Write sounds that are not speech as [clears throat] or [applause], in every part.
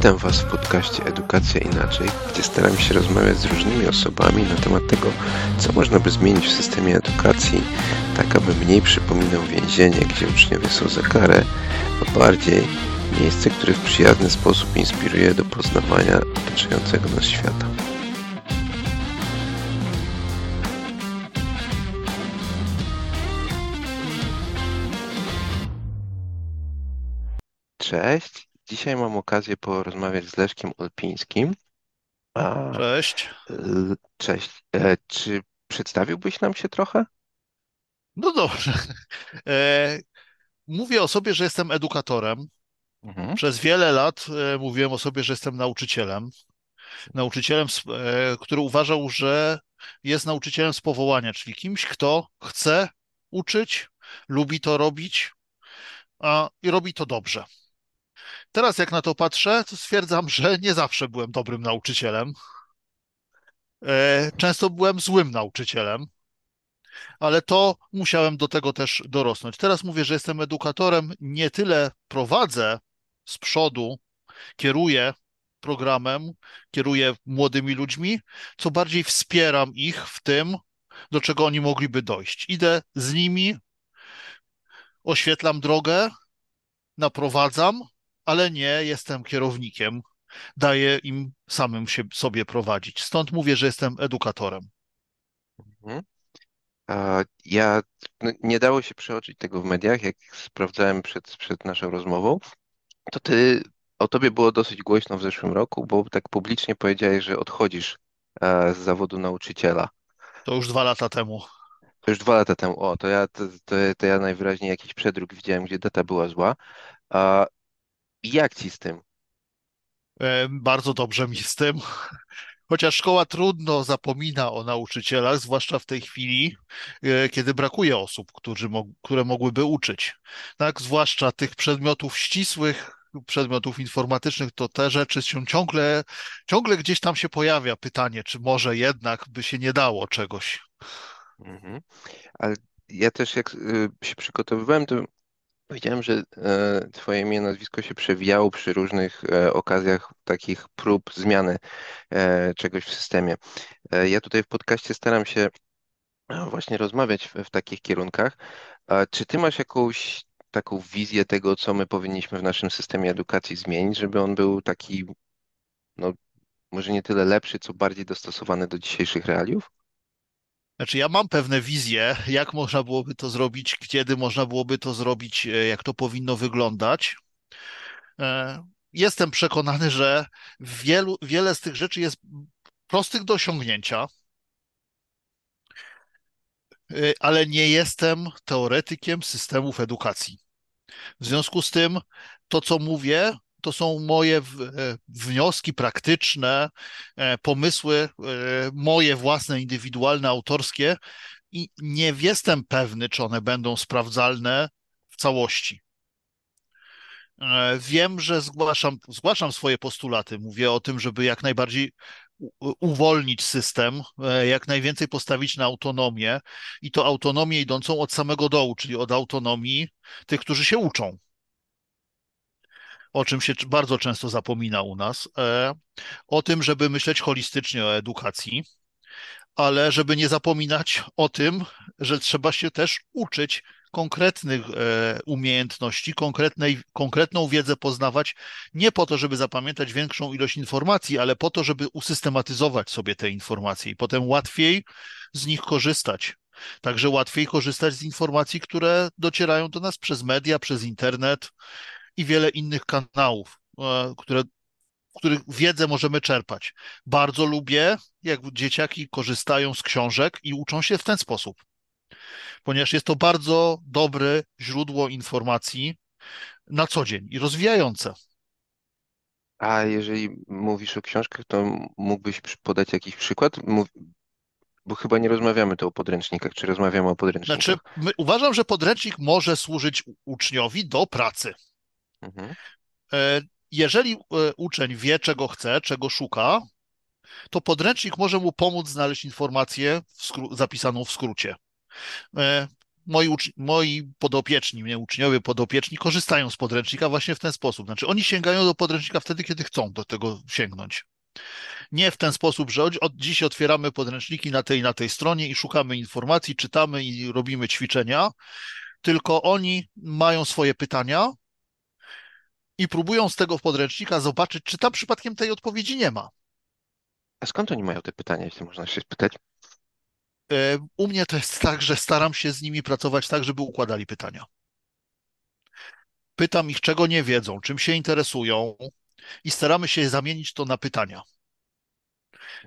Witam Was w podcaście Edukacja Inaczej, gdzie staram się rozmawiać z różnymi osobami na temat tego, co można by zmienić w systemie edukacji, tak aby mniej przypominał więzienie, gdzie uczniowie są za karę, a bardziej miejsce, które w przyjazny sposób inspiruje do poznawania otaczającego nas świata. Cześć. Dzisiaj mam okazję porozmawiać z Leszkiem Olpińskim. A, Cześć. l- cześć. E, Czy przedstawiłbyś nam się trochę? No dobrze. E, mówię o sobie, że jestem edukatorem. Mhm. Przez wiele lat e, mówiłem o sobie, że jestem nauczycielem. Nauczycielem, e, który uważał, że jest nauczycielem z powołania, czyli kimś, kto chce uczyć, lubi to robić, a, i robi to dobrze. Teraz, jak na to patrzę, to stwierdzam, że nie zawsze byłem dobrym nauczycielem. E, często byłem złym nauczycielem. ale to musiałem do tego też dorosnąć. Teraz mówię, że jestem edukatorem, nie tyle prowadzę z przodu, kieruję programem, kieruję młodymi ludźmi, co bardziej wspieram ich w tym, do czego oni mogliby dojść. Idę z nimi, oświetlam drogę, naprowadzam, ale nie jestem kierownikiem. Daję im samym się, sobie prowadzić. Stąd mówię, że jestem edukatorem. Mhm. Ja, no, nie dało się przeoczyć tego w mediach, jak sprawdzałem przed, przed naszą rozmową, to ty, o tobie było dosyć głośno w zeszłym roku, bo tak publicznie powiedziałeś, że odchodzisz e, z zawodu nauczyciela. To już dwa lata temu. To już dwa lata temu. O, to ja, to, to, to ja najwyraźniej jakiś przedruk widziałem, gdzie data była zła. Jak ci z tym? E, Bardzo dobrze mi z tym. Chociaż szkoła trudno zapomina o nauczycielach, zwłaszcza w tej chwili, e, kiedy brakuje osób, które mogłyby uczyć. Tak, zwłaszcza tych przedmiotów ścisłych, przedmiotów informatycznych, to te rzeczy się ciągle, ciągle gdzieś tam się pojawia pytanie, czy może jednak by się nie dało czegoś. Mhm. Ale ja też jak y, się przygotowywałem, to widziałem, że e, twoje imię, nazwisko się przewijało przy różnych e, okazjach takich prób zmiany e, czegoś w systemie. E, ja tutaj w podcaście staram się e, właśnie rozmawiać w, w takich kierunkach. Czy ty masz jakąś taką wizję tego, co my powinniśmy w naszym systemie edukacji zmienić, żeby on był taki, no może nie tyle lepszy, co bardziej dostosowany do dzisiejszych realiów? Znaczy, ja mam pewne wizje, jak można byłoby to zrobić, kiedy można byłoby to zrobić, e, jak to powinno wyglądać. E, Jestem przekonany, że wielu, wiele z tych rzeczy jest prostych do osiągnięcia, e, ale nie jestem teoretykiem systemów edukacji. W związku z tym, to co mówię, to są moje e, wnioski praktyczne, e, pomysły, e, moje własne, indywidualne, autorskie i nie jestem pewny, czy one będą sprawdzalne w całości. Wiem, że zgłaszam, zgłaszam swoje postulaty. Mówię o tym, żeby jak najbardziej uwolnić system, jak najwięcej postawić na autonomię i to autonomię idącą od samego dołu, czyli od autonomii tych, którzy się uczą, o czym się bardzo często zapomina u nas. E, O tym, żeby myśleć holistycznie o edukacji, ale żeby nie zapominać o tym, że trzeba się też uczyć konkretnych e, umiejętności, konkretnej, konkretną wiedzę poznawać, nie po to, żeby zapamiętać większą ilość informacji, ale po to, żeby usystematyzować sobie te informacje i potem łatwiej z nich korzystać. Także łatwiej korzystać z informacji, które docierają do nas przez media, przez internet i wiele innych kanałów, e, które których wiedzę możemy czerpać. Bardzo lubię, jak dzieciaki korzystają z książek i uczą się w ten sposób, ponieważ jest to bardzo dobre źródło informacji na co dzień i rozwijające. A jeżeli mówisz o książkach, to mógłbyś podać jakiś przykład? Mów, bo chyba nie rozmawiamy tu o podręcznikach, czy rozmawiamy o Znaczy, podręcznikach? my, uważam, że podręcznik może służyć uczniowi do pracy. Mhm. E, Jeżeli e, uczeń wie, czego chce, czego szuka, to podręcznik może mu pomóc znaleźć informację w skró- zapisaną w skrócie. E, moi, ucz- moi podopieczni, nie uczniowie, podopieczni korzystają z podręcznika właśnie w ten sposób. Znaczy oni sięgają do podręcznika wtedy, kiedy chcą do tego sięgnąć. Nie w ten sposób, że od, dziś otwieramy podręczniki na tej na tej stronie i szukamy informacji, czytamy i robimy ćwiczenia, tylko oni mają swoje pytania i próbują z tego podręcznika zobaczyć, czy tam przypadkiem tej odpowiedzi nie ma. A skąd oni mają te pytania, jeśli można się spytać? E, U mnie to jest tak, że staram się z nimi pracować tak, żeby układali pytania. Pytam ich, czego nie wiedzą, czym się interesują i staramy się zamienić to na pytania.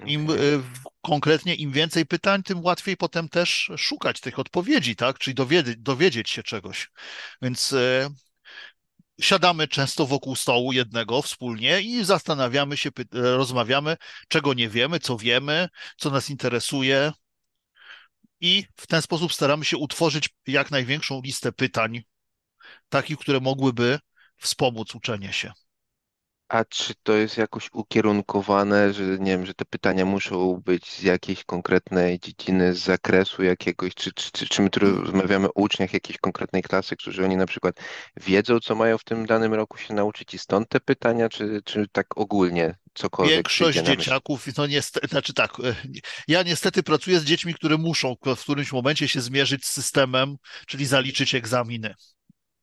Im Okej. e, konkretnie im więcej pytań, tym łatwiej potem też szukać tych odpowiedzi, tak? Czyli dowiedzieć, dowiedzieć się czegoś. Więc e, siadamy często wokół stołu jednego wspólnie i zastanawiamy się, e, rozmawiamy, czego nie wiemy, co wiemy, co nas interesuje. I w ten sposób staramy się utworzyć jak największą listę pytań, takich, które mogłyby wspomóc uczenie się. A czy to jest jakoś ukierunkowane, że nie wiem, że te pytania muszą być z jakiejś konkretnej dziedziny, z zakresu jakiegoś, czy, czy, czy, czy my tu rozmawiamy o uczniach jakiejś konkretnej klasy, którzy oni na przykład wiedzą, co mają w tym danym roku się nauczyć i stąd te pytania, czy, czy tak ogólnie cokolwiek Większość dzieciaków, no niestety, znaczy tak, e, ja niestety pracuję z dziećmi, które muszą w którymś momencie się zmierzyć z systemem, czyli zaliczyć egzaminy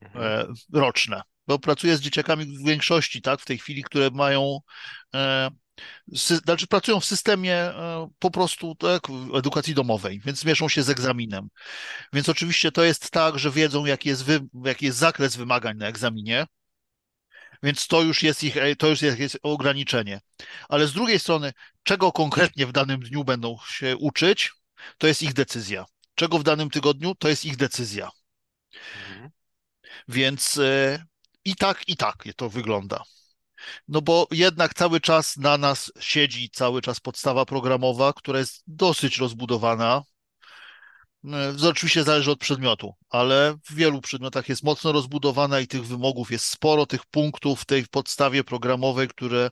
Mhm. e, roczne. Bo pracuję z dzieciakami w większości, tak, w tej chwili, które mają, e, sy, znaczy pracują w systemie e, po prostu tak, edukacji domowej, więc zmierzą się z egzaminem. Więc oczywiście to jest tak, że wiedzą, jaki jest, wy, jaki jest zakres wymagań na egzaminie, więc to już jest ich, to już jest, jest ograniczenie. Ale z drugiej strony, czego konkretnie w danym dniu będą się uczyć, to jest ich decyzja. Czego w danym tygodniu, to jest ich decyzja. Mhm. Więc e, i tak, i tak to wygląda. No bo jednak cały czas na nas siedzi cały czas podstawa programowa, która jest dosyć rozbudowana. E, oczywiście zależy od przedmiotu, ale w wielu przedmiotach jest mocno rozbudowana i tych wymogów jest sporo, tych punktów w tej podstawie programowej, które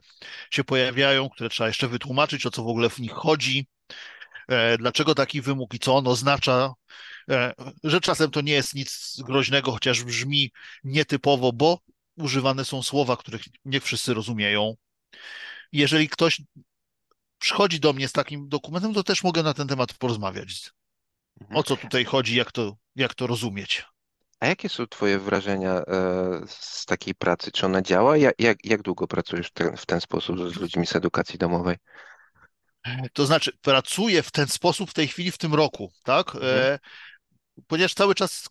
się pojawiają, które trzeba jeszcze wytłumaczyć, o co w ogóle w nich chodzi, e, dlaczego taki wymóg i co on oznacza, że czasem to nie jest nic groźnego, chociaż brzmi nietypowo, bo używane są słowa, których nie wszyscy rozumieją. Jeżeli ktoś przychodzi do mnie z takim dokumentem, to też mogę na ten temat porozmawiać. Mhm. O co tutaj chodzi, jak to, jak to rozumieć? A jakie są Twoje wrażenia e, z takiej pracy? Czy ona działa? Jak, jak, jak długo pracujesz w ten, w ten sposób z ludźmi z edukacji domowej? To znaczy, pracuję w ten sposób w tej chwili, w tym roku, tak? Mhm. Ponieważ cały czas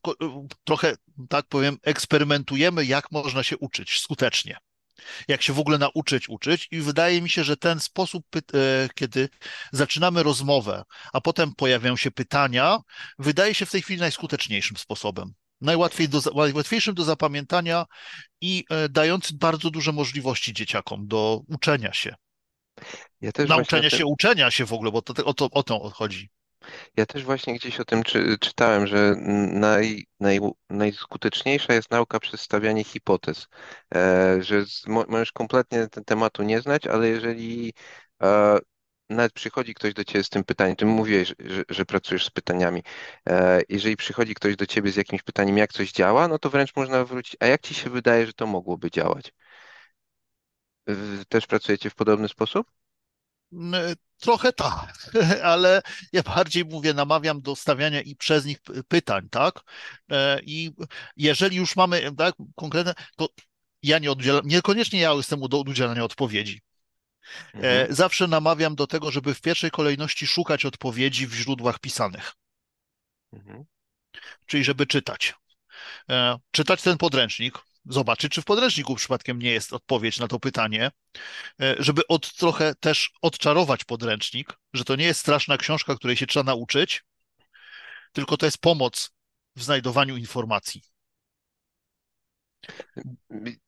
trochę, tak powiem, eksperymentujemy, jak można się uczyć skutecznie. Jak się w ogóle nauczyć uczyć, i wydaje mi się, że ten sposób, e, kiedy zaczynamy rozmowę, a potem pojawiają się pytania, wydaje się w tej chwili najskuteczniejszym sposobem. Najłatwiej do, za- łatwiejszym do zapamiętania i e, dającym bardzo duże możliwości dzieciakom do uczenia się. Ja Nauczenia się, uczenia się w ogóle, bo to, o to, o to chodzi. Ja też właśnie gdzieś o tym czy, czytałem, że naj, naj, najskuteczniejsza jest nauka przez stawianie hipotez, e, że z, mo, możesz kompletnie ten tematu nie znać, ale jeżeli e, nawet przychodzi ktoś do ciebie z tym pytaniem, ty mówiłeś, że, że, pracujesz z pytaniami, e, jeżeli przychodzi ktoś do ciebie z jakimś pytaniem, jak coś działa, no to wręcz można wrócić, a jak ci się wydaje, że to mogłoby działać? Też pracujecie w podobny sposób? Trochę tak, [laughs] ale ja bardziej mówię, namawiam do stawiania i przez nich py- pytań, tak? E, I jeżeli już mamy tak, konkretne, to ja nie oddzielam, niekoniecznie ja jestem do udzielania odpowiedzi. Mhm, E, Zawsze namawiam do tego, żeby w pierwszej kolejności szukać odpowiedzi w źródłach pisanych, mhm. czyli żeby czytać. E, Czytać ten podręcznik, zobaczyć, czy w podręczniku przypadkiem nie jest odpowiedź na to pytanie, e, żeby od, trochę też odczarować podręcznik, że to nie jest straszna książka, której się trzeba nauczyć, tylko to jest pomoc w znajdowaniu informacji.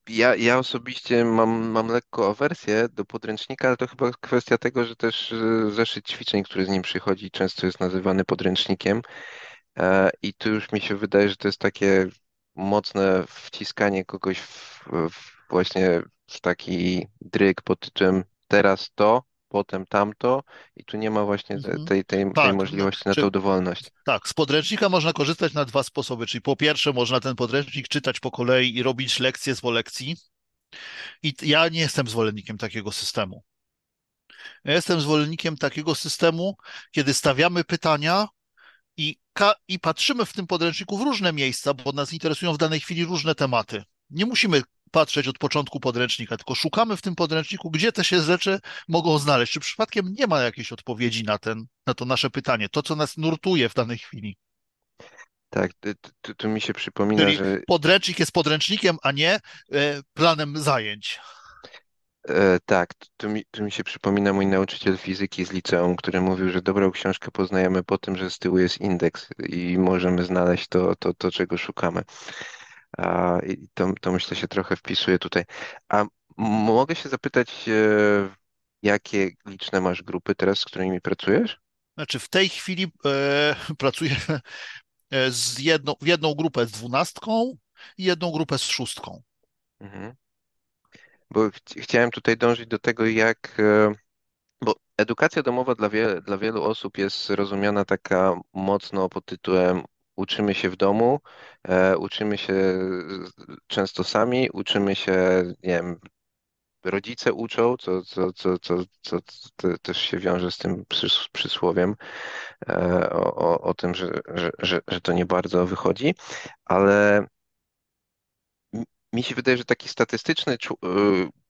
Ja, ja osobiście mam, mam lekko awersję do podręcznika, ale to chyba kwestia tego, że też e, zeszyt ćwiczeń, który z nim przychodzi, często jest nazywany podręcznikiem. E, I tu już mi się wydaje, że to jest takie mocne wciskanie kogoś w, w właśnie w taki dryg pod tytułem teraz to potem tamto i tu nie ma właśnie te- Mhm. tej, tej, tej Tak, możliwości na czy, tą dowolność. tak, z podręcznika można korzystać na dwa sposoby, czyli po pierwsze można ten podręcznik czytać po kolei i robić lekcje z lekcji i ja nie jestem zwolennikiem takiego systemu. Ja jestem zwolennikiem takiego systemu, kiedy stawiamy pytania i, i patrzymy w tym podręczniku w różne miejsca, bo nas interesują w danej chwili różne tematy. Nie musimy patrzeć od początku podręcznika, tylko szukamy w tym podręczniku, gdzie te się rzeczy mogą znaleźć. Czy przypadkiem nie ma jakiejś odpowiedzi na ten, na to nasze pytanie, to, co nas nurtuje w danej chwili. Tak, tu mi się przypomina, Czyli że podręcznik jest podręcznikiem, a nie e, planem zajęć. E, tak, tu mi, tu mi się przypomina mój nauczyciel fizyki z liceum, który mówił, że dobrą książkę poznajemy po tym, że z tyłu jest indeks i możemy znaleźć to, to, to czego szukamy. A, I to, to myślę się trochę wpisuje tutaj. A mogę się zapytać, e, jakie liczne masz grupy teraz, z którymi pracujesz? Znaczy w tej chwili e, [laughs] pracuję e, z jedną, w jedną grupę z dwunastką i jedną grupę z szóstką. Mhm. Bo ch chciałem tutaj dążyć do tego, jak, e, bo edukacja domowa dla, wie, dla wielu osób jest rozumiana taka mocno pod tytułem uczymy się w domu, e, uczymy się często sami, uczymy się, nie wiem, rodzice uczą, co, co, co, co, co, te- też się wiąże z tym przys przysłowiem e, o, o, o tym, że, że, że, że to nie bardzo wychodzi, ale mi się wydaje, że taki statystyczny y,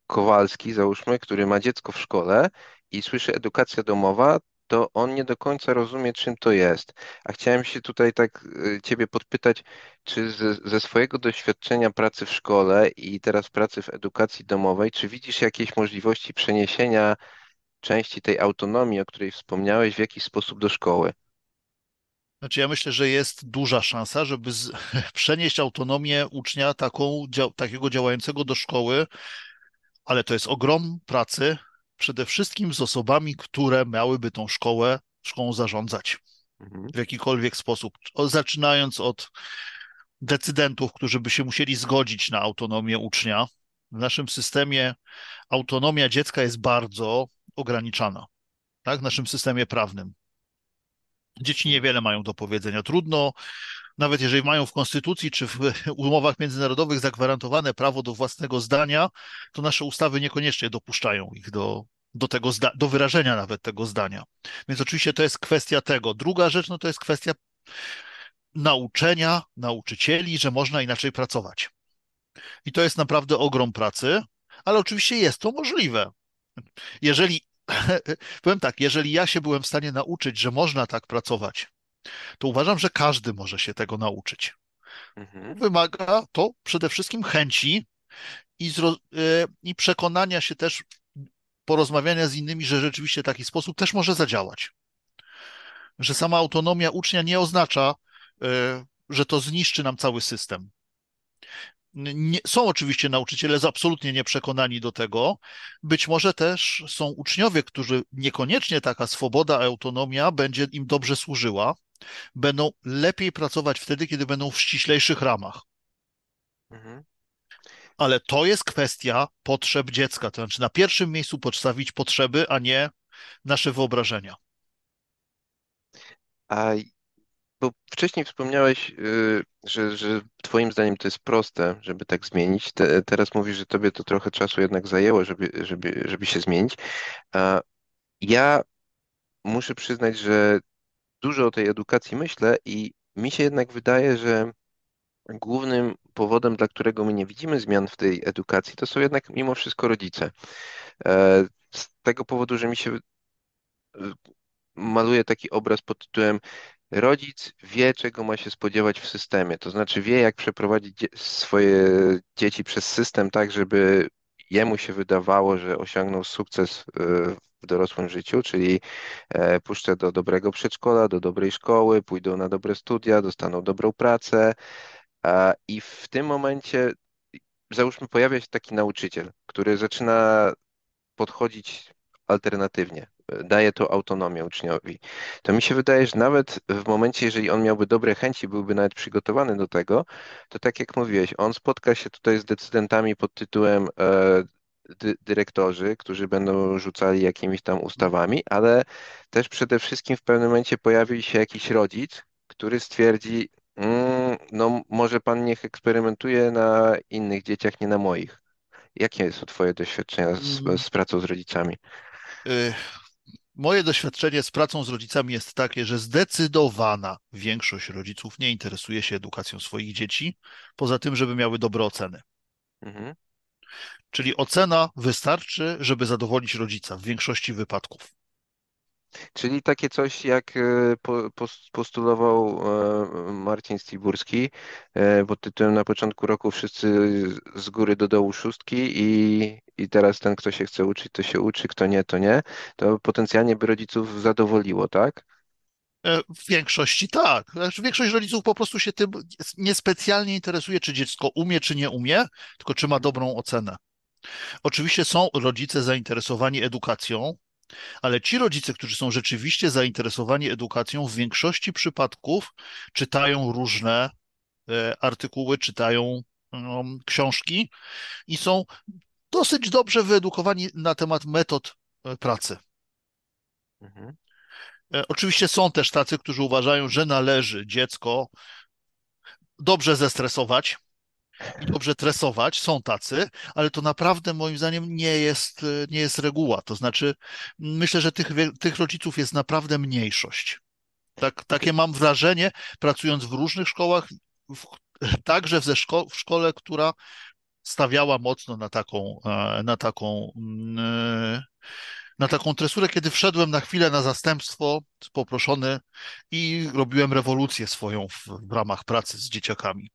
Kowalski, załóżmy, który ma dziecko w szkole i słyszy edukacja domowa, to on nie do końca rozumie, czym to jest. A chciałem się tutaj tak y, ciebie podpytać, czy ze, ze swojego doświadczenia pracy w szkole i teraz pracy w edukacji domowej, czy widzisz jakieś możliwości przeniesienia części tej autonomii, o której wspomniałeś, w jakiś sposób do szkoły? Znaczy, ja myślę, że jest duża szansa, żeby z, [laughs] przenieść autonomię ucznia taką, dzia, takiego działającego do szkoły, ale to jest ogrom pracy, przede wszystkim z osobami, które miałyby tą szkołę, szkołą zarządzać Mhm. w jakikolwiek sposób. Zaczynając od decydentów, którzy by się musieli zgodzić na autonomię ucznia. W naszym systemie autonomia dziecka jest bardzo ograniczana, tak? W naszym systemie prawnym. Dzieci niewiele mają do powiedzenia. Trudno, nawet jeżeli mają w konstytucji czy w [laughs] umowach międzynarodowych zagwarantowane prawo do własnego zdania, to nasze ustawy niekoniecznie dopuszczają ich do, do tego, zda- do wyrażenia nawet tego zdania. Więc oczywiście to jest kwestia tego. Druga rzecz, no to jest kwestia nauczenia nauczycieli, że można inaczej pracować. I to jest naprawdę ogrom pracy, ale oczywiście jest to możliwe. Jeżeli, [laughs] powiem tak, jeżeli ja się byłem w stanie nauczyć, że można tak pracować, to uważam, że każdy może się tego nauczyć. Mhm. Wymaga to przede wszystkim chęci i, e, i przekonania się też, porozmawiania z innymi, że rzeczywiście taki sposób też może zadziałać. Że sama autonomia ucznia nie oznacza, e, że to zniszczy nam cały system. Nie, są oczywiście nauczyciele absolutnie nieprzekonani do tego. Być może też są uczniowie, którzy niekoniecznie taka swoboda, autonomia będzie im dobrze służyła. Będą lepiej pracować wtedy, kiedy będą w ściślejszych ramach. Mhm. Ale to jest kwestia potrzeb dziecka. To znaczy na pierwszym miejscu postawić potrzeby, a nie nasze wyobrażenia. A Bo wcześniej wspomniałeś, y, że, że Twoim zdaniem to jest proste, żeby tak zmienić. Te, teraz mówisz, że Tobie to trochę czasu jednak zajęło, żeby, żeby, żeby się zmienić. Ja muszę przyznać, że dużo o tej edukacji myślę i mi się jednak wydaje, że głównym powodem, dla którego my nie widzimy zmian w tej edukacji, to są jednak mimo wszystko rodzice. E, Z tego powodu, że mi się maluje taki obraz pod tytułem Rodzic wie, czego ma się spodziewać w systemie, to znaczy wie, jak przeprowadzić swoje dzieci przez system tak, żeby jemu się wydawało, że osiągnął sukces e, w dorosłym życiu, czyli e, puszczę do dobrego przedszkola, do dobrej szkoły, pójdą na dobre studia, dostaną dobrą pracę i w tym momencie załóżmy pojawia się taki nauczyciel, który zaczyna podchodzić alternatywnie, daje to autonomię uczniowi. To mi się wydaje, że nawet w momencie, jeżeli on miałby dobre chęci, byłby nawet przygotowany do tego, to tak jak mówiłeś, on spotka się tutaj z decydentami pod tytułem e, dy dyrektorzy, którzy będą rzucali jakimiś tam ustawami, ale też przede wszystkim w pewnym momencie pojawi się jakiś rodzic, który stwierdzi, mm, no może pan niech eksperymentuje na innych dzieciach, nie na moich. Jakie są twoje doświadczenia z, Mm, z pracą z rodzicami? Moje doświadczenie z pracą z rodzicami jest takie, że zdecydowana większość rodziców nie interesuje się edukacją swoich dzieci, poza tym, żeby miały dobre oceny. Mhm. Czyli ocena wystarczy, żeby zadowolić rodzica w większości wypadków. Czyli takie coś, jak e, po- pos- postulował e, Marcin Stiburski e, pod tytułem na początku roku wszyscy z góry do dołu szóstki i, i teraz ten, kto się chce uczyć, to się uczy, kto nie, to nie, to potencjalnie by rodziców zadowoliło, tak? E, W większości tak. Znaczy, Większość rodziców po prostu się tym niespecjalnie interesuje, czy dziecko umie, czy nie umie, tylko czy ma dobrą ocenę. Oczywiście są rodzice zainteresowani edukacją, ale ci rodzice, którzy są rzeczywiście zainteresowani edukacją, w większości przypadków czytają różne e, artykuły, czytają um, książki i są dosyć dobrze wyedukowani na temat metod e, pracy. Mhm. E, Oczywiście są też tacy, którzy uważają, że należy dziecko dobrze zestresować i dobrze tresować. Są tacy, ale to naprawdę moim zdaniem nie jest, nie jest reguła. To znaczy, myślę, że tych, tych rodziców jest naprawdę mniejszość. Tak, takie mam wrażenie, pracując w różnych szkołach, w, także ze szko w szkole, która stawiała mocno na taką, e, na taką, mm, e, na taką tresurę, kiedy wszedłem na chwilę na zastępstwo, poproszony i robiłem rewolucję swoją w, w ramach pracy z dzieciakami.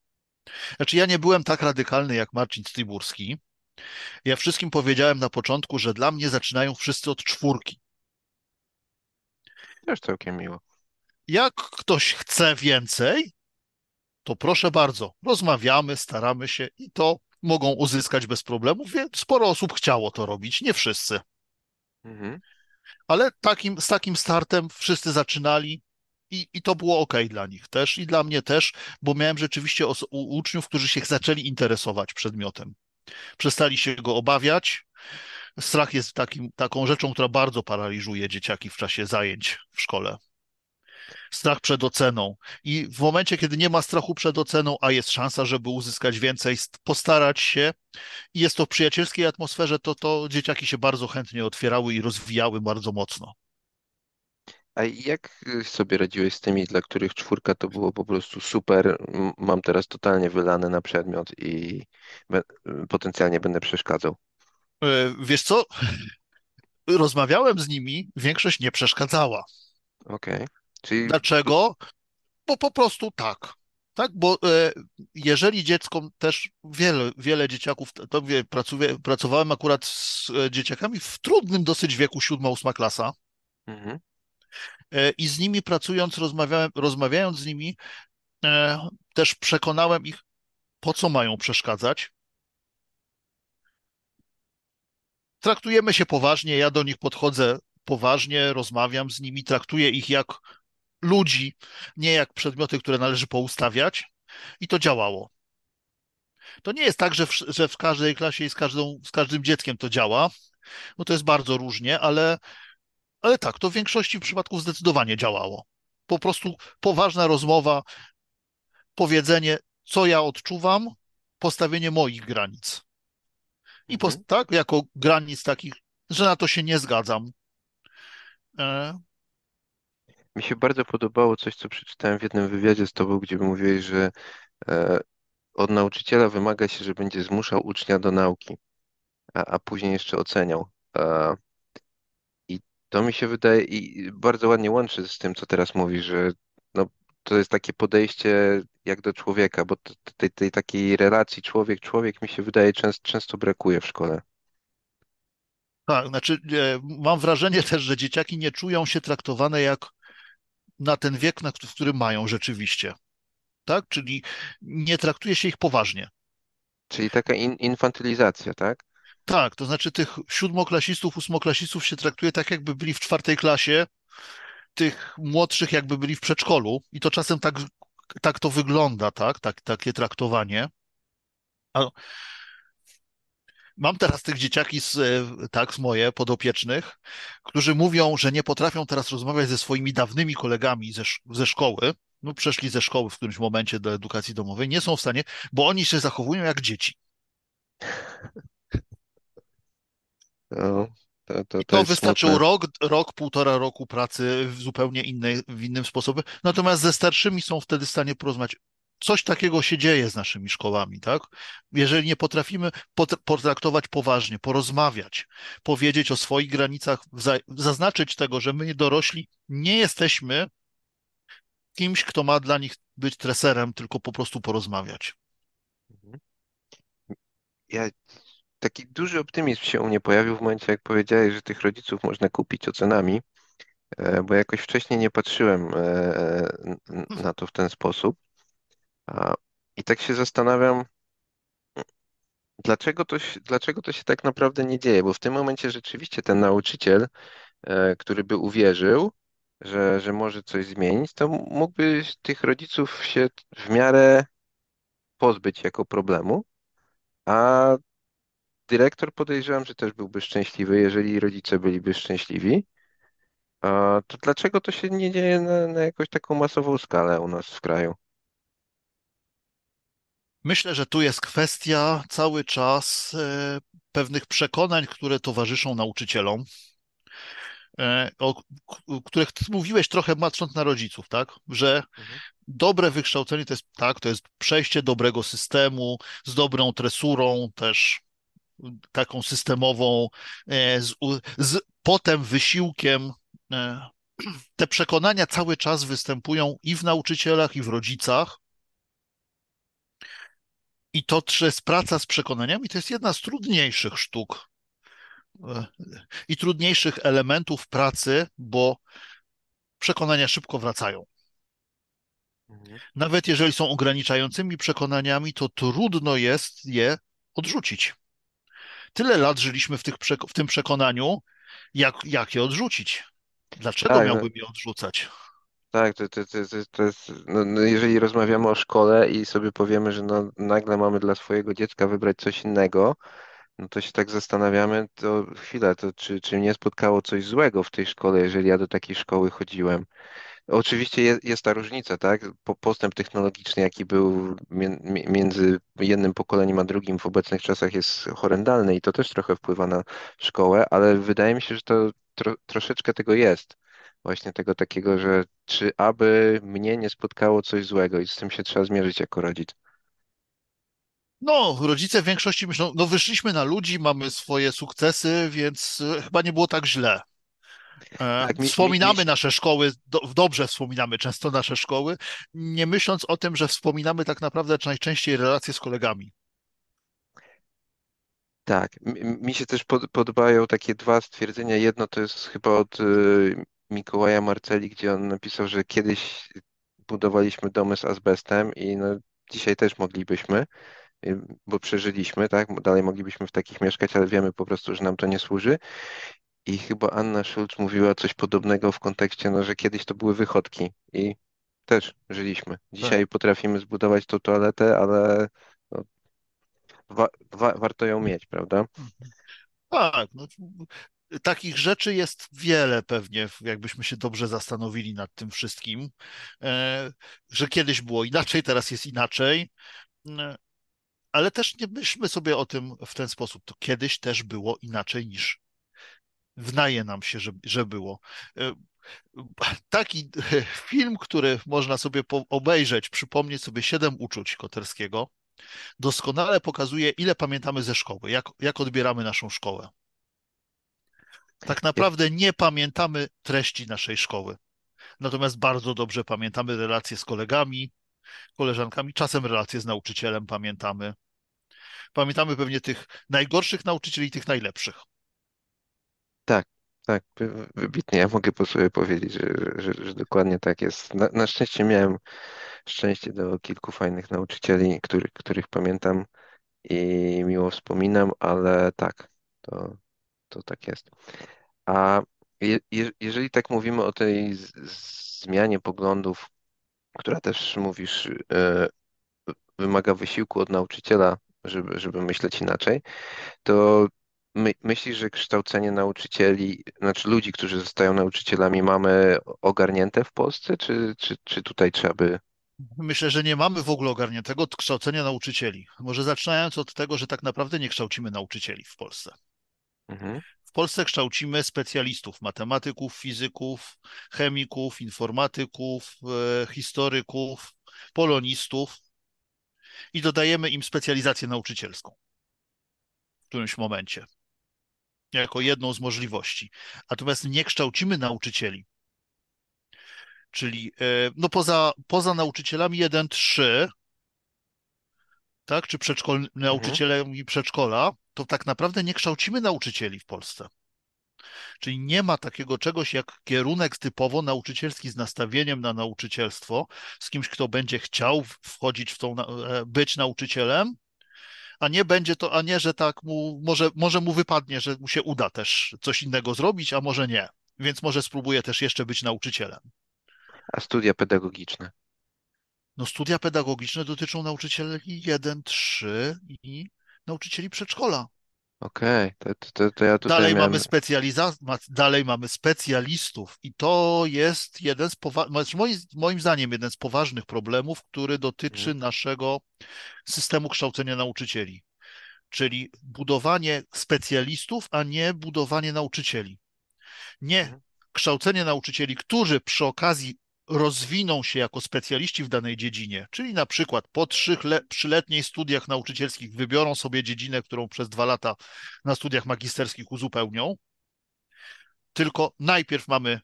Znaczy, ja nie byłem tak radykalny jak Marcin Styburski. Ja wszystkim powiedziałem na początku, że dla mnie zaczynają wszyscy od czwórki. Też całkiem miło. Jak ktoś chce więcej, to proszę bardzo, rozmawiamy, staramy się i to mogą uzyskać bez problemu. Wie- Sporo osób chciało to robić, nie wszyscy, Mhm. ale takim, z takim startem wszyscy zaczynali i, i to było ok dla nich też i dla mnie też, bo miałem rzeczywiście os- u- uczniów, którzy się zaczęli interesować przedmiotem. Przestali się go obawiać. Strach jest takim, taką rzeczą, która bardzo paraliżuje dzieciaki w czasie zajęć w szkole. strach przed oceną. I w momencie, kiedy nie ma strachu przed oceną, a jest szansa, żeby uzyskać więcej, st- postarać się i jest to w przyjacielskiej atmosferze, to, to dzieciaki się bardzo chętnie otwierały i rozwijały bardzo mocno. A jak sobie radziłeś z tymi, dla których czwórka to było po prostu super, mam teraz totalnie wylane na przedmiot i be- potencjalnie będę przeszkadzał? E, Wiesz co? [laughs] Rozmawiałem z nimi, większość nie przeszkadzała. Okej. Czyli Dlaczego? Bo po prostu tak. Tak, bo e, jeżeli dziecko też wiele, wiele dzieciaków, to- wie, pracuję, pracowałem akurat z e, dzieciakami w trudnym dosyć wieku, siódma, ósma klasa, mhm. E, i z nimi pracując, rozmawiałem, rozmawiając z nimi, e, też przekonałem ich, po co mają przeszkadzać. Traktujemy się poważnie, ja do nich podchodzę poważnie, rozmawiam z nimi, traktuję ich jak ludzi, nie jak przedmioty, które należy poustawiać, i to działało. To nie jest tak, że w, że w każdej klasie i z, każdą, z każdym dzieckiem to działa, bo to jest bardzo różnie, ale, ale tak, to w większości przypadków zdecydowanie działało. Po prostu poważna rozmowa, powiedzenie, co ja odczuwam, postawienie moich granic. I Mhm. post, tak, jako granic takich, że na to się nie zgadzam. E, Mi się bardzo podobało coś, co przeczytałem w jednym wywiadzie z tobą, gdzie mówiłeś, że e, od nauczyciela wymaga się, że będzie zmuszał ucznia do nauki, a, a później jeszcze oceniał. E, to mi się wydaje i bardzo ładnie łączy z tym, co teraz mówisz, że no, to jest takie podejście jak do człowieka, bo tej, tej takiej relacji człowiek-człowiek mi się wydaje często, często brakuje w szkole. tak, znaczy, e, mam wrażenie też, że dzieciaki nie czują się traktowane jak na ten wiek, na, w którym mają rzeczywiście. Tak? Czyli nie traktuje się ich poważnie. Czyli taka in, infantylizacja, tak? Tak, to znaczy tych siódmoklasistów, ósmoklasistów się traktuje tak, jakby byli w czwartej klasie, tych młodszych jakby byli w przedszkolu i to czasem tak, tak to wygląda, tak? tak takie traktowanie. A Mam teraz tych dzieciaki z, e, tak, z moje podopiecznych, którzy mówią, że nie potrafią teraz rozmawiać ze swoimi dawnymi kolegami ze, ze szkoły. No, przeszli ze szkoły w którymś momencie do edukacji domowej, nie są w stanie, bo oni się zachowują jak dzieci. To, to, to, to wystarczył smutne. rok, rok, półtora roku pracy w zupełnie innej, w innym sposobie. Natomiast ze starszymi są wtedy w stanie porozmawiać. Coś takiego się dzieje z naszymi szkołami, tak? Jeżeli nie potrafimy pot- potraktować poważnie, porozmawiać, powiedzieć o swoich granicach, za- zaznaczyć tego, że my dorośli nie jesteśmy kimś, kto ma dla nich być treserem, tylko po prostu porozmawiać. Ja, taki duży optymizm się u mnie pojawił w momencie, jak powiedziałeś, że tych rodziców można kupić ocenami, e, bo jakoś wcześniej nie patrzyłem e, na to w ten sposób. I tak się zastanawiam, dlaczego to dlaczego to się tak naprawdę nie dzieje, bo w tym momencie rzeczywiście ten nauczyciel, e, który by uwierzył, że, że może coś zmienić, to mógłby tych rodziców się w miarę pozbyć jako problemu, a dyrektor podejrzewam, że też byłby szczęśliwy, jeżeli rodzice byliby szczęśliwi. A to dlaczego to się nie dzieje na, na jakąś taką masową skalę u nas w kraju? Myślę, że tu jest kwestia cały czas e, pewnych przekonań, które towarzyszą nauczycielom, e, o których mówiłeś trochę patrząc na rodziców, tak? Że Mhm. dobre wykształcenie to jest tak, to jest przejście dobrego systemu z dobrą tresurą, też taką systemową, e, z, z potem wysiłkiem. e, [clears throat] Te przekonania cały czas występują i w nauczycielach, i w rodzicach. I to jest praca z przekonaniami, to jest jedna z trudniejszych sztuk e, i trudniejszych elementów pracy, bo przekonania szybko wracają. Mhm. Nawet jeżeli są ograniczającymi przekonaniami, to trudno jest je odrzucić. Tyle lat żyliśmy w, tych, w tym przekonaniu, jak, jak je odrzucić. Dlaczego Tak, no, miałbym je odrzucać? tak, to, to, to, to, jest, no, no, jeżeli rozmawiamy o szkole i sobie powiemy, że no, nagle mamy dla swojego dziecka wybrać coś innego, no to się tak zastanawiamy, to chwilę, to czy, czy mnie spotkało coś złego w tej szkole, jeżeli ja do takiej szkoły chodziłem? Oczywiście jest, jest ta różnica, tak? Po, postęp technologiczny, jaki był między jednym pokoleniem a drugim w obecnych czasach jest horrendalny i to też trochę wpływa na szkołę, ale wydaje mi się, że to tro, troszeczkę tego jest. Właśnie tego takiego, że czy aby mnie nie spotkało coś złego i z tym się trzeba zmierzyć jako rodzic. No, rodzice w większości myślą, no wyszliśmy na ludzi, mamy swoje sukcesy, więc chyba nie było tak źle. E, Tak, mi, mi, Wspominamy nasze szkoły, do, dobrze wspominamy często nasze szkoły, nie myśląc o tym, że wspominamy tak naprawdę najczęściej relacje z kolegami. Tak, mi się też pod, podobają takie dwa stwierdzenia. Jedno to jest chyba od y, Mikołaja Marceli, gdzie on napisał, że kiedyś budowaliśmy domy z azbestem i no, dzisiaj też moglibyśmy, y, bo przeżyliśmy, tak? Dalej moglibyśmy w takich mieszkać, ale wiemy po prostu, że nam to nie służy. I chyba Anna Schulz mówiła coś podobnego w kontekście, no, że kiedyś to były wychodki i też żyliśmy. Tak. Dzisiaj potrafimy zbudować tą toaletę, ale no, wa wa warto ją mieć, prawda? Tak, no, takich rzeczy jest wiele pewnie, jakbyśmy się dobrze zastanowili nad tym wszystkim, e, że kiedyś było inaczej, teraz jest inaczej, e, ale też nie myślmy sobie o tym w ten sposób. To kiedyś też było inaczej niż wydaje nam się, że, że było. E, Taki [laughs] film, który można sobie obejrzeć, przypomnieć sobie Siedem uczuć Koterskiego, doskonale pokazuje, ile pamiętamy ze szkoły, jak, jak odbieramy naszą szkołę. Tak naprawdę nie pamiętamy treści naszej szkoły. Natomiast bardzo dobrze pamiętamy relacje z kolegami, koleżankami, czasem relacje z nauczycielem pamiętamy. Pamiętamy pewnie tych najgorszych nauczycieli i tych najlepszych. Tak, tak, wy- wybitnie. Ja mogę po sobie powiedzieć, że, że, że dokładnie tak jest. Na, na szczęście miałem szczęście do kilku fajnych nauczycieli, których, których pamiętam i miło wspominam, ale tak, to, to tak jest. A je, je, jeżeli tak mówimy o tej z, zmianie poglądów, która też mówisz, e, wymaga wysiłku od nauczyciela, żeby, żeby myśleć inaczej, to my, myślisz, że kształcenie nauczycieli, znaczy ludzi, którzy zostają nauczycielami, mamy ogarnięte w Polsce, czy, czy, czy tutaj trzeba by Myślę, że nie mamy w ogóle ogarniętego kształcenia nauczycieli. Może zaczynając od tego, że tak naprawdę nie kształcimy nauczycieli w Polsce. Mhm. W Polsce kształcimy specjalistów, matematyków, fizyków, chemików, informatyków, e, historyków, polonistów i dodajemy im specjalizację nauczycielską w którymś momencie, jako jedną z możliwości. Natomiast nie kształcimy nauczycieli. Czyli e, no poza, poza nauczycielami 1-3, tak, czy przedszkol, Mhm. nauczycielami przedszkola, to tak naprawdę nie kształcimy nauczycieli w Polsce. Czyli nie ma takiego czegoś jak kierunek typowo nauczycielski z nastawieniem na nauczycielstwo, z kimś, kto będzie chciał wchodzić w tą, e, być nauczycielem, a nie będzie to, a nie, że tak mu, może, może mu wypadnie, że mu się uda też coś innego zrobić, a może nie. Więc może spróbuje też jeszcze być nauczycielem. A studia pedagogiczne? No studia pedagogiczne dotyczą nauczycieli 1-3 i nauczycieli przedszkola. Okej, to, to, to ja tutaj Dalej miałem... mamy specjaliza... dalej mamy specjalistów i to jest jeden z powa... znaczy moim, moim zdaniem jeden z poważnych problemów, który dotyczy Mhm. naszego systemu kształcenia nauczycieli. Czyli budowanie specjalistów, a nie budowanie nauczycieli. Nie Mhm. kształcenie nauczycieli, którzy przy okazji rozwiną się jako specjaliści w danej dziedzinie, czyli na przykład po trzech le- trzyletniej studiach nauczycielskich wybiorą sobie dziedzinę, którą przez dwa lata na studiach magisterskich uzupełnią, tylko najpierw mamy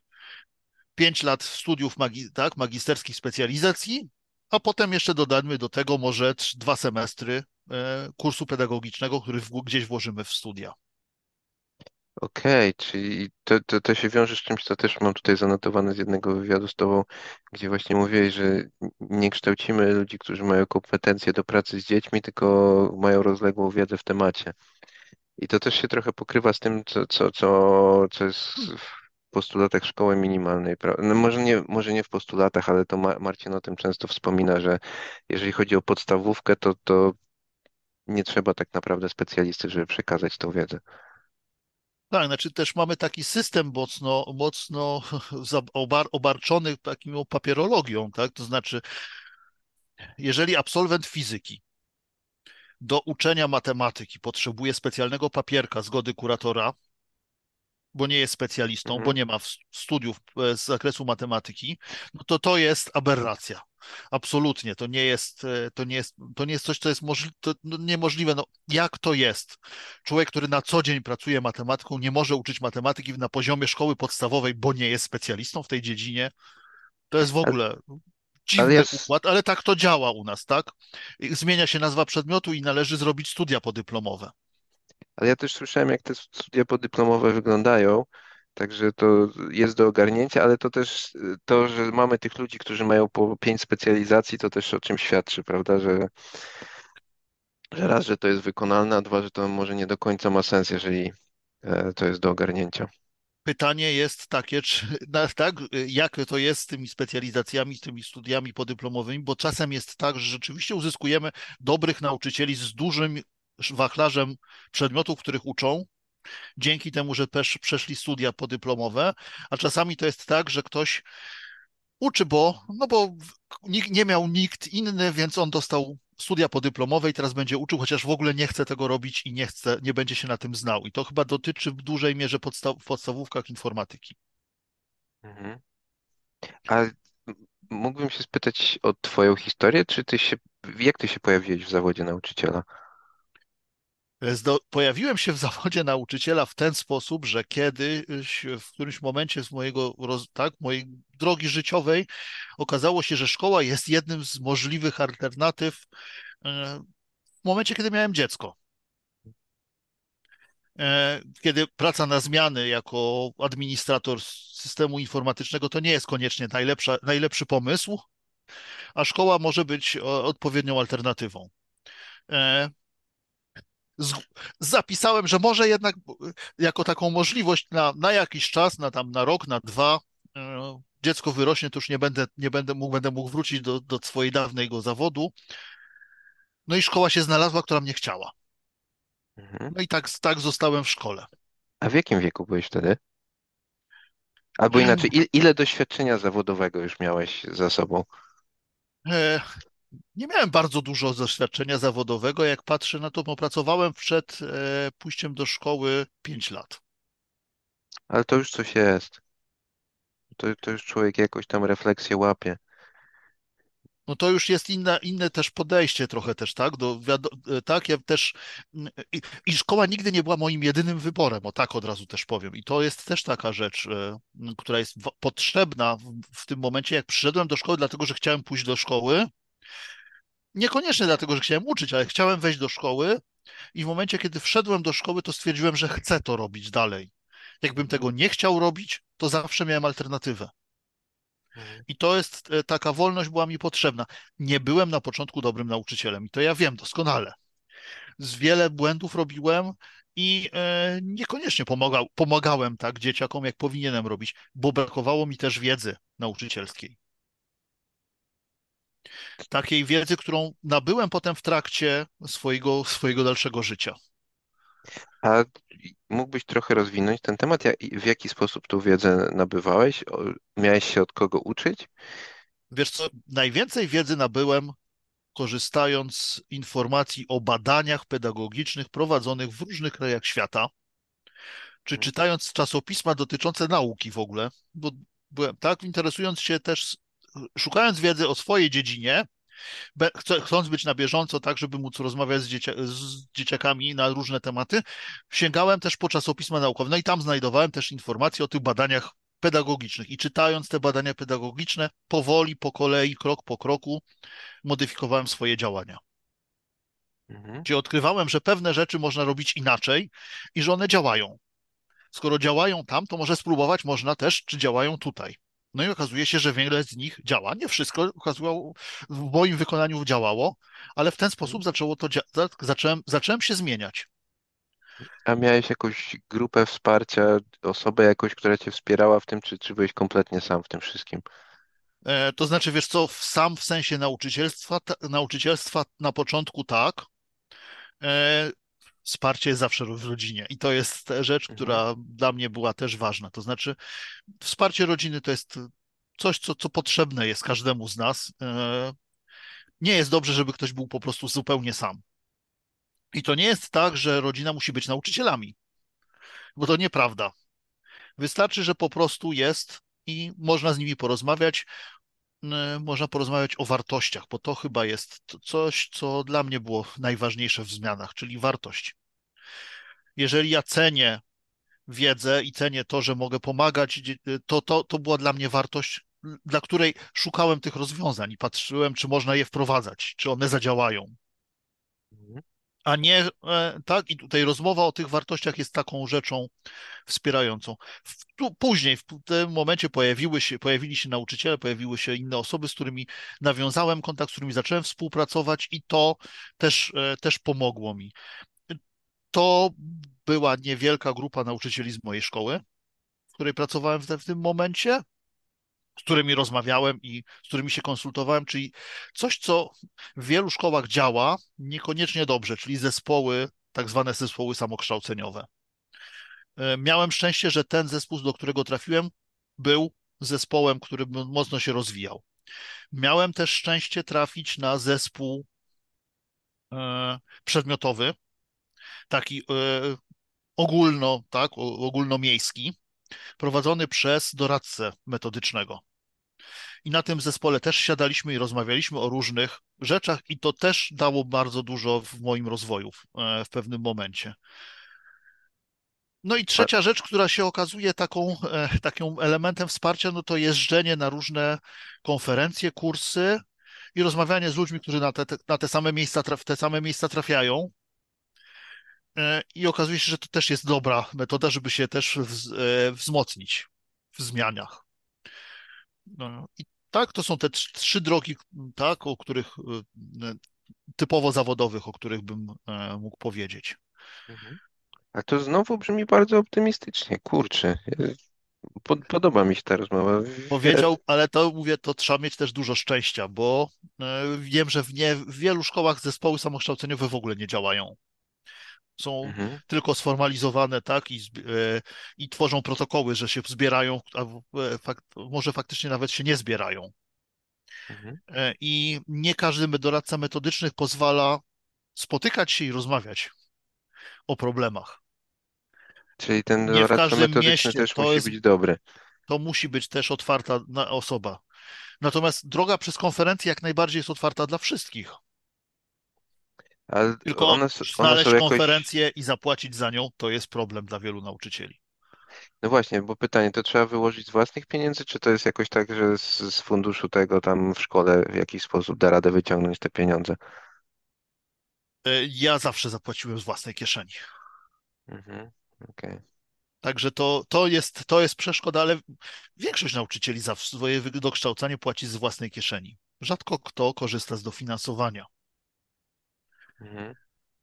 pięć lat studiów magi tak, magisterskich specjalizacji, a potem jeszcze dodamy do tego może dwa semestry e, kursu pedagogicznego, który w, gdzieś włożymy w studia. Okej, czyli to, to, to się wiąże z czymś, co też mam tutaj zanotowane z jednego wywiadu z tobą, gdzie właśnie mówiłeś, że nie kształcimy ludzi, którzy mają kompetencje do pracy z dziećmi, tylko mają rozległą wiedzę w temacie. I to też się trochę pokrywa z tym, co, co, co, co jest w postulatach szkoły minimalnej. No może nie, może nie w postulatach, ale to Ma- Marcin o tym często wspomina, że jeżeli chodzi o podstawówkę, to, to nie trzeba tak naprawdę specjalisty, żeby przekazać tą wiedzę. Tak, znaczy też mamy taki system mocno, mocno [laughs] obar, obarczony taką papierologią, tak? To znaczy, jeżeli absolwent fizyki do uczenia matematyki potrzebuje specjalnego papierka zgody kuratora, bo nie jest specjalistą, bo Mhm. nie ma studiów e, z zakresu matematyki, no to to jest aberracja. Absolutnie, to nie jest, e, to nie jest, to nie jest coś, co jest możli to no niemożliwe. No, jak to jest? Człowiek, który na co dzień pracuje matematyką, nie może uczyć matematyki na poziomie szkoły podstawowej, bo nie jest specjalistą w tej dziedzinie. To jest w Ale, ogóle ale dziwny jest, układ, ale tak to działa u nas, tak? Zmienia się nazwa przedmiotu i należy zrobić studia podyplomowe. Ale ja też słyszałem, jak te studia podyplomowe wyglądają, także to jest do ogarnięcia, ale to też to, że mamy tych ludzi, którzy mają po pięć specjalizacji, to też o czym świadczy, prawda, że, że raz, że to jest wykonalne, a dwa, że to może nie do końca ma sens, jeżeli e, to jest do ogarnięcia. Pytanie jest takie, czy, tak, jak to jest z tymi specjalizacjami, z tymi studiami podyplomowymi, bo czasem jest tak, że rzeczywiście uzyskujemy dobrych nauczycieli z dużym wachlarzem przedmiotów, których uczą, dzięki temu, że też przeszli studia podyplomowe, a czasami to jest tak, że ktoś uczy, bo, no bo nikt, nie miał nikt inny, więc on dostał studia podyplomowe i teraz będzie uczył, chociaż w ogóle nie chce tego robić i nie chce, nie będzie się na tym znał. I to chyba dotyczy w dużej mierze podstaw, w podstawówkach informatyki. Mhm. A mógłbym się spytać o twoją historię, czy ty się, jak ty się pojawiłeś w zawodzie nauczyciela? Zdo, pojawiłem się w zawodzie nauczyciela w ten sposób, że kiedyś, w którymś momencie z mojego, tak, mojej drogi życiowej okazało się, że szkoła jest jednym z możliwych alternatyw e, w momencie, kiedy miałem dziecko. E, Kiedy praca na zmiany jako administrator systemu informatycznego to nie jest koniecznie najlepsza, najlepszy pomysł, a szkoła może być e, odpowiednią alternatywą. E, z, zapisałem, że może jednak e, jako taką możliwość na, na jakiś czas, na tam na rok, na dwa, e, dziecko wyrośnie, to już nie będę, nie będę mógł, będę mógł wrócić do, do swojej dawnego zawodu. No i szkoła się znalazła, która mnie chciała. Mhm. No i tak, tak zostałem w szkole. A w jakim wieku byłeś wtedy? Albo inaczej, il, ile doświadczenia zawodowego już miałeś za sobą? Nie miałem bardzo dużo doświadczenia zawodowego. Jak patrzę na to, bo pracowałem przed e, pójściem do szkoły 5 lat. Ale to już coś jest. To, to już człowiek jakoś tam refleksję łapie. No to już jest inne, inne też podejście trochę też, tak? Do, e, tak, ja też mm, i, i szkoła nigdy nie była moim jedynym wyborem, o tak od razu też powiem. I to jest też taka rzecz, e, która jest potrzebna w, w tym momencie, jak przyszedłem do szkoły, dlatego że chciałem pójść do szkoły. Niekoniecznie dlatego, że chciałem uczyć, ale chciałem wejść do szkoły i w momencie, kiedy wszedłem do szkoły, to stwierdziłem, że chcę to robić dalej. Jakbym Mhm. tego nie chciał robić, to zawsze miałem alternatywę. Mhm. I to jest, e, taka wolność była mi potrzebna. Nie byłem na początku dobrym nauczycielem i to ja wiem doskonale. Z wiele błędów robiłem i e, niekoniecznie pomagał, pomagałem tak dzieciakom, jak powinienem robić, bo brakowało mi też wiedzy nauczycielskiej. Takiej wiedzy, którą nabyłem potem w trakcie swojego, swojego dalszego życia. A mógłbyś trochę rozwinąć ten temat? W jaki sposób tą wiedzę nabywałeś? Miałeś się od kogo uczyć? Wiesz co, najwięcej wiedzy nabyłem korzystając z informacji o badaniach pedagogicznych prowadzonych w różnych krajach świata, czy Mhm. czytając czasopisma dotyczące nauki w ogóle, bo byłem tak interesując się też, szukając wiedzy o swojej dziedzinie, chcąc być na bieżąco, tak, żeby móc rozmawiać z, dziecia z dzieciakami na różne tematy, sięgałem też po czasopisma naukowe. No i tam znajdowałem też informacje o tych badaniach pedagogicznych. I czytając te badania pedagogiczne, powoli, po kolei, krok po kroku, modyfikowałem swoje działania. Mhm. Gdzie odkrywałem, że pewne rzeczy można robić inaczej i że one działają. Skoro działają tam, to może spróbować można też, czy działają tutaj. No i okazuje się, że wiele z nich działa. Nie wszystko okazało, w moim wykonaniu działało, ale w ten Mhm. sposób zaczęło to, zacząłem, zacząłem się zmieniać. A miałeś jakąś grupę wsparcia, osobę jakoś, która cię wspierała w tym, czy, czy byłeś kompletnie sam w tym wszystkim? E, to znaczy, wiesz co, sam w sensie nauczycielstwa, ta, nauczycielstwa na początku tak, e, wsparcie jest zawsze w rodzinie i to jest rzecz, Mhm. która dla mnie była też ważna. To znaczy, wsparcie rodziny to jest coś, co, co potrzebne jest każdemu z nas. E, Nie jest dobrze, żeby ktoś był po prostu zupełnie sam. I to nie jest tak, że rodzina musi być nauczycielami, bo to nieprawda. Wystarczy, że po prostu jest i można z nimi porozmawiać, e, można porozmawiać o wartościach, bo to chyba jest coś, co dla mnie było najważniejsze w zmianach, czyli wartość. Jeżeli ja cenię wiedzę i cenię to, że mogę pomagać, to, to, to była dla mnie wartość, dla której szukałem tych rozwiązań i patrzyłem, czy można je wprowadzać, czy one zadziałają. Mhm. A nie e, tak, i tutaj rozmowa o tych wartościach jest taką rzeczą wspierającą. W, tu, później, w tym momencie pojawiły się, pojawili się nauczyciele, pojawiły się inne osoby, z którymi nawiązałem kontakt, z którymi zacząłem współpracować, i to też, e, też pomogło mi. To była niewielka grupa nauczycieli z mojej szkoły, w której pracowałem w, te, w tym momencie, z którymi rozmawiałem i z którymi się konsultowałem, czyli coś, co w wielu szkołach działa, niekoniecznie dobrze, czyli zespoły, tak zwane zespoły samokształceniowe. E, Miałem szczęście, że ten zespół, do którego trafiłem, był zespołem, który mocno się rozwijał. Miałem też szczęście trafić na zespół e, przedmiotowy, taki e, ogólno, tak, ogólnomiejski, prowadzony przez doradcę metodycznego. I na tym zespole też siadaliśmy i rozmawialiśmy o różnych rzeczach, i to też dało bardzo dużo w moim rozwoju w, e, w pewnym momencie. No i trzecia rzecz, która się okazuje taką, e, takim elementem wsparcia, no to jeżdżenie na różne konferencje, kursy i rozmawianie z ludźmi, którzy na te, na te same miejsca, traf, te same miejsca trafiają. E, I okazuje się, że to też jest dobra metoda, żeby się też e, wzmocnić w zmianach. No, I tak, to są te trz- trzy drogi, tak, o których e, typowo zawodowych, o których bym mógł powiedzieć. mhm. A to znowu brzmi bardzo optymistycznie. Kurczę. Pod, podoba mi się ta rozmowa. Wie- Powiedział, ale to mówię, to trzeba mieć też dużo szczęścia, bo wiem, że w, nie, w wielu szkołach zespoły samokształceniowe w ogóle nie działają. Są Mhm, tylko sformalizowane, tak, i, e, i tworzą protokoły, że się zbierają, a e, fakt, może faktycznie nawet się nie zbierają. mhm. E, I nie każdy doradca metodyczny pozwala spotykać się i rozmawiać o problemach. Czyli ten Nie doradca metodyczny mieście też musi jest, być dobry. to musi być też otwarta osoba. Natomiast droga przez konferencję jak najbardziej jest otwarta dla wszystkich. Ale Tylko one, znaleźć jakoś. konferencję i zapłacić za nią to jest problem dla wielu nauczycieli. No właśnie, bo pytanie, to trzeba wyłożyć z własnych pieniędzy, czy to jest jakoś tak, że z, z funduszu tego tam w szkole w jakiś sposób da radę wyciągnąć te pieniądze? E, Ja zawsze zapłaciłem z własnej kieszeni. Mhm, okej. Także to, to jest, to jest przeszkoda, ale większość nauczycieli za swoje dokształcanie płaci z własnej kieszeni. Rzadko kto korzysta z dofinansowania. Mhm,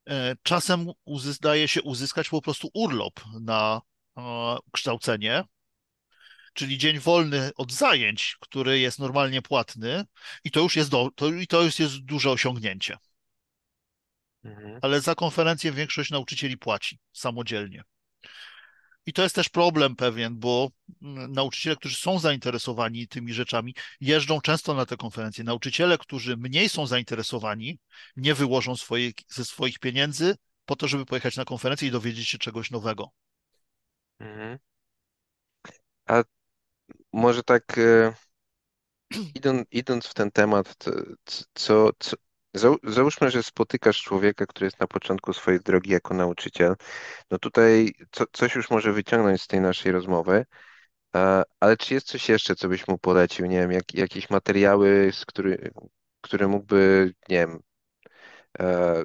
E, Czasem daje się uzyskać po prostu urlop na e, kształcenie, czyli dzień wolny od zajęć, który jest normalnie płatny, i to już jest, do, to, i to już jest duże osiągnięcie. mhm. Ale za konferencję większość nauczycieli płaci samodzielnie. I to jest też problem pewien, bo nauczyciele, którzy są zainteresowani tymi rzeczami, jeżdżą często na te konferencje. Nauczyciele, którzy mniej są zainteresowani, nie wyłożą ze swoich pieniędzy po to, żeby pojechać na konferencję i dowiedzieć się czegoś nowego. mhm. A może tak e, [clears throat] idąc, idąc w ten temat, co, co, załóżmy, że spotykasz człowieka, który jest na początku swojej drogi jako nauczyciel, no tutaj co, coś już może wyciągnąć z tej naszej rozmowy, ale czy jest coś jeszcze, co byś mu polecił? Nie wiem, jak, jakieś materiały, z który, które mógłby, nie wiem, e,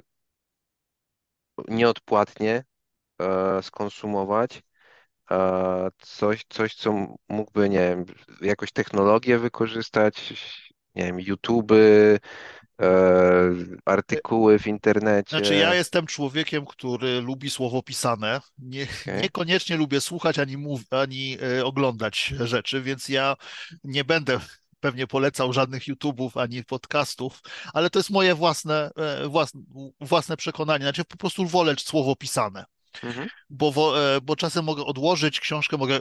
nieodpłatnie e, skonsumować, coś, coś, co mógłby, nie wiem, jakoś technologię wykorzystać, nie wiem, YouTube, e, artykuły w Znaczy, ja internecie. jestem człowiekiem, który lubi słowo pisane. Nie, Okej. niekoniecznie lubię słuchać ani, mów, ani e, oglądać rzeczy, więc ja nie będę pewnie polecał żadnych YouTube'ów ani podcastów, ale to jest moje własne, e, własne, własne przekonanie. Znaczy, po prostu wolę słowo pisane, Mhm, bo, bo czasem mogę odłożyć książkę, mogę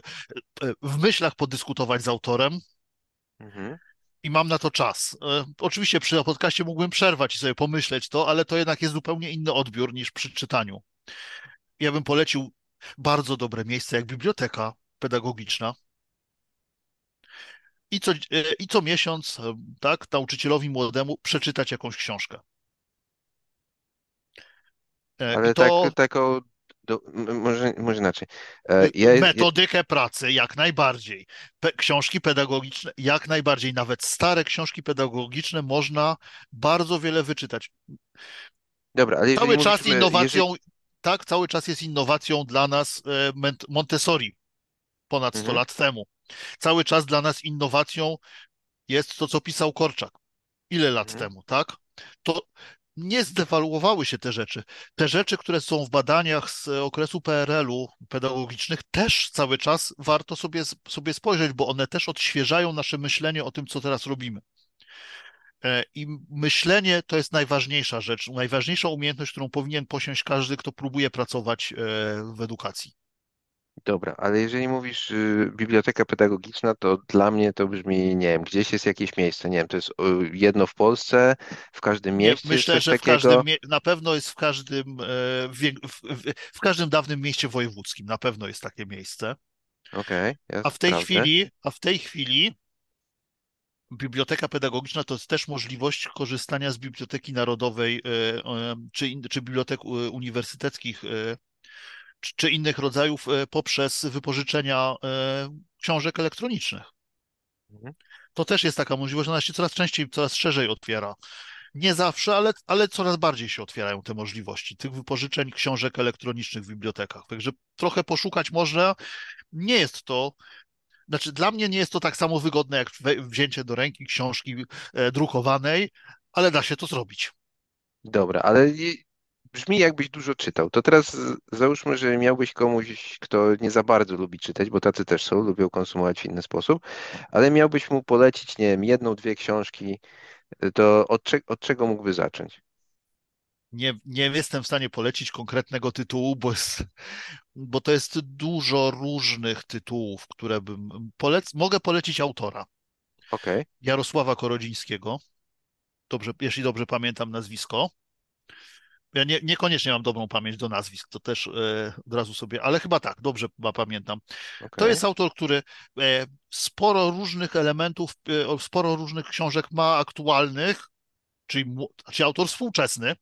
w myślach podyskutować z autorem. mhm. I mam na to czas. E, Oczywiście przy podcaście mógłbym przerwać i sobie pomyśleć to, ale to jednak jest zupełnie inny odbiór niż przy czytaniu. Ja bym polecił bardzo dobre miejsce jak biblioteka pedagogiczna i co, e, i co miesiąc, e, tak, nauczycielowi młodemu przeczytać jakąś książkę. Ale to tak o, do, może, może inaczej. E, ja, ja, metodykę pracy jak najbardziej. Pe książki pedagogiczne jak najbardziej. Nawet stare książki pedagogiczne można bardzo wiele wyczytać. dobra, ale jeżeli Cały czas jeżeli... innowacją, tak, cały czas jest innowacją dla nas e, Montessori ponad 100 Mhm, lat temu. Cały czas dla nas innowacją jest to, co pisał Korczak. Ile lat mhm, temu, tak? To nie zdewaluowały się te rzeczy. Te rzeczy, które są w badaniach z okresu PRL-u pedagogicznych, też cały czas warto sobie, sobie spojrzeć, bo one też odświeżają nasze myślenie o tym, co teraz robimy. E, I myślenie to jest najważniejsza rzecz, najważniejsza umiejętność, którą powinien posiąść każdy, kto próbuje pracować e, w edukacji. Dobra, ale jeżeli mówisz y, biblioteka pedagogiczna, to dla mnie to brzmi, nie wiem, gdzieś jest jakieś miejsce, nie wiem, to jest y, jedno w Polsce, w każdym Nie, mieście jest myślę, coś że w każdym, takiego. mie- na pewno jest w każdym, e, w, w, w, w każdym dawnym mieście wojewódzkim, na pewno jest takie miejsce. Okej, ja A w tej sprawdzę. chwili, a w tej chwili biblioteka pedagogiczna to jest też możliwość korzystania z Biblioteki Narodowej e, e, czy, in- czy bibliotek e, uniwersyteckich e, czy, innych rodzajów e, poprzez wypożyczenia e, książek elektronicznych. Mhm. To też jest taka możliwość, ona się coraz częściej, coraz szerzej otwiera. Nie zawsze, ale, ale coraz bardziej się otwierają te możliwości tych wypożyczeń książek elektronicznych w bibliotekach. Także trochę poszukać można. Nie jest to, znaczy dla mnie nie jest to tak samo wygodne jak wzięcie do ręki książki e, drukowanej, ale da się to zrobić. Dobra, ale brzmi jakbyś dużo czytał. To teraz załóżmy, że miałbyś komuś, kto nie za bardzo lubi czytać, bo tacy też są, lubią konsumować w inny sposób, ale miałbyś mu polecić, nie wiem, jedną, dwie książki, to od, cze od czego mógłby zacząć? Nie, nie jestem w stanie polecić konkretnego tytułu, bo, jest, bo to jest dużo różnych tytułów, które bym polec mogę polecić autora. Okej, Jarosława Korodzińskiego, dobrze, jeśli dobrze pamiętam nazwisko. Ja nie, niekoniecznie mam dobrą pamięć do nazwisk, to też e, od razu sobie, ale chyba tak, dobrze chyba pamiętam. To okej, jest autor, który e, sporo różnych elementów, e, sporo różnych książek ma aktualnych, czyli, czyli autor współczesny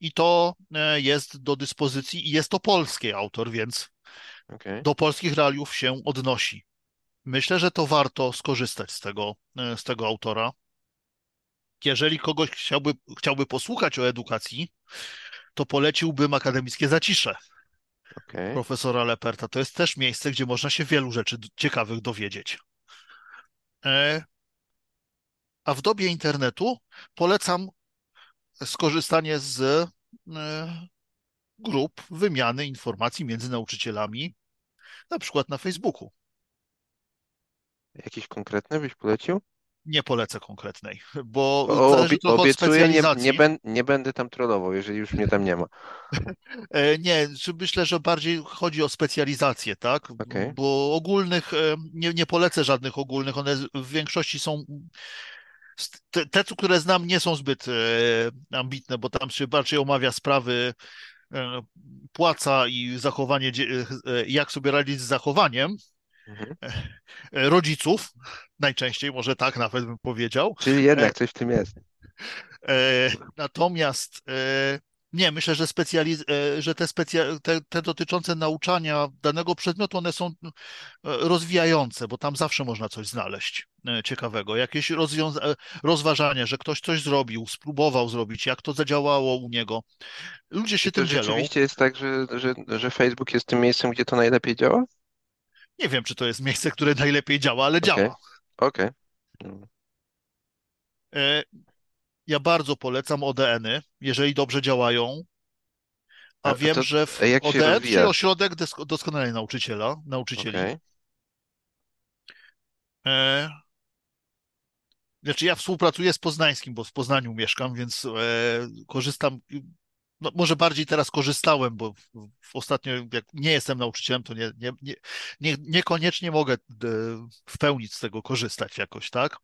i to e, jest do dyspozycji i jest to polski autor, więc okej. do polskich realiów się odnosi. Myślę, że to warto skorzystać z tego, e, z tego autora. Jeżeli kogoś chciałby, chciałby posłuchać o edukacji, to poleciłbym Akademickie Zacisze okej. profesora Leperta. To jest też miejsce, gdzie można się wielu rzeczy ciekawych dowiedzieć. E, A w dobie internetu polecam skorzystanie z e, grup wymiany informacji między nauczycielami, na przykład na Facebooku. Jakiś konkretny byś polecił? Nie polecę konkretnej, bo O, zależy od obiecuję, nie, nie, ben nie będę tam trollował, jeżeli już mnie tam nie ma. E, Nie, myślę, że bardziej chodzi o specjalizację, tak? Okej, Bo ogólnych, e, nie, nie polecę żadnych ogólnych, one w większości są, te, te, które znam, nie są zbyt e, ambitne, bo tam się bardziej omawia sprawy płaca i zachowanie, jak sobie radzić z zachowaniem mhm. e, rodziców, najczęściej, może tak nawet bym powiedział. Czyli E, jednak coś w tym jest. E, natomiast e, nie, myślę, że, specjaliz- e, że te, specja- te, te dotyczące nauczania danego przedmiotu, one są e, rozwijające, bo tam zawsze można coś znaleźć e, ciekawego. Jakieś rozwiąza- e, rozważanie, że ktoś coś zrobił, spróbował zrobić, jak to zadziałało u niego. Ludzie I się to tym dzielą. rzeczywiście jest tak, że, że, że Facebook jest tym miejscem, gdzie to najlepiej działa? Nie wiem, czy to jest miejsce, które najlepiej działa, ale Okej, działa. okej. Mm. E, Ja bardzo polecam ODN-y, jeżeli dobrze działają. A, A wiem, to że w a jak ODN, czyli? Ośrodek Doskonalenia Nauczyciela, Nauczycieli, Okej. E, Znaczy, ja współpracuję z Poznańskim, bo w Poznaniu mieszkam, więc e, korzystam. No, może bardziej teraz korzystałem, bo ostatnio, jak nie jestem nauczycielem, to nie, nie, nie, nie, niekoniecznie mogę e, w pełni z tego korzystać jakoś, tak?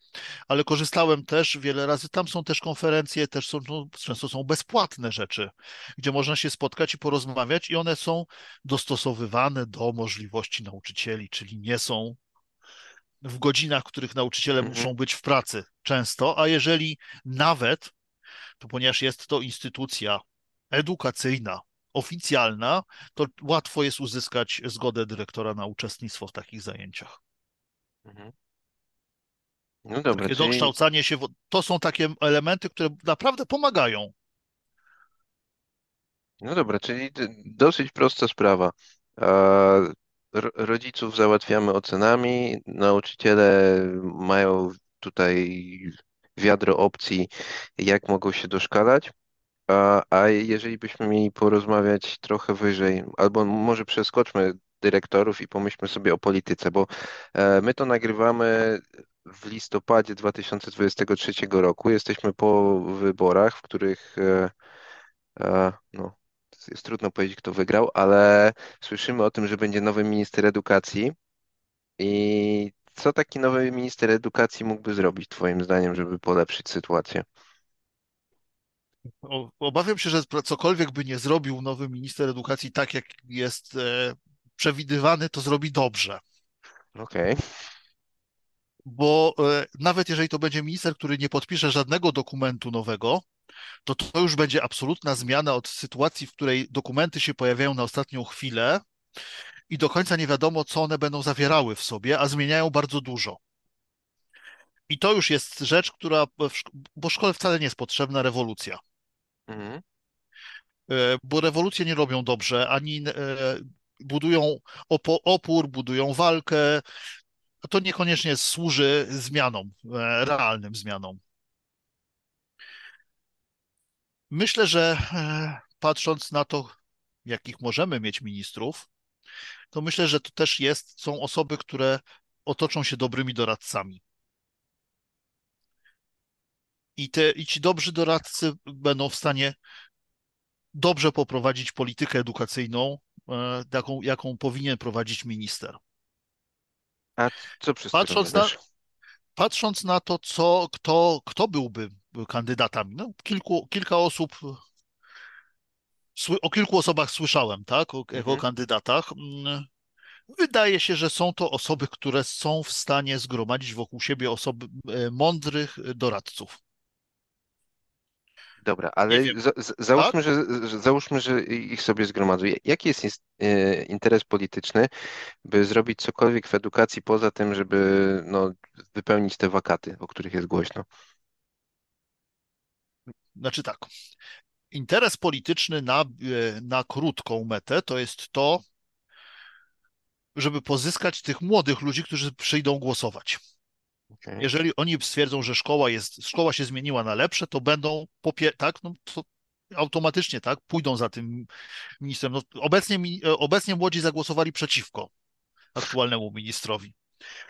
Ale korzystałem też wiele razy. Tam są też konferencje, też są, no, często są bezpłatne rzeczy, gdzie można się spotkać i porozmawiać, i one są dostosowywane do możliwości nauczycieli, czyli nie są w godzinach, w których nauczyciele Mhm. muszą być w pracy często, a jeżeli nawet, to ponieważ jest to instytucja edukacyjna, oficjalna, to łatwo jest uzyskać zgodę dyrektora na uczestnictwo w takich zajęciach. Mhm. No dobra, Takie czyli dokształcanie się, to są takie elementy, które naprawdę pomagają. No dobra, czyli dosyć prosta sprawa. Rodziców załatwiamy ocenami, nauczyciele mają tutaj wiadro opcji, jak mogą się doszkalać. A, jeżeli byśmy mieli porozmawiać trochę wyżej, albo może przeskoczmy dyrektorów i pomyślmy sobie o polityce, bo e, my to nagrywamy w listopadzie 2023 roku. Jesteśmy po wyborach, w których e, E, No, jest trudno powiedzieć, kto wygrał, ale słyszymy o tym, że będzie nowy minister edukacji. I co taki nowy minister edukacji mógłby zrobić, Twoim zdaniem, żeby polepszyć sytuację? Obawiam się, że cokolwiek by nie zrobił nowy minister edukacji tak, jak jest e, przewidywany, to zrobi dobrze. Okej, Bo e, nawet jeżeli to będzie minister, który nie podpisze żadnego dokumentu nowego, to to już będzie absolutna zmiana od sytuacji, w której dokumenty się pojawiają na ostatnią chwilę i do końca nie wiadomo, co one będą zawierały w sobie, a zmieniają bardzo dużo. I to już jest rzecz, która, bo szkole wcale nie jest potrzebna rewolucja, Mhm. E, bo rewolucje nie robią dobrze, ani e, budują opór, budują walkę, to niekoniecznie służy zmianom, e, realnym zmianom. Myślę, że patrząc na to, jakich możemy mieć ministrów, to myślę, że to też jest, są osoby, które otoczą się dobrymi doradcami. I, te, I ci dobrzy doradcy będą w stanie dobrze poprowadzić politykę edukacyjną, e, jaką, jaką powinien prowadzić minister. A co patrząc na, patrząc na to, co, kto, kto byłby kandydatami, no, kilku, kilka osób, o kilku osobach słyszałem, tak, o, mhm. jako kandydatach. Wydaje się, że są to osoby, które są w stanie zgromadzić wokół siebie osoby e, mądrych doradców. Dobra, ale za, załóżmy, tak? że, że, załóżmy, że ich sobie zgromadzą. Jaki jest e, interes polityczny, by zrobić cokolwiek w edukacji poza tym, żeby no, wypełnić te wakaty, o których jest głośno? Znaczy tak. Interes polityczny na, e, na krótką metę to jest to, żeby pozyskać tych młodych ludzi, którzy przyjdą głosować. Okay. Jeżeli oni stwierdzą, że szkoła jest, szkoła się zmieniła na lepsze, to będą popie- tak, no to automatycznie tak, pójdą za tym ministrem. No, obecnie, obecnie młodzi zagłosowali przeciwko aktualnemu ministrowi.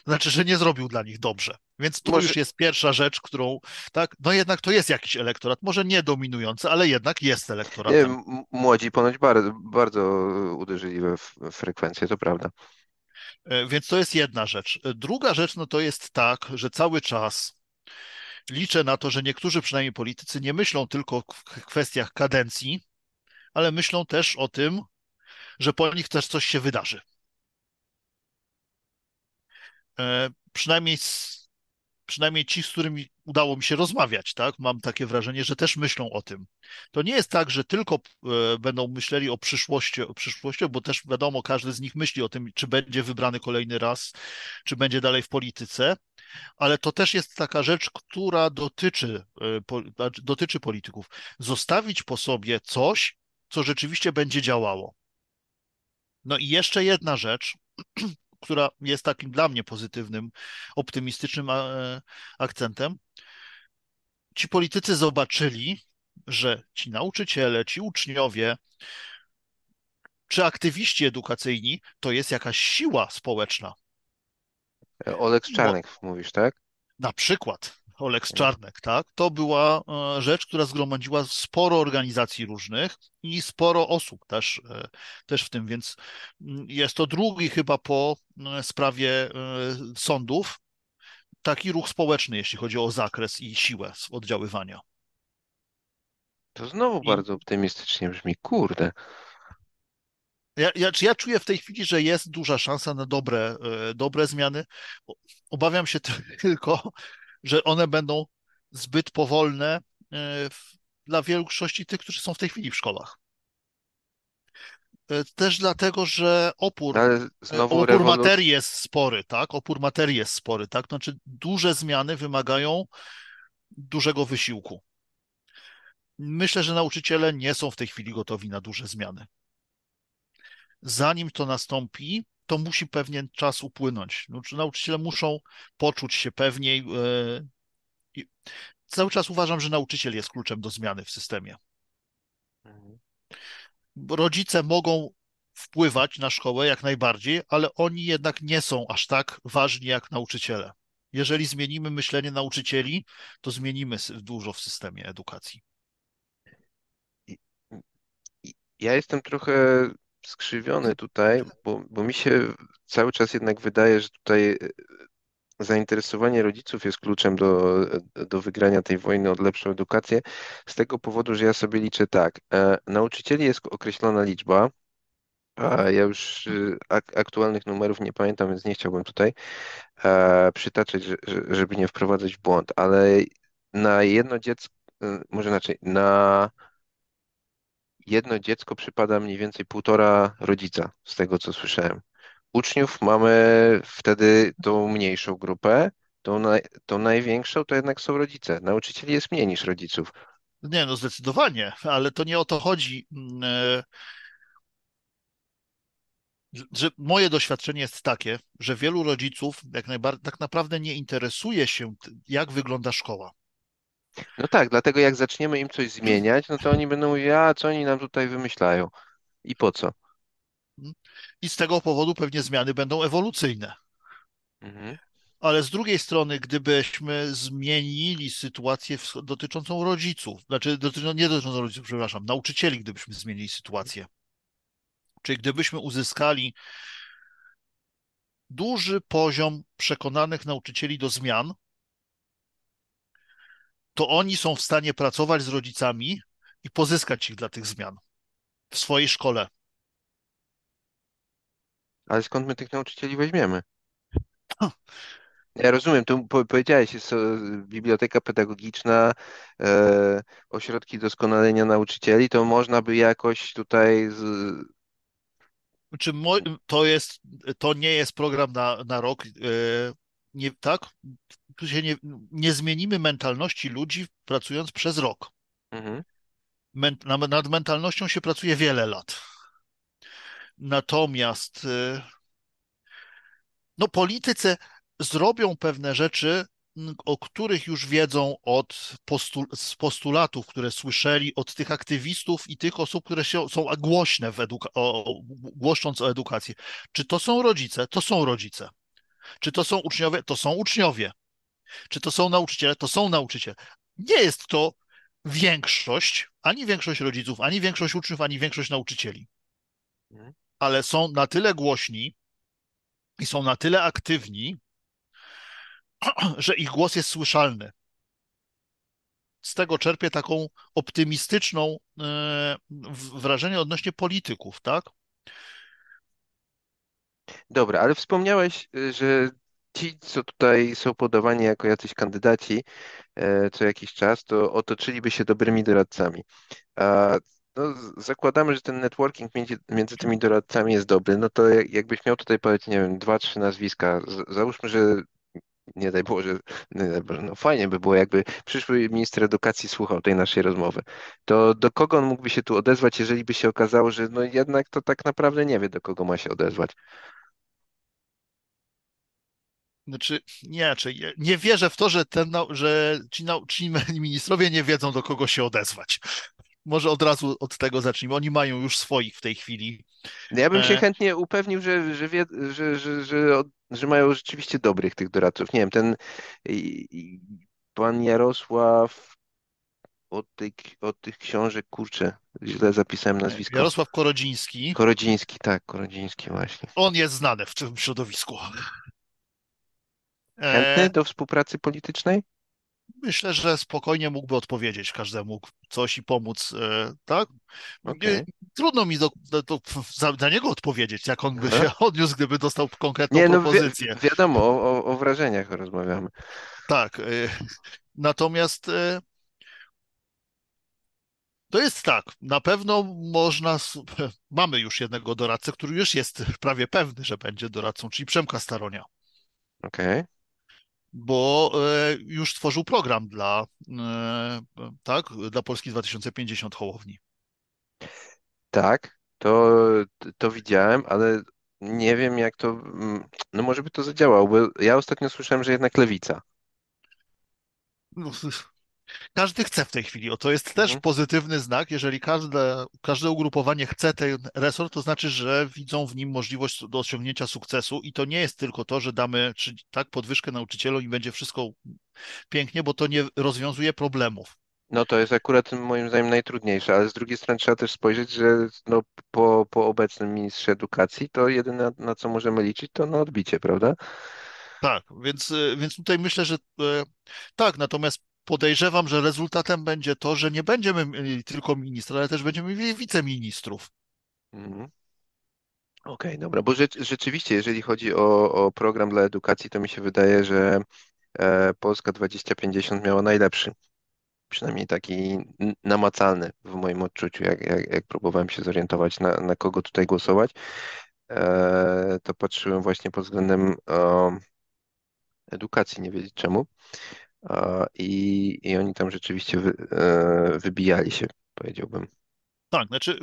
To znaczy, że nie zrobił dla nich dobrze. Więc to może... już jest pierwsza rzecz, którą, tak, no jednak to jest jakiś elektorat, może nie dominujący, ale jednak jest elektoratem. Nie, młodzi ponoć bardzo, bardzo uderzyli we frekwencję, to prawda. E, więc to jest jedna rzecz. E, druga rzecz, no to jest tak, że cały czas liczę na to, że niektórzy przynajmniej politycy nie myślą tylko w kwestiach kadencji, ale myślą też o tym, że po nich też coś się wydarzy. E, przynajmniej przynajmniej ci, z którymi udało mi się rozmawiać, tak? Mam takie wrażenie, że też myślą o tym. To nie jest tak, że tylko e, będą myśleli o przyszłości, o przyszłości, bo też wiadomo, każdy z nich myśli o tym, czy będzie wybrany kolejny raz, czy będzie dalej w polityce, ale to też jest taka rzecz, która dotyczy, e, znaczy, dotyczy polityków. Zostawić po sobie coś, co rzeczywiście będzie działało. No i jeszcze jedna rzecz, [clears throat] która jest takim dla mnie pozytywnym, optymistycznym e, akcentem. Ci politycy zobaczyli, że ci nauczyciele, ci uczniowie, czy aktywiści edukacyjni to jest jakaś siła społeczna. Olek Czarnek Bo, mówisz, tak? Na przykład. Oleks Czarnek, tak? To była e, rzecz, która zgromadziła sporo organizacji różnych i sporo osób też, e, też w tym, więc mm, jest to drugi chyba po e, sprawie sądów taki ruch społeczny, jeśli chodzi o zakres i siłę oddziaływania. To znowu I... bardzo optymistycznie brzmi, kurde. Ja, ja, ja czuję w tej chwili, że jest duża szansa na dobre, dobre zmiany. Obawiam się [laughs] tylko, że one będą zbyt powolne e, dla większości tych, którzy są w tej chwili w szkołach. E, też dlatego, że opór, e, opór rewoluc... materii jest spory, tak? Opór materii jest spory, tak? Znaczy duże zmiany wymagają dużego wysiłku. Myślę, że nauczyciele nie są w tej chwili gotowi na duże zmiany. Zanim to nastąpi, to musi pewien czas upłynąć. Nauczyciele muszą poczuć się pewniej. E, cały czas uważam, że nauczyciel jest kluczem do zmiany w systemie. Rodzice mogą wpływać na szkołę jak najbardziej, ale oni jednak nie są aż tak ważni jak nauczyciele. Jeżeli zmienimy myślenie nauczycieli, to zmienimy dużo w systemie edukacji. Ja jestem trochę skrzywiony tutaj, bo, bo mi się cały czas jednak wydaje, że tutaj e, zainteresowanie rodziców jest kluczem do, do wygrania tej wojny o lepszą edukację, z tego powodu, że ja sobie liczę tak. E, nauczycieli jest określona liczba, a ja już e, ak aktualnych numerów nie pamiętam, więc nie chciałbym tutaj e, przytaczać, że, żeby nie wprowadzać w błąd, ale na jedno dziecko, e, może inaczej, na jedno dziecko przypada mniej więcej półtora rodzica, z tego co słyszałem. Uczniów mamy wtedy tą mniejszą grupę, tą, tą największą to jednak są rodzice. Nauczycieli jest mniej niż rodziców. Nie, no zdecydowanie, ale to nie o to chodzi. Mm, e, że moje doświadczenie jest takie, że wielu rodziców jak najbardziej tak naprawdę nie interesuje się, jak wygląda szkoła. No tak, dlatego jak zaczniemy im coś zmieniać, no to oni będą mówić, a co oni nam tutaj wymyślają i po co? I z tego powodu pewnie zmiany będą ewolucyjne. Mhm. Ale z drugiej strony, gdybyśmy zmienili sytuację dotyczącą rodziców, znaczy doty- nie dotyczącą rodziców, przepraszam, nauczycieli, gdybyśmy zmienili sytuację, czyli gdybyśmy uzyskali duży poziom przekonanych nauczycieli do zmian, to oni są w stanie pracować z rodzicami i pozyskać ich dla tych zmian w swojej szkole. Ale skąd my tych nauczycieli weźmiemy? Ja rozumiem, tu po- powiedziałeś, jest e, biblioteka pedagogiczna, e, ośrodki doskonalenia nauczycieli, to można by jakoś tutaj z... Czy to jest, to nie jest program na, na rok, e, nie, tak? Tu się nie, nie zmienimy mentalności ludzi pracując przez rok. Mhm. Men, na- nad mentalnością się pracuje wiele lat. Natomiast e, no, politycy zrobią pewne rzeczy, o których już wiedzą od postu, z postulatów, które słyszeli od tych aktywistów i tych osób, które się, są głośne w eduka- o, o- głoszcząc o edukacji. Czy to są rodzice? To są rodzice. Czy to są uczniowie? To są uczniowie. Czy to są nauczyciele? To są nauczyciele. Nie jest to większość, ani większość rodziców, ani większość uczniów, ani większość nauczycieli. Mhm. Ale są na tyle głośni i są na tyle aktywni, [clears throat] że ich głos jest słyszalny. Z tego czerpię taką optymistyczną e, wrażenie odnośnie polityków, tak? Dobra, ale wspomniałeś, y, że ci, co tutaj są podawani jako jacyś kandydaci e, co jakiś czas, to otoczyliby się dobrymi doradcami. A no, zakładamy, że ten networking między, między tymi doradcami jest dobry, no to jak- jakbyś miał tutaj powiedzieć, nie wiem, dwa, trzy nazwiska, z- załóżmy, że nie daj Boże, nie daj Boże, no fajnie by było, jakby przyszły minister edukacji słuchał tej naszej rozmowy. To do kogo on mógłby się tu odezwać, jeżeli by się okazało, że no jednak to tak naprawdę nie wie, do kogo ma się odezwać. Znaczy, nie, czy nie, nie wierzę w to, że, ten, że ci, ci ministrowie nie wiedzą, do kogo się odezwać. Może od razu od tego zacznijmy. Oni mają już swoich w tej chwili. Ja bym się E, chętnie upewnił, że, że, wie, że, że, że, że mają rzeczywiście dobrych tych doradców. Nie wiem, ten pan Jarosław od, tej, od tych książek, kurczę, źle zapisałem nazwisko. Jarosław Korodziński, Korodziński, tak, Korodziński właśnie. on jest znany w tym środowisku. Chętny E, do współpracy politycznej? myślę, że spokojnie mógłby odpowiedzieć każdemu coś i pomóc, e, tak? Okej. trudno mi do, do, za, za niego odpowiedzieć, jak on by się [laughs] odniósł, gdyby dostał konkretną Nie, no wi propozycję. wiadomo, o, o, wrażeniach rozmawiamy. Tak. e, Natomiast to jest tak, na pewno można, [laughs] mamy już jednego doradcę, który już jest prawie pewny, że będzie doradcą, czyli Przemka Staronia, Okej. Bo e, już tworzył program dla, e, tak, dla Polski 2050 Hołowni. Tak, to, to widziałem, ale nie wiem jak to, mm, no może by to zadziałało, bo ja ostatnio słyszałem, że jednak lewica. No, Każdy chce w tej chwili. O, to jest też Mhm. pozytywny znak. Jeżeli każde, każde ugrupowanie chce ten resort, to znaczy, że widzą w nim możliwość do osiągnięcia sukcesu i to nie jest tylko to, że damy czy, tak podwyżkę nauczycielom i będzie wszystko pięknie, bo to nie rozwiązuje problemów. No to jest akurat moim zdaniem najtrudniejsze, ale z drugiej strony trzeba też spojrzeć, że no, po, po obecnym ministrze edukacji to jedyne na, co możemy liczyć to na odbicie, prawda? Tak, więc, więc tutaj myślę, że e, tak, natomiast podejrzewam, że rezultatem będzie to, że nie będziemy mieli tylko ministra, ale też będziemy mieli wiceministrów. Mhm. Okej, dobra, bo rzecz, rzeczywiście, jeżeli chodzi o, o program dla edukacji, to mi się wydaje, że e, Polska 2050 miała najlepszy, przynajmniej taki namacalny w moim odczuciu, jak, jak, jak próbowałem się zorientować, na, na kogo tutaj głosować, e, to patrzyłem właśnie pod względem e, edukacji, nie wiedzieć czemu. I, I oni tam rzeczywiście wy, e, wybijali się, powiedziałbym. Tak, znaczy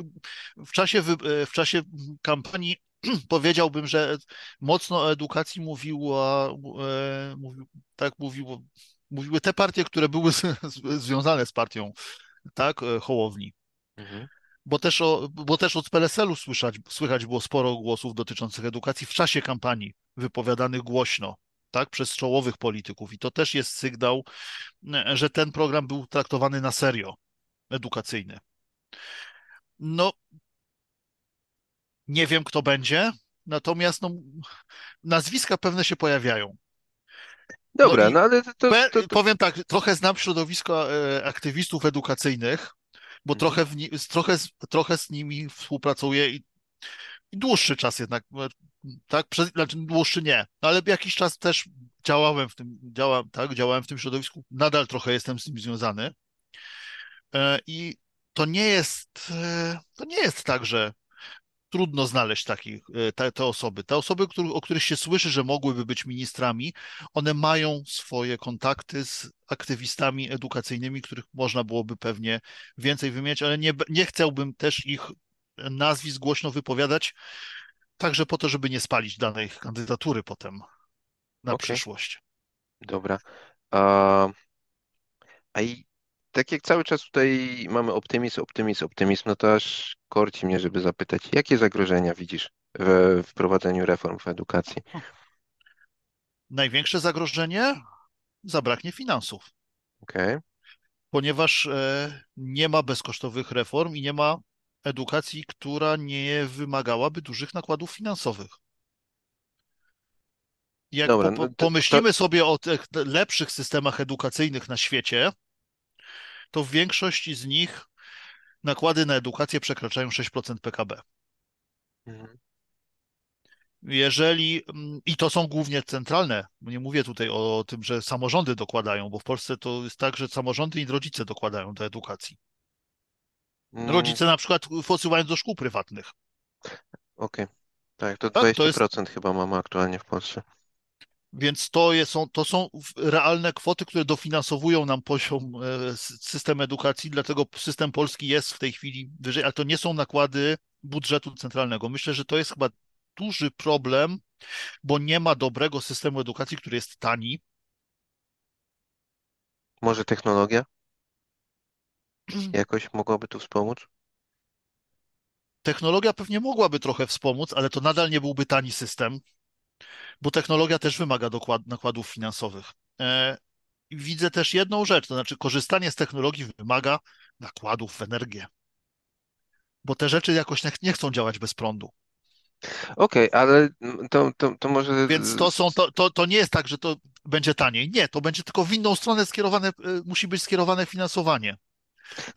w czasie, wy- w czasie kampanii [clears throat] powiedziałbym, że mocno o edukacji mówiła, e, mówił, tak mówiło Mówiły te partie, które były z, z, związane z partią, tak, e, Hołowni. Mhm. Bo też, o, bo też od słyszać, słychać było sporo głosów dotyczących edukacji w czasie kampanii, wypowiadanych głośno, tak, przez czołowych polityków. I to też jest sygnał, e, że ten program był traktowany na serio, edukacyjny. No, nie wiem, kto będzie, natomiast no, nazwiska pewne się pojawiają. Dobra, no, no ale to, to, to, Powiem tak, trochę znam środowisko e, aktywistów edukacyjnych, bo mhm. trochę, w, trochę, trochę z nimi współpracuję i, i dłuższy czas jednak, tak, przez, znaczy dłuższy nie, ale jakiś czas też działałem w tym, działam, tak, działałem w tym środowisku, nadal trochę jestem z tym związany e, i to nie jest, to nie jest tak, że trudno znaleźć takich, e, te, te osoby. Te osoby, który, o których się słyszy, że mogłyby być ministrami, one mają swoje kontakty z aktywistami edukacyjnymi, których można byłoby pewnie więcej wymieniać, ale nie, nie chciałbym też ich nazwisk głośno wypowiadać, także po to, żeby nie spalić danej kandydatury potem na okay. przyszłość. Dobra. A, a i tak jak cały czas tutaj mamy optymizm, optymizm, optymizm, no to aż korci mnie, żeby zapytać, jakie zagrożenia widzisz w wprowadzeniu reform w edukacji? Największe zagrożenie? Zabraknie finansów. Okay. Ponieważ e, nie ma bezkosztowych reform i nie ma edukacji, która nie wymagałaby dużych nakładów finansowych. Jak Dobra, po, no pomyślimy to... sobie o tych lepszych systemach edukacyjnych na świecie, to w większości z nich nakłady na edukację przekraczają 6% PKB. Mhm. Jeżeli, mm, i to są głównie centralne, nie mówię tutaj o tym, że samorządy dokładają, bo w Polsce to jest tak, że samorządy i rodzice dokładają do edukacji. Mm. Rodzice na przykład posyłają do szkół prywatnych. Okej. Okay. Tak, to 20% tak, to jest... chyba mamy aktualnie w Polsce. Więc to, jest, to są realne kwoty, które dofinansowują nam poziom e, system edukacji, dlatego system polski jest w tej chwili wyżej, ale to nie są nakłady budżetu centralnego. Myślę, że to jest chyba duży problem, bo nie ma dobrego systemu edukacji, który jest tani. Może technologia [clears throat] jakoś mogłaby tu wspomóc? Technologia pewnie mogłaby trochę wspomóc, ale to nadal nie byłby tani system bo technologia też wymaga dokład, nakładów finansowych. E, widzę też jedną rzecz, to znaczy korzystanie z technologii wymaga nakładów w energię, bo te rzeczy jakoś nie chcą działać bez prądu. Okej, okay, ale to, to, to może. Więc to, są, to, to, to nie jest tak, że to będzie taniej. Nie, to będzie tylko w inną stronę skierowane, e, musi być skierowane finansowanie,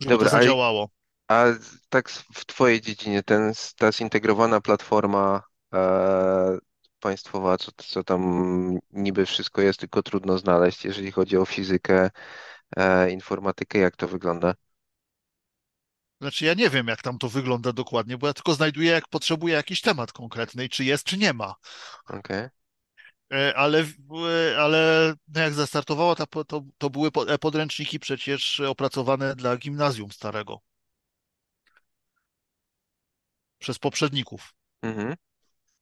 żeby Dobra, to zadziałało. A, a tak w Twojej dziedzinie, ten, ta zintegrowana platforma e, państwowa, co, co tam niby wszystko jest, tylko trudno znaleźć, jeżeli chodzi o fizykę, e, informatykę, jak to wygląda? Znaczy, ja nie wiem, jak tam to wygląda dokładnie, bo ja tylko znajduję, jak potrzebuję jakiś temat konkretny, czy jest, czy nie ma. Okej. E, ale, e, ale no jak zastartowała, to, to, to były e, podręczniki przecież opracowane dla gimnazjum starego. Przez poprzedników. Mhm.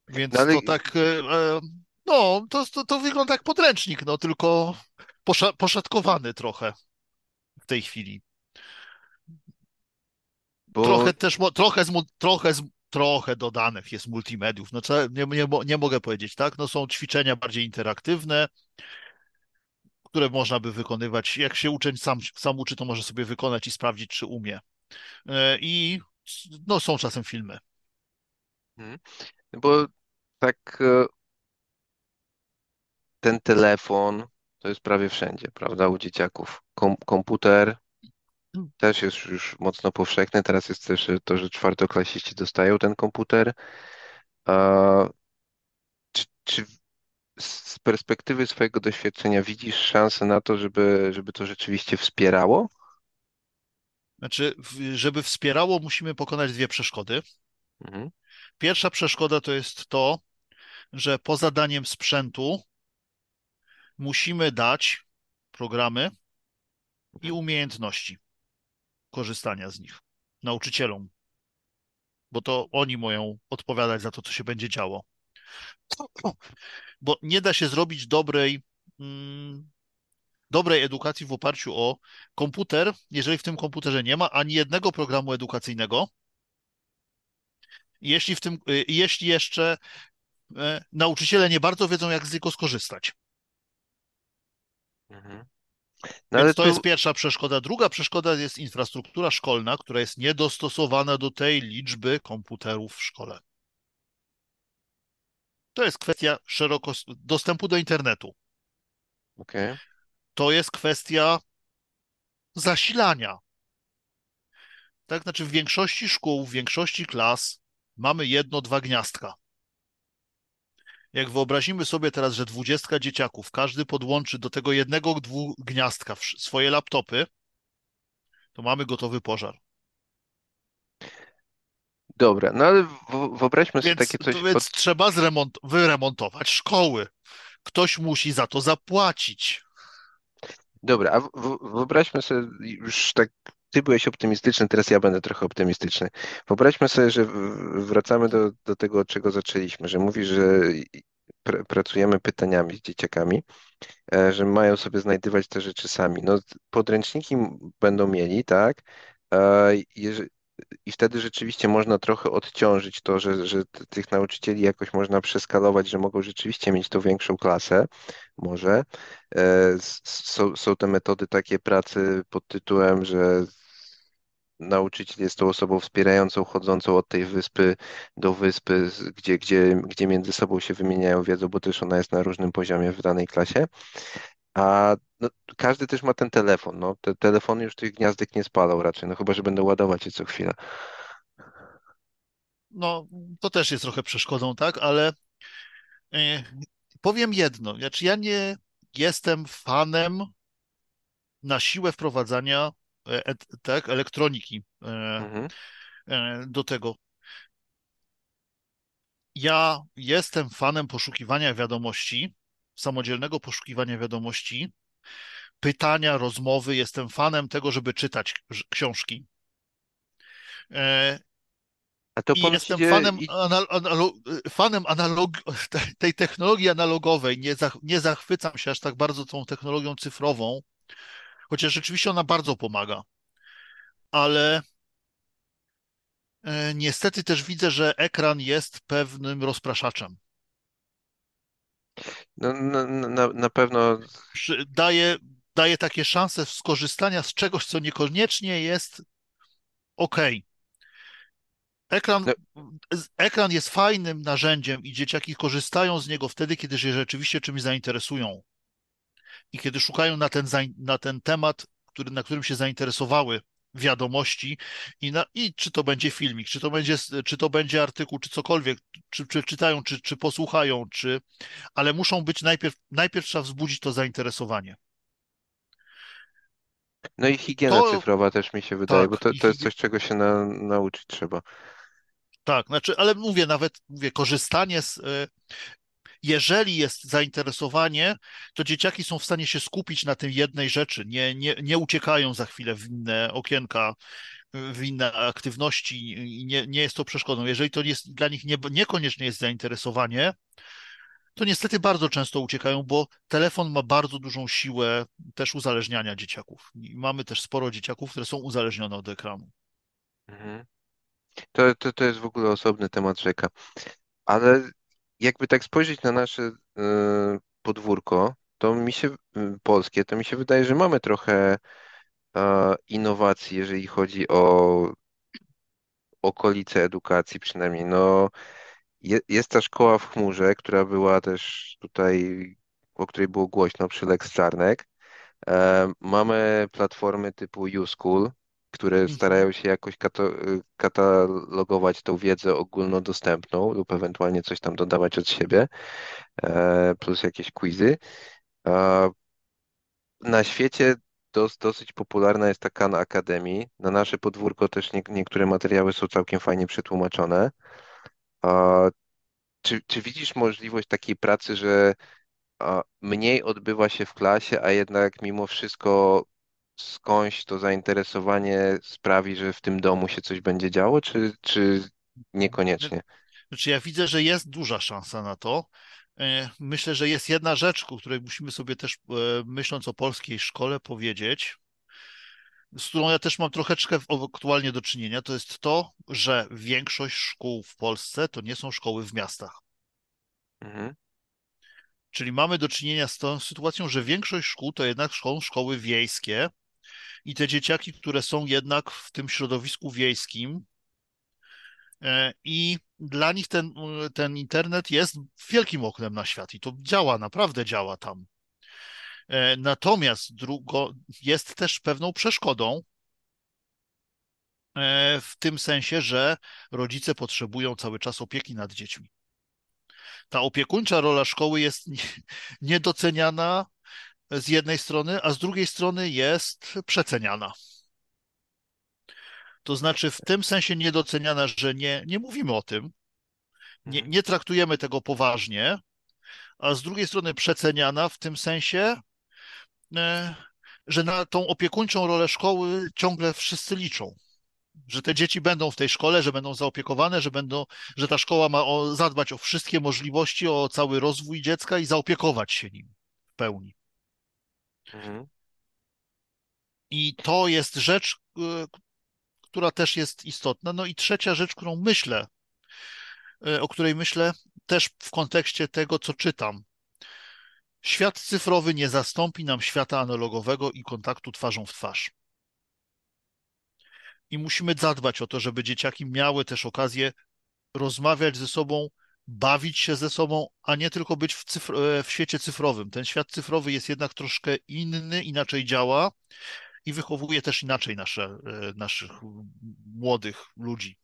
Więc no, ale... to tak, e, no, to, to, to wygląda jak podręcznik, no tylko posza, poszatkowany trochę w tej chwili. Bo... Trochę też, trochę, trochę, z, trochę dodanych jest multimediów. No nie, nie, nie mogę powiedzieć, tak? No są ćwiczenia bardziej interaktywne, które można by wykonywać. Jak się uczeń sam, sam uczy, to może sobie wykonać i sprawdzić, czy umie. E, I no, są czasem filmy. Hmm. Bo tak e, ten telefon to jest prawie wszędzie, prawda, u dzieciaków. Kom komputer też jest już mocno powszechny. Teraz jest też to, że czwartoklasiści dostają ten komputer. A, czy, czy z perspektywy swojego doświadczenia widzisz szansę na to, żeby, żeby to rzeczywiście wspierało? Znaczy, żeby wspierało, musimy pokonać dwie przeszkody. Mhm. Pierwsza przeszkoda to jest to, że poza daniem sprzętu musimy dać programy i umiejętności korzystania z nich nauczycielom, bo to oni mają odpowiadać za to, co się będzie działo. Bo nie da się zrobić dobrej, mm, dobrej edukacji w oparciu o komputer, jeżeli w tym komputerze nie ma ani jednego programu edukacyjnego, jeśli, w tym, y, jeśli jeszcze e, nauczyciele nie bardzo wiedzą, jak z niego skorzystać. Mhm. No ale to tu, jest pierwsza przeszkoda. Druga przeszkoda jest infrastruktura szkolna, która jest niedostosowana do tej liczby komputerów w szkole. To jest kwestia szeroko dostępu do internetu. okej. To jest kwestia zasilania. Tak, znaczy w większości szkół, w większości klas mamy jedno, dwa gniazdka. Jak wyobrazimy sobie teraz, że dwudziestka dzieciaków, każdy podłączy do tego jednego, dwóch gniazdka swoje laptopy, to mamy gotowy pożar. Dobra, no ale wyobraźmy sobie Więc, takie coś więc od... trzeba zremont, wyremontować szkoły. Ktoś musi za to zapłacić. Dobra, a wyobraźmy sobie już tak, ty byłeś optymistyczny, teraz ja będę trochę optymistyczny. Wyobraźmy sobie, że wracamy do, do tego, od czego zaczęliśmy, że mówisz, że pr pracujemy pytaniami z dzieciakami, e, że mają sobie znajdywać te rzeczy sami. No, podręczniki będą mieli, tak? E, I wtedy rzeczywiście można trochę odciążyć to, że, że tych nauczycieli jakoś można przeskalować, że mogą rzeczywiście mieć tą większą klasę, może. E, s- Są, są te metody takie pracy pod tytułem, że nauczyciel jest tą osobą wspierającą, chodzącą od tej wyspy do wyspy, gdzie, gdzie, gdzie między sobą się wymieniają wiedzą, bo też ona jest na różnym poziomie w danej klasie. A no, każdy też ma ten telefon. No. Te telefony już tych gniazdek nie spalą raczej, no chyba, że będą ładować je co chwilę. No, to też jest trochę przeszkodą, tak? Ale e, powiem jedno. Znaczy, ja nie jestem fanem na siłę wprowadzania et- tak, elektroniki e, Mhm. e, do tego. Ja jestem fanem poszukiwania wiadomości, samodzielnego poszukiwania wiadomości, pytania, rozmowy. Jestem fanem tego, żeby czytać książki. E, A to I jestem idzie, fanem, anal, analo, fanem analog, [laughs] tej technologii analogowej. Nie, zach, nie zachwycam się aż tak bardzo tą technologią cyfrową, chociaż rzeczywiście ona bardzo pomaga. Ale e, niestety też widzę, że ekran jest pewnym rozpraszaczem. no, na, na, na pewno, Daje, daje takie szanse skorzystania z czegoś, co niekoniecznie jest OK. Ekran, no, ekran jest fajnym narzędziem i dzieciaki korzystają z niego wtedy, kiedy się rzeczywiście czymś zainteresują i kiedy szukają na ten, na ten temat, który, na którym się zainteresowały wiadomości i, na, i czy to będzie filmik, czy to będzie, czy to będzie artykuł, czy cokolwiek, czy, czy czytają, czy, czy posłuchają, czy, ale muszą być najpierw, najpierw trzeba wzbudzić to zainteresowanie. no i higiena To cyfrowa też mi się wydaje, bo tak, to, i to jest coś, czego się na, nauczyć trzeba. tak, znaczy, ale mówię nawet, mówię, korzystanie z, e, jeżeli jest zainteresowanie, to dzieciaki są w stanie się skupić na tym jednej rzeczy, nie, nie, nie uciekają za chwilę w inne okienka, w inne aktywności i nie, nie jest to przeszkodą. Jeżeli to jest dla nich nie, niekoniecznie jest zainteresowanie, to niestety bardzo często uciekają, bo telefon ma bardzo dużą siłę też uzależniania dzieciaków. I mamy też sporo dzieciaków, które są uzależnione od ekranu. Mhm. To, to, to jest w ogóle osobny temat rzeka. Ale jakby tak spojrzeć na nasze y, podwórko, to mi się, y, polskie, to mi się wydaje, że mamy trochę e, innowacji, jeżeli chodzi o okolice edukacji przynajmniej. No, je, jest ta szkoła w chmurze, która była też tutaj, o której było głośno przy Lex Czarnek. E, mamy platformy typu YouSchool, które Mhm. starają się jakoś katalogować tą wiedzę ogólnodostępną lub ewentualnie coś tam dodawać od siebie, e, plus jakieś quizy. Na świecie dos, dosyć popularna jest ta Khan Academy. Na nasze podwórko też nie, niektóre materiały są całkiem fajnie przetłumaczone. Czy, czy widzisz możliwość takiej pracy, że mniej odbywa się w klasie, a jednak mimo wszystko skądś to zainteresowanie sprawi, że w tym domu się coś będzie działo, czy, czy niekoniecznie? Znaczy, ja widzę, że jest duża szansa na to. E, Myślę, że jest jedna rzecz, o której musimy sobie też, e, myśląc o polskiej szkole, powiedzieć, z którą ja też mam troszeczkę aktualnie do czynienia, to jest to, że większość szkół w Polsce to nie są szkoły w miastach. Mhm. Czyli mamy do czynienia z tą sytuacją, że większość szkół to jednak są szkoły wiejskie i te dzieciaki, które są jednak w tym środowisku wiejskim, e, i dla nich ten, ten internet jest wielkim oknem na świat i to działa, naprawdę działa tam. E, Natomiast drugo, jest też pewną przeszkodą, e, w tym sensie, że rodzice potrzebują cały czas opieki nad dziećmi. Ta opiekuńcza rola szkoły jest nie- [laughs] niedoceniana z jednej strony, a z drugiej strony jest przeceniana. To znaczy w tym sensie niedoceniana, że nie, nie mówimy o tym, nie, Mhm. nie traktujemy tego poważnie, a z drugiej strony przeceniana w tym sensie, e, że na tą opiekuńczą rolę szkoły ciągle wszyscy liczą. Że te dzieci będą w tej szkole, że będą zaopiekowane, że będą, że ta szkoła ma o, zadbać o wszystkie możliwości, o cały rozwój dziecka i zaopiekować się nim w pełni. Mhm. I to jest rzecz, e, która też jest istotna. No i trzecia rzecz, którą myślę, e, o której myślę też w kontekście tego, co czytam. Świat cyfrowy nie zastąpi nam świata analogowego i kontaktu twarzą w twarz. I musimy zadbać o to, żeby dzieciaki miały też okazję rozmawiać ze sobą, bawić się ze sobą, a nie tylko być w, cyfr w świecie cyfrowym. Ten świat cyfrowy jest jednak troszkę inny, inaczej działa i wychowuje też inaczej nasze, e, naszych młodych ludzi.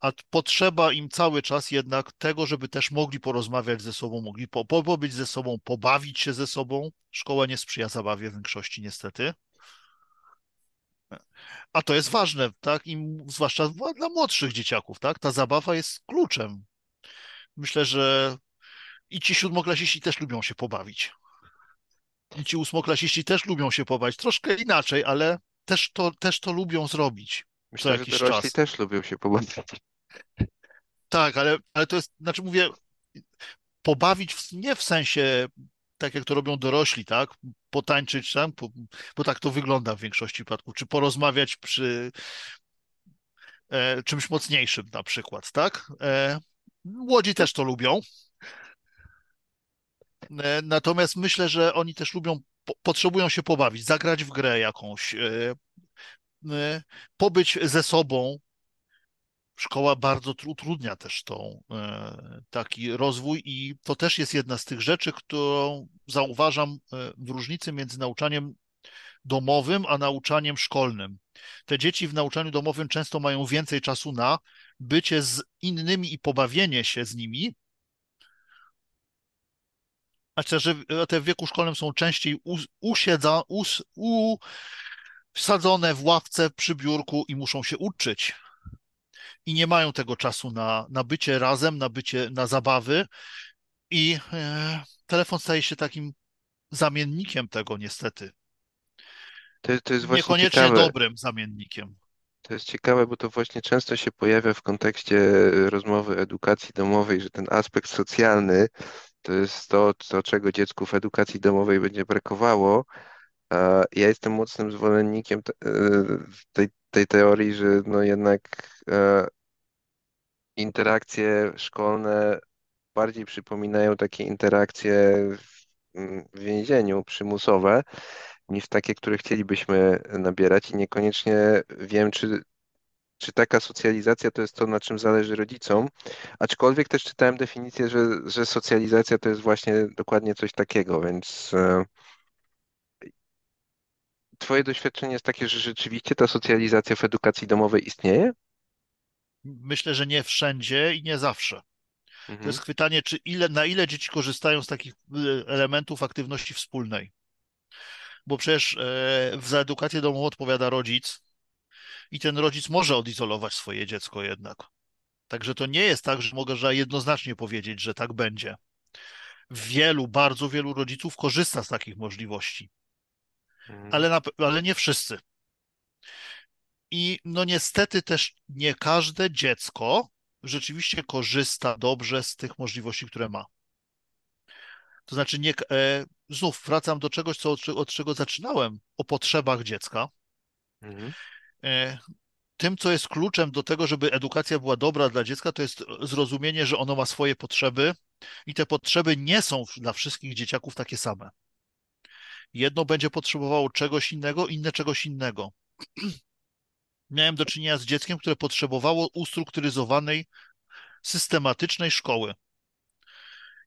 A potrzeba im cały czas jednak tego, żeby też mogli porozmawiać ze sobą, mogli po, pobyć ze sobą, pobawić się ze sobą. Szkoła nie sprzyja zabawie w większości, niestety. A to jest ważne, tak? I zwłaszcza dla młodszych dzieciaków, tak? Ta zabawa jest kluczem. Myślę, że i ci siódmoklasiści też lubią się pobawić. I ci ósmoklasiści też lubią się pobawić. Troszkę inaczej, ale też to, też to lubią zrobić Myślę, że dorośli czas. też lubią się pobawić. Tak, ale, ale to jest, znaczy mówię, pobawić w, nie w sensie tak jak to robią dorośli, tak? Potańczyć tam, po, bo tak to wygląda w większości przypadków, czy porozmawiać przy e, czymś mocniejszym na przykład, tak? E, młodzi też to lubią. E, natomiast myślę, że oni też lubią, po, potrzebują się pobawić, zagrać w grę jakąś, e, e, pobyć ze sobą. Szkoła bardzo tru- utrudnia też tą, taki rozwój i to też jest jedna z tych rzeczy, którą zauważam w różnicy między nauczaniem domowym a nauczaniem szkolnym. Te dzieci w nauczaniu domowym często mają więcej czasu na bycie z innymi i pobawienie się z nimi, a szczerze, te w wieku szkolnym są częściej us, usiedza, us, usadzone w ławce przy biurku i muszą się uczyć. I nie mają tego czasu na, na bycie razem, na bycie, na zabawy. I e, telefon staje się takim zamiennikiem tego, niestety. To, to jest właśnie Niekoniecznie ciekawe. dobrym zamiennikiem. To jest ciekawe, bo to właśnie często się pojawia w kontekście rozmowy edukacji domowej, że ten aspekt socjalny to jest to, co, czego dziecku w edukacji domowej będzie brakowało. Ja jestem mocnym zwolennikiem e, tej, tej teorii, że no jednak e, interakcje szkolne bardziej przypominają takie interakcje w więzieniu przymusowe, niż takie, które chcielibyśmy nabierać i niekoniecznie wiem, czy czy taka socjalizacja to jest to, na czym zależy rodzicom. Aczkolwiek też czytałem definicję, że, że socjalizacja to jest właśnie dokładnie coś takiego, więc e, twoje doświadczenie jest takie, że rzeczywiście ta socjalizacja w edukacji domowej istnieje? Myślę, że nie wszędzie i nie zawsze. To Mhm, jest pytanie, czy ile, na ile dzieci korzystają z takich y, elementów aktywności wspólnej. Bo przecież e, za edukację domową odpowiada rodzic i ten rodzic może odizolować swoje dziecko jednak. Także to nie jest tak, że mogę jednoznacznie powiedzieć, że tak będzie. Wielu, bardzo wielu rodziców korzysta z takich możliwości, mhm. ale, na, ale nie wszyscy. I no niestety też nie każde dziecko rzeczywiście korzysta dobrze z tych możliwości, które ma. To znaczy, nie, e, znów wracam do czegoś, co, od, czego zaczynałem, o potrzebach dziecka. Mhm. E, tym, co jest kluczem do tego, żeby edukacja była dobra dla dziecka, to jest zrozumienie, że ono ma swoje potrzeby i te potrzeby nie są dla wszystkich dzieciaków takie same. Jedno będzie potrzebowało czegoś innego, inne czegoś innego. [clears throat] Miałem do czynienia z dzieckiem, które potrzebowało ustrukturyzowanej, systematycznej szkoły.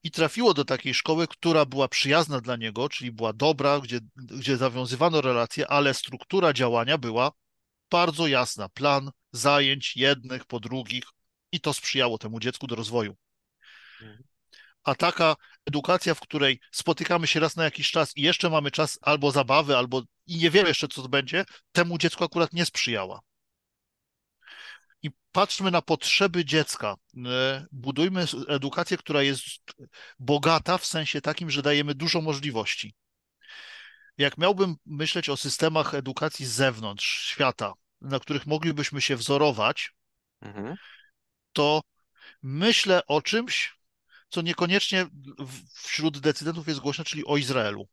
I trafiło do takiej szkoły, która była przyjazna dla niego, czyli była dobra, gdzie, gdzie zawiązywano relacje, ale struktura działania była bardzo jasna. Plan zajęć jednych po drugich i to sprzyjało temu dziecku do rozwoju. Mhm. A taka edukacja, w której spotykamy się raz na jakiś czas i jeszcze mamy czas albo zabawy, albo i nie wiemy jeszcze, co to będzie, temu dziecku akurat nie sprzyjała. I patrzmy na potrzeby dziecka. E, budujmy edukację, która jest bogata w sensie takim, że dajemy dużo możliwości. Jak miałbym myśleć o systemach edukacji z zewnątrz świata, na których moglibyśmy się wzorować, Mhm. to myślę o czymś, co niekoniecznie wśród decydentów jest głośne, czyli o Izraelu.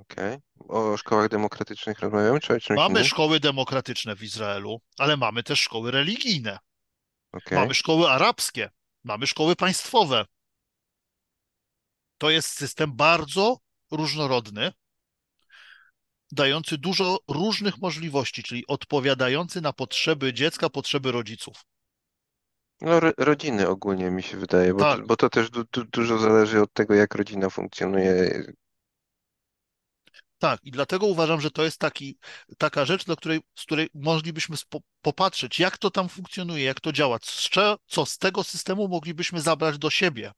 Okej. O szkołach demokratycznych rozmawiamy, czy o czymś Mamy innym? szkoły demokratyczne w Izraelu, ale mamy też szkoły religijne. Okej. Mamy szkoły arabskie, mamy szkoły państwowe. To jest system bardzo różnorodny, dający dużo różnych możliwości, czyli odpowiadający na potrzeby dziecka, potrzeby rodziców. No, ro- rodziny ogólnie mi się wydaje, bo, Tak. to, bo to też du, du, dużo zależy od tego, jak rodzina funkcjonuje. Tak, i dlatego uważam, że to jest taki, taka rzecz, do której, z której moglibyśmy popatrzeć, jak to tam funkcjonuje, jak to działa, co, co z tego systemu moglibyśmy zabrać do siebie.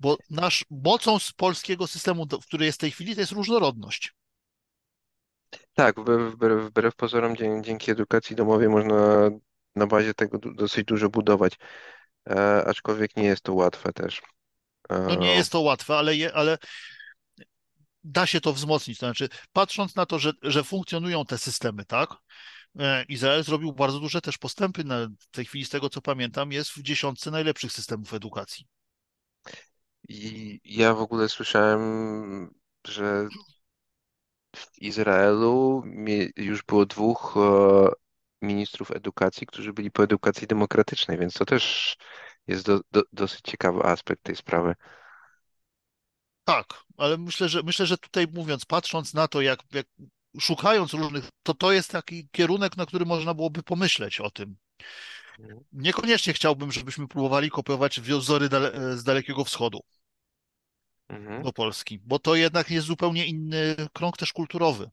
Bo nasz mocą z polskiego systemu, w której jest w tej chwili, to jest różnorodność. Tak, wbrew, wbrew, pozorom, dzięki edukacji domowej można na bazie tego dosyć dużo budować, e, aczkolwiek nie jest to łatwe też. No nie E, jest to łatwe, ale, je, ale da się to wzmocnić. To znaczy, patrząc na to, że, że funkcjonują te systemy, tak? E, Izrael zrobił bardzo duże też postępy. Na, w tej chwili, z tego co pamiętam, jest w dziesiątce najlepszych systemów edukacji. I ja w ogóle słyszałem, że w Izraelu już było dwóch e, ministrów edukacji, którzy byli po edukacji demokratycznej, więc to też jest do, do, dosyć ciekawy aspekt tej sprawy. Tak, ale myślę, że myślę, że tutaj mówiąc, patrząc na to, jak, jak szukając różnych, to to jest taki kierunek, na który można byłoby pomyśleć o tym. Mhm. Niekoniecznie chciałbym, żebyśmy próbowali kopiować wzory dale, z Dalekiego Wschodu Mhm. do Polski, bo to jednak jest zupełnie inny krąg też kulturowy.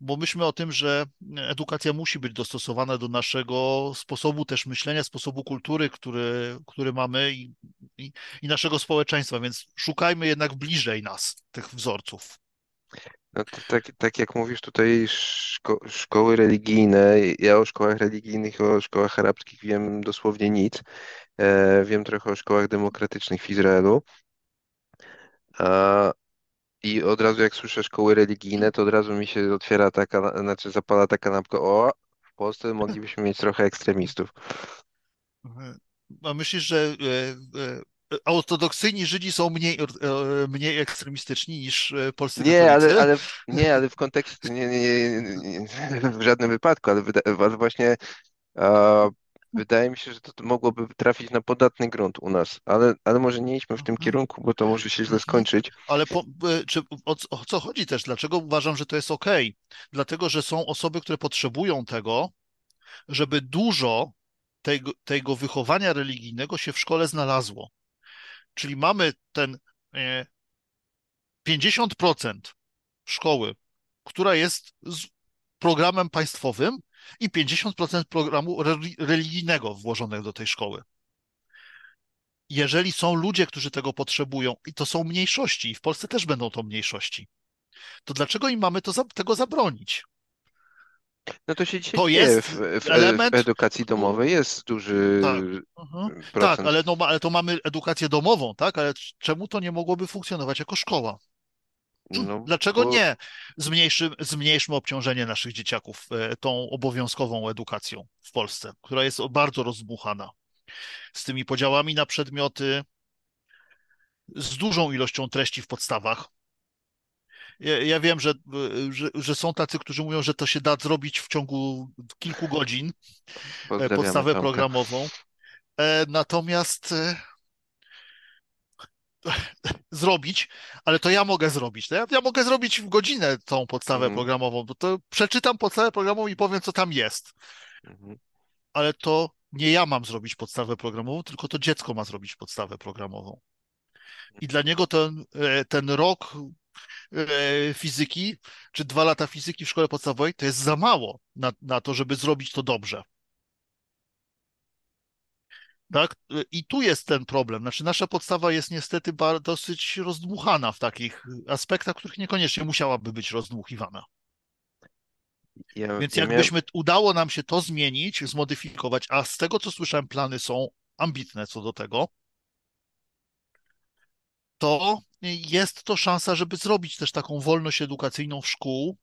Bo myślmy o tym, że edukacja musi być dostosowana do naszego sposobu też myślenia, sposobu kultury, który, który mamy i, i, i naszego społeczeństwa, więc szukajmy jednak bliżej nas tych wzorców. No tak, tak jak mówisz tutaj szko szkoły religijne, ja o szkołach religijnych, o szkołach arabskich wiem dosłownie nic. E, wiem trochę o szkołach demokratycznych w Izraelu. A, I od razu jak słyszę szkoły religijne, to od razu mi się otwiera taka, znaczy zapala taka lampka, o, w Polsce moglibyśmy mieć trochę ekstremistów. A myślisz, że e, e, ortodoksyjni Żydzi są mniej, e, mniej ekstremistyczni niż e, polscy Nie, ale, katolicy? ale, [laughs] w- nie, ale w kontekście, nie, nie, nie, nie, nie, w żadnym wypadku, ale, wyda, ale właśnie a, wydaje mi się, że to, mogłoby trafić na podatny grunt u nas, ale, ale może nie idźmy w tym Mhm. kierunku, bo to może się źle Mhm. skończyć. Ale po, e, czy, o, co- o co chodzi też? Dlaczego uważam, że to jest ok? Dlatego, że są osoby, które potrzebują tego, żeby dużo tego, tego wychowania religijnego się w szkole znalazło. Czyli mamy ten e, 50% szkoły, która jest z programem państwowym i 50% programu reli- religijnego włożonego do tej szkoły. Jeżeli są ludzie, którzy tego potrzebują, i to są mniejszości, i w Polsce też będą to mniejszości, to dlaczego im mamy to, tego zabronić? No to się dzisiaj To w, jest w, w element, edukacji który, domowej, jest duży tak, mhm, tak, ale, no, ale to mamy edukację domową, tak? Ale czemu to nie mogłoby funkcjonować jako szkoła? No, Dlaczego bo nie zmniejszy, zmniejszmy obciążenie naszych dzieciaków e, tą obowiązkową edukacją w Polsce, która jest bardzo rozdmuchana, z tymi podziałami na przedmioty, z dużą ilością treści w podstawach. Ja, ja wiem, że, że, że, są tacy, którzy mówią, że to się da zrobić w ciągu kilku godzin, e, podstawę Tomka. programową. E, natomiast e, [laughs] zrobić, ale to ja mogę zrobić. Ja, ja, mogę zrobić w godzinę tą podstawę mhm. programową, bo to przeczytam podstawę programową i powiem, co tam jest. Mhm. Ale to nie ja mam zrobić podstawę programową, tylko to dziecko ma zrobić podstawę programową. I dla niego ten, ten rok E, fizyki, czy dwa lata fizyki w szkole podstawowej, to jest za mało na, na to, żeby zrobić to dobrze. Tak? I tu jest ten problem. Znaczy, nasza podstawa jest niestety dosyć rozdmuchana w takich aspektach, których niekoniecznie musiałaby być rozdmuchiwana. Ja, Więc ja jakbyśmy udało nam się to zmienić, zmodyfikować, a z tego co słyszałem, plany są ambitne co do tego, to jest to szansa, żeby zrobić też taką wolność edukacyjną w szkół,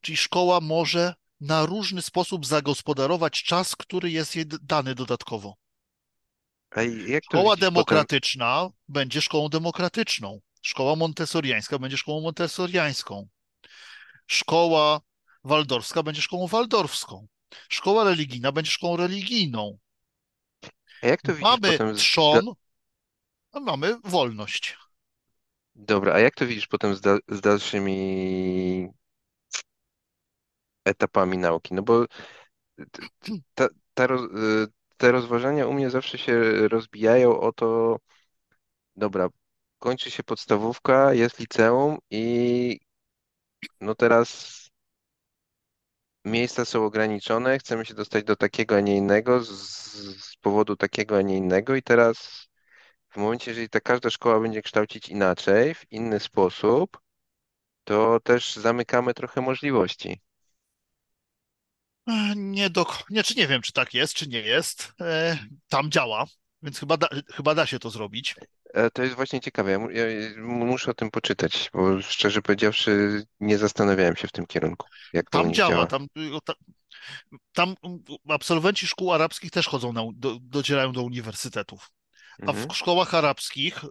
czyli szkoła może na różny sposób zagospodarować czas, który jest jej dany dodatkowo. Szkoła demokratyczna potem... będzie szkołą demokratyczną. Szkoła montessoriańska będzie szkołą montessoriańską. Szkoła waldorska będzie szkołą waldorfską. Szkoła religijna będzie szkołą religijną. A jak to widzisz mamy potem... trzon, a mamy wolność. Dobra, a jak to widzisz potem z, da z dalszymi etapami nauki? No bo ta, ta roz, te rozważania u mnie zawsze się rozbijają o to, dobra, kończy się podstawówka, jest liceum i no teraz miejsca są ograniczone, chcemy się dostać do takiego, a nie innego, z, z powodu takiego, a nie innego i teraz w momencie, jeżeli ta każda szkoła będzie kształcić inaczej, w inny sposób, to też zamykamy trochę możliwości. Nie do, nie, czy nie wiem, czy tak jest, czy nie jest. E, tam działa, więc chyba da, chyba da się to zrobić. E, to jest właśnie ciekawe. Ja, ja muszę o tym poczytać, bo szczerze powiedziawszy, nie zastanawiałem się w tym kierunku. Jak tam działa, działa. Tam, tam, tam, absolwenci szkół arabskich też chodzą, na, do, docierają do uniwersytetów. A w mhm. szkołach arabskich y,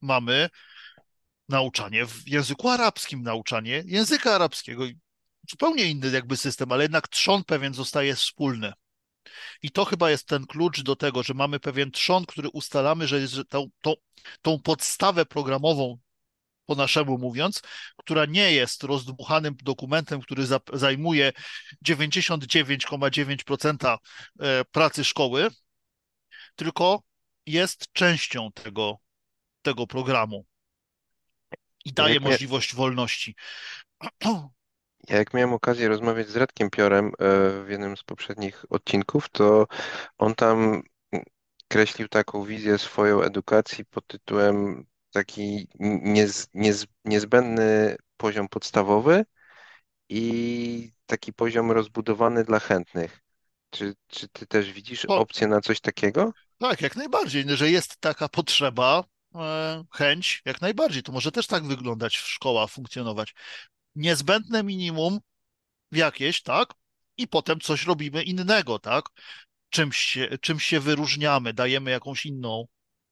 mamy nauczanie w języku arabskim, nauczanie języka arabskiego. Zupełnie inny jakby system, ale jednak trzon pewien zostaje wspólny. I to chyba jest ten klucz do tego, że mamy pewien trzon, który ustalamy, że, że tą, tą, tą podstawę programową, po naszemu mówiąc, która nie jest rozdmuchanym dokumentem, który za, zajmuje 99,9% e, pracy szkoły, tylko jest częścią tego, tego programu i daje możliwość wolności. [clears throat] Ja jak miałem okazję rozmawiać z Radkiem Piorem e, w jednym z poprzednich odcinków, to on tam kreślił taką wizję swoją edukacji pod tytułem taki niez, niez, niezbędny poziom podstawowy i taki poziom rozbudowany dla chętnych. Czy, czy ty też widzisz opcję na coś takiego? Tak, jak najbardziej, że jest taka potrzeba, e, chęć, jak najbardziej. To może też tak wyglądać w szkołach, funkcjonować. Niezbędne minimum jakieś, tak? I potem coś robimy innego, tak? Czymś się, czymś się wyróżniamy, dajemy jakąś inną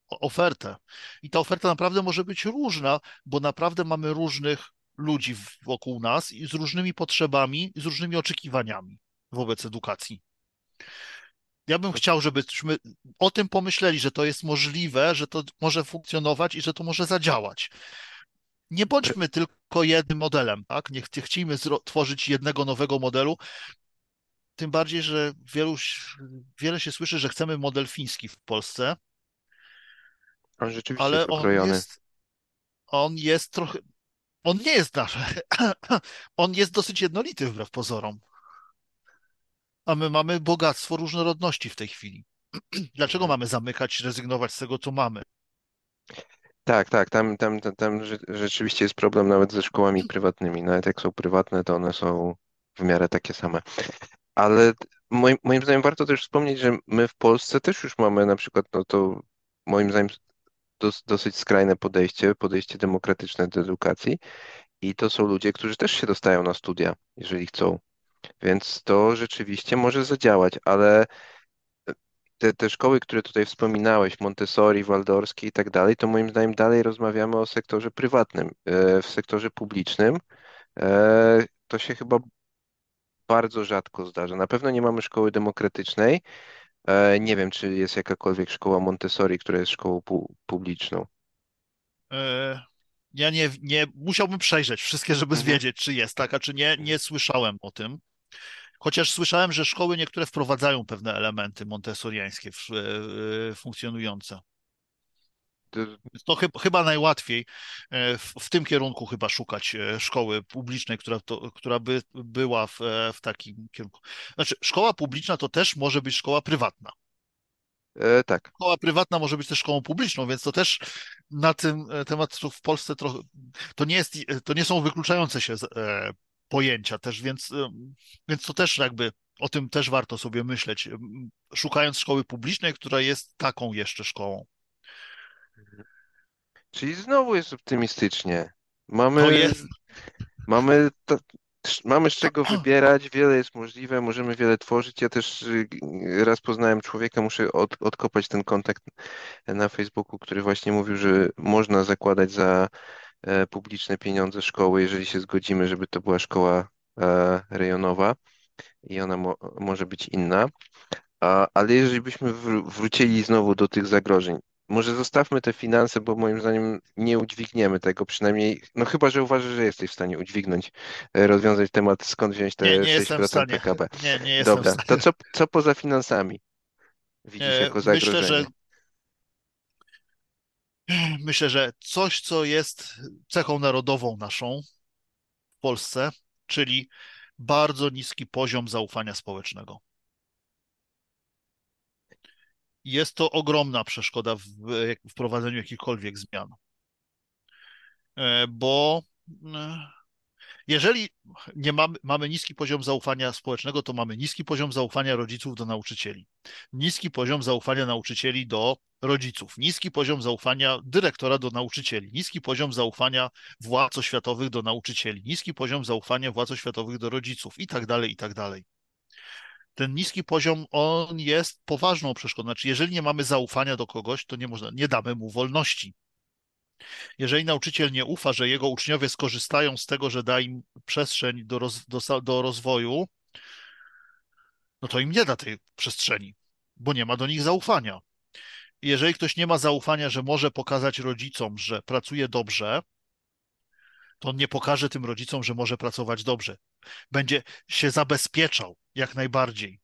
ofertę. I ta oferta naprawdę może być różna, bo naprawdę mamy różnych ludzi wokół nas i z różnymi potrzebami, z różnymi oczekiwaniami wobec edukacji. Ja bym chciał, żebyśmy o tym pomyśleli, że to jest możliwe, że to może funkcjonować i że to może zadziałać. Nie bądźmy tylko jednym modelem, tak? Nie, nie chcielibyśmy tworzyć jednego nowego modelu. Tym bardziej, że wielu, wiele się słyszy, że chcemy model fiński w Polsce. On rzeczywiście ale jest on jest, on jest trochę. On nie jest nasz. [laughs] on jest dosyć jednolity wbrew pozorom a my mamy bogactwo różnorodności w tej chwili. [clears throat] Dlaczego mamy zamykać, rezygnować z tego, co mamy? Tak, tak, tam, tam, tam, tam rzeczywiście jest problem nawet ze szkołami prywatnymi. Nawet jak są prywatne, to one są w miarę takie same. Ale moim, moim zdaniem warto też wspomnieć, że my w Polsce też już mamy na przykład, no to moim zdaniem dos, dosyć skrajne podejście, podejście demokratyczne do edukacji i to są ludzie, którzy też się dostają na studia, jeżeli chcą. Więc to rzeczywiście może zadziałać, ale te, te szkoły, które tutaj wspominałeś, Montessori, Waldorski i tak dalej, to moim zdaniem dalej rozmawiamy o sektorze prywatnym. E, W sektorze publicznym e, to się chyba bardzo rzadko zdarza. Na pewno nie mamy szkoły demokratycznej. E, Nie wiem, czy jest jakakolwiek szkoła Montessori, która jest szkołą pu publiczną. Ja nie, nie musiałbym przejrzeć wszystkie, żeby Mhm. wiedzieć, czy jest taka, czy nie. Nie słyszałem o tym. Chociaż słyszałem, że szkoły niektóre wprowadzają pewne elementy montessoriańskie e, e, funkcjonujące. To- chyba, najłatwiej e, w, tym kierunku chyba szukać szkoły publicznej, która, to, która by była w, w takim kierunku. Znaczy, szkoła publiczna to też może być szkoła prywatna. e, Tak. Szkoła prywatna może być też szkołą publiczną, więc to też na tym e, temat w Polsce trochę, to nie jest, to nie są wykluczające się pojęcia też, więc, więc to też jakby o tym też warto sobie myśleć, szukając szkoły publicznej, która jest taką jeszcze szkołą. Czyli znowu jest optymistycznie. Mamy, jest, mamy, mamy z czego wybierać, wiele jest możliwe, możemy wiele tworzyć. Ja też y, raz poznałem człowieka, muszę od, odkopać ten kontakt na Facebooku, który właśnie mówił, że można zakładać za publiczne pieniądze szkoły, jeżeli się zgodzimy, żeby to była szkoła e, rejonowa i ona mo może być inna. Ale jeżeli byśmy wr wrócili znowu do tych zagrożeń, może zostawmy te finanse, bo moim zdaniem nie udźwigniemy tego, przynajmniej, no chyba, że uważasz, że jesteś w stanie udźwignąć, e, rozwiązać temat, skąd wziąć nie, te nie w 6% stanie, PKB. nie, nie jestem w Dobra, to stanie. co, co poza finansami widzisz E, jako Myślę, że zagrożenie? Myślę, że coś, co jest cechą narodową naszą w Polsce, czyli bardzo niski poziom zaufania społecznego. Jest to ogromna przeszkoda w w wprowadzeniu jakichkolwiek zmian, E, bo e, jeżeli nie mamy, mamy niski poziom zaufania społecznego, to mamy niski poziom zaufania rodziców do nauczycieli, niski poziom zaufania nauczycieli do rodziców, niski poziom zaufania dyrektora do nauczycieli, niski poziom zaufania władz oświatowych do nauczycieli, niski poziom zaufania władz oświatowych do rodziców i tak dalej, i tak dalej. Ten niski poziom, on jest poważną przeszkodą. Znaczy, jeżeli nie mamy zaufania do kogoś, to nie można, nie damy mu wolności. Jeżeli nauczyciel nie ufa, że jego uczniowie skorzystają z tego, że da im przestrzeń do, roz, do, do rozwoju, no to im nie da tej przestrzeni, bo nie ma do nich zaufania. Jeżeli ktoś nie ma zaufania, że może pokazać rodzicom, że pracuje dobrze, to on nie pokaże tym rodzicom, że może pracować dobrze. Będzie się zabezpieczał jak najbardziej.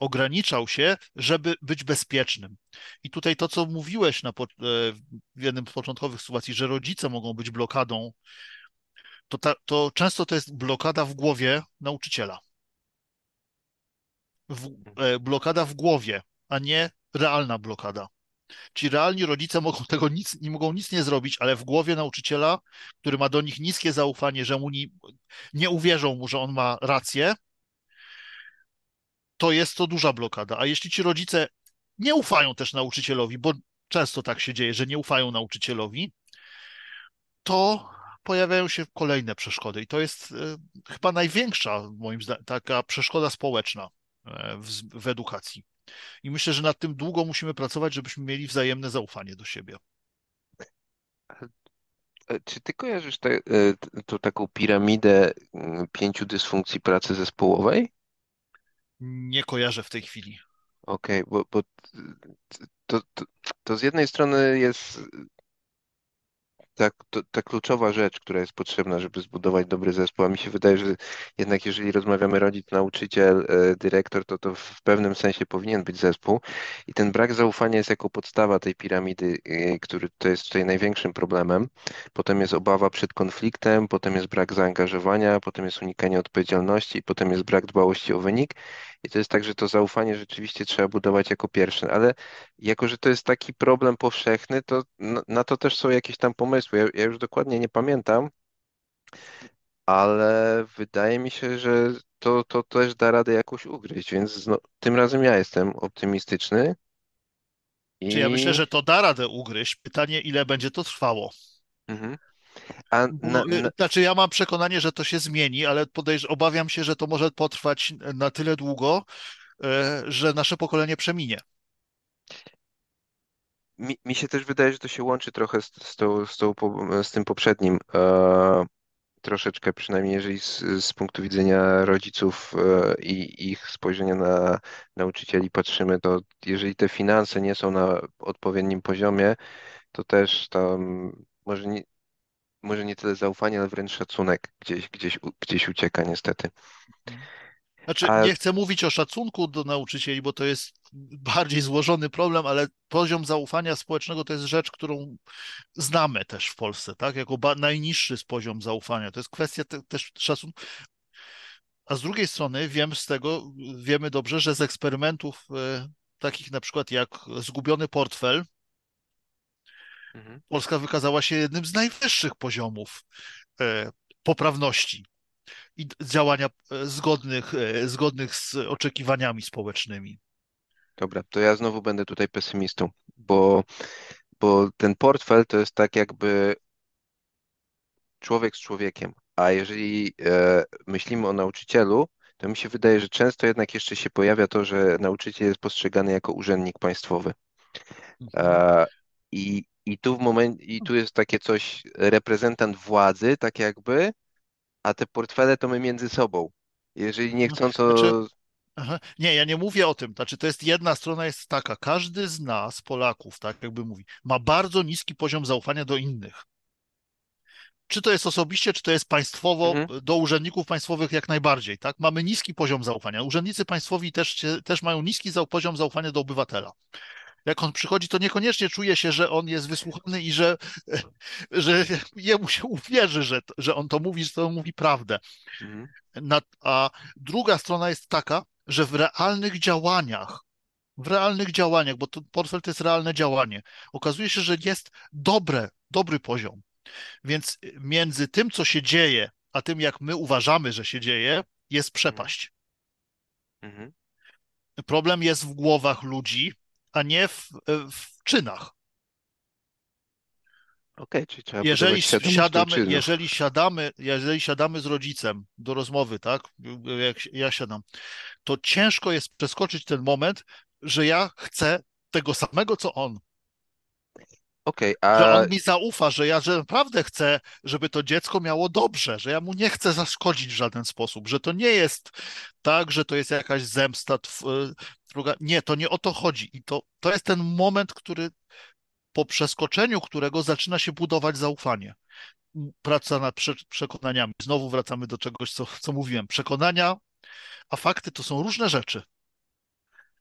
Ograniczał się, żeby być bezpiecznym. I tutaj to, co mówiłeś na, e, w jednym z początkowych sytuacji, że rodzice mogą być blokadą, to, ta, to często to jest blokada w głowie nauczyciela. W, e, blokada w głowie, a nie realna blokada. Ci realni rodzice mogą tego nic, nie mogą nic nie zrobić, ale w głowie nauczyciela, który ma do nich niskie zaufanie, że mu nie, nie uwierzą mu, że on ma rację, to jest to duża blokada. A jeśli ci rodzice nie ufają też nauczycielowi, bo często tak się dzieje, że nie ufają nauczycielowi, to pojawiają się kolejne przeszkody. I to jest e, chyba największa, moim zdaniem, taka przeszkoda społeczna e, w, w edukacji. I myślę, że nad tym długo musimy pracować, żebyśmy mieli wzajemne zaufanie do siebie. E, Czy ty kojarzysz te, t- tą taką piramidę mm, pięciu dysfunkcji pracy zespołowej? Nie kojarzę w tej chwili. Okej, bo, bo to, to, to z jednej strony jest ta, to, ta kluczowa rzecz, która jest potrzebna, żeby zbudować dobry zespół, a mi się wydaje, że jednak jeżeli rozmawiamy rodzic, nauczyciel, e, dyrektor, to to w pewnym sensie powinien być zespół i ten brak zaufania jest jako podstawa tej piramidy, e, który to jest tutaj największym problemem. Potem jest obawa przed konfliktem, potem jest brak zaangażowania, potem jest unikanie odpowiedzialności, potem jest brak dbałości o wynik i to jest tak, że to zaufanie rzeczywiście trzeba budować jako pierwsze, ale jako, że to jest taki problem powszechny, to na, na to też są jakieś tam pomysły. Ja, ja już dokładnie nie pamiętam, ale wydaje mi się, że to, to też da radę jakoś ugryźć, więc no, tym razem ja jestem optymistyczny Czy ja myślę, i że to da radę ugryźć. Pytanie, ile będzie to trwało. mhm. A na, y, na, znaczy, ja mam przekonanie, że to się zmieni, ale podejrz- obawiam się, że to może potrwać na tyle długo, e, że nasze pokolenie przeminie. mi, mi się też wydaje, że to się łączy trochę z, z, tą, z, tą, z tym poprzednim. E, troszeczkę, przynajmniej jeżeli z, z punktu widzenia rodziców e, i ich spojrzenia na nauczycieli patrzymy, to jeżeli te finanse nie są na odpowiednim poziomie, to też tam może nie, może nie tyle zaufanie, ale wręcz szacunek gdzieś, gdzieś, gdzieś ucieka niestety. Znaczy, nie chcę mówić o szacunku do nauczycieli, bo to jest bardziej złożony problem, ale poziom zaufania społecznego to jest rzecz, którą znamy też w Polsce, tak? Jako najniższy z poziom zaufania. To jest kwestia te, też szacunku. A z drugiej strony wiem z tego, wiemy dobrze, że z eksperymentów e, takich na przykład jak zgubiony portfel, mhm. Polska wykazała się jednym z najwyższych poziomów e, poprawności i działania e, zgodnych, e, zgodnych z oczekiwaniami społecznymi. Dobra, to ja znowu będę tutaj pesymistą, bo, bo ten portfel to jest tak jakby człowiek z człowiekiem. A jeżeli e, myślimy o nauczycielu, to mi się wydaje, że często jednak jeszcze się pojawia to, że nauczyciel jest postrzegany jako urzędnik państwowy. Mhm. E, i, i tu w momencie, i tu jest takie coś, reprezentant władzy, tak jakby, a te portfele to my między sobą. Jeżeli nie No, chcą, to Znaczy, aha, nie, ja nie mówię o tym. Znaczy, to jest jedna strona jest taka. Każdy z nas, Polaków, tak jakby mówi, ma bardzo niski poziom zaufania do innych. Czy to jest osobiście, czy to jest państwowo, mhm, do urzędników państwowych jak najbardziej, tak? Mamy niski poziom zaufania. Urzędnicy państwowi też, też mają niski poziom zaufania do obywatela. Jak on przychodzi, to niekoniecznie czuje się, że on jest wysłuchany i że, [laughs] że jemu się uwierzy, że, że on to mówi, że to mówi prawdę. mhm, a druga strona jest taka, że w realnych działaniach, w realnych działaniach, bo to portfel to jest realne działanie, okazuje się, że jest dobre, dobry poziom. Więc między tym, co się dzieje, a tym, jak my uważamy, że się dzieje, jest mhm, przepaść. mhm. Problem jest w głowach ludzi, a nie w, w czynach. Trzeba Jeżeli siadamy, jeżeli siadamy, jeżeli siadamy z rodzicem do rozmowy, tak, jak ja siadam, to ciężko jest przeskoczyć ten moment, że ja chcę tego samego, co on. Okej, Że a on mi zaufa, że ja że naprawdę chcę, żeby to dziecko miało dobrze, że ja mu nie chcę zaszkodzić w żaden sposób, że to nie jest tak, że to jest jakaś zemsta. tw- Druga. Nie, to nie o to chodzi. I to, to jest ten moment, który po przeskoczeniu którego zaczyna się budować zaufanie. Praca nad prze przekonaniami. Znowu wracamy do czegoś, co, co mówiłem. Przekonania, a fakty to są różne rzeczy.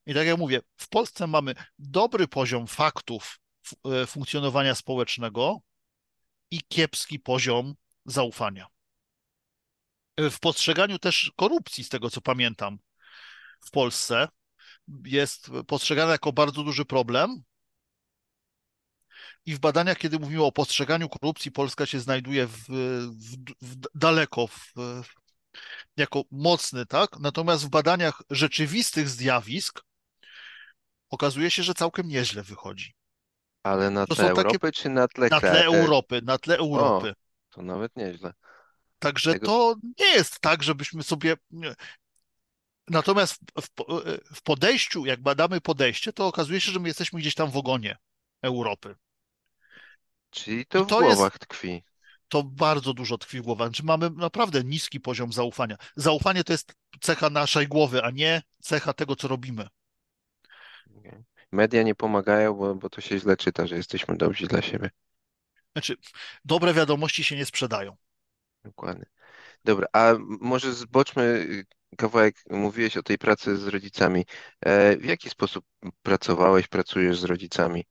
I tak jak mówię, w Polsce mamy dobry poziom faktów e, funkcjonowania społecznego i kiepski poziom zaufania. E, W postrzeganiu też korupcji, z tego co pamiętam, w Polsce jest postrzegana jako bardzo duży problem. I w badaniach, kiedy mówimy o postrzeganiu korupcji, Polska się znajduje w, w, w daleko w, jako mocny, tak? Natomiast w badaniach rzeczywistych zjawisk okazuje się, że całkiem nieźle wychodzi. Ale na To tle są takie Europy czy na tle na tle Europy, na tle o, Europy. to nawet nieźle. Także Tego, to nie jest tak, żebyśmy sobie. Natomiast w, w, podejściu, jak badamy podejście, to okazuje się, że my jesteśmy gdzieś tam w ogonie Europy. czyli I to w to jest, głowach tkwi. to bardzo dużo tkwi w głowach. Znaczy mamy naprawdę niski poziom zaufania. Zaufanie to jest cecha naszej głowy, a nie cecha tego, co robimy. Media nie pomagają, bo, bo to się źle czyta, że jesteśmy dobrzy dla siebie. Znaczy, dobre wiadomości się nie sprzedają. Dokładnie. Dobra, a może zboczmy y, kawałek, mówiłeś o tej pracy z rodzicami. E, w jaki sposób pracowałeś, pracujesz z rodzicami?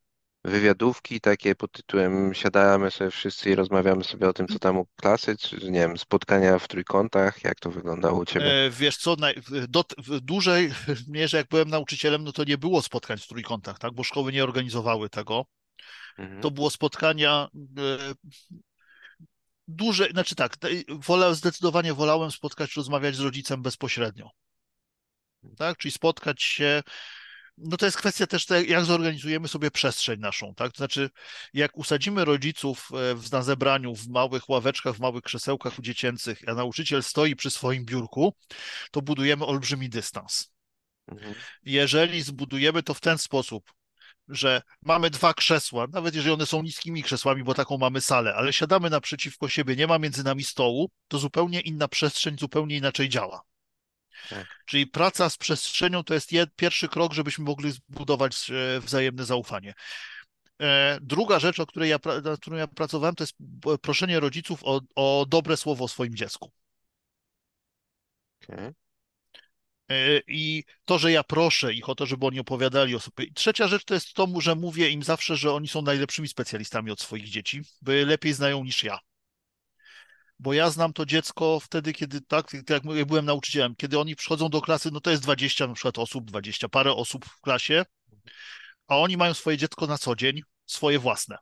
Wywiadówki takie pod tytułem siadamy sobie wszyscy i rozmawiamy sobie o tym, co tam u klasy, czy nie wiem, spotkania w trójkątach, jak to wyglądało u ciebie? E, Wiesz co, w- do, w dłużej [laughs] mierze, jak byłem nauczycielem, no to nie było spotkań w trójkątach, tak, bo szkoły nie organizowały tego. Mhm, To było spotkania e, duże, znaczy tak, wolę, zdecydowanie wolałem spotkać, rozmawiać z rodzicem bezpośrednio, tak, czyli spotkać się, no to jest kwestia też, te, jak zorganizujemy sobie przestrzeń naszą, tak, to znaczy, jak usadzimy rodziców e, w, na zebraniu w małych ławeczkach, w małych krzesełkach u dziecięcych, a nauczyciel stoi przy swoim biurku, to budujemy olbrzymi dystans. mhm, Jeżeli zbudujemy to w ten sposób, że mamy dwa krzesła, nawet jeżeli one są niskimi krzesłami, bo taką mamy salę, ale siadamy naprzeciwko siebie, nie ma między nami stołu, to zupełnie inna przestrzeń, zupełnie inaczej działa. Tak. Czyli praca z przestrzenią to jest jed, pierwszy krok, żebyśmy mogli zbudować e, wzajemne zaufanie. E, druga rzecz, o której ja, nad którą ja pracowałem, to jest proszenie rodziców o, o dobre słowo o swoim dziecku. Okay. E, I to, że ja proszę ich o to, żeby oni opowiadali o sobie. Trzecia rzecz to jest to, że mówię im zawsze, że oni są najlepszymi specjalistami od swoich dzieci, lepiej znają niż ja. Bo ja znam to dziecko wtedy, kiedy tak, jak byłem nauczycielem, kiedy oni przychodzą do klasy, no to jest 20 na przykład osób, 20 parę osób w klasie, a oni mają swoje dziecko na co dzień, swoje własne.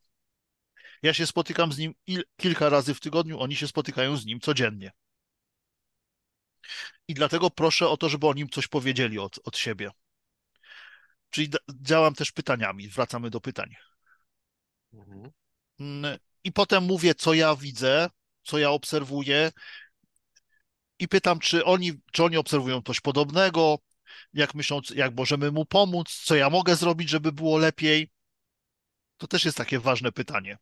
Ja się spotykam z nim kilka razy w tygodniu, oni się spotykają z nim codziennie. I dlatego proszę o to, żeby oni coś powiedzieli od, od siebie. Czyli działam też pytaniami, wracamy do pytań. Mhm. Mm, I potem mówię, co ja widzę, co ja obserwuję, i pytam, czy oni, czy oni obserwują coś podobnego, jak myślą, jak możemy mu pomóc, co ja mogę zrobić, żeby było lepiej. To też jest takie ważne pytanie.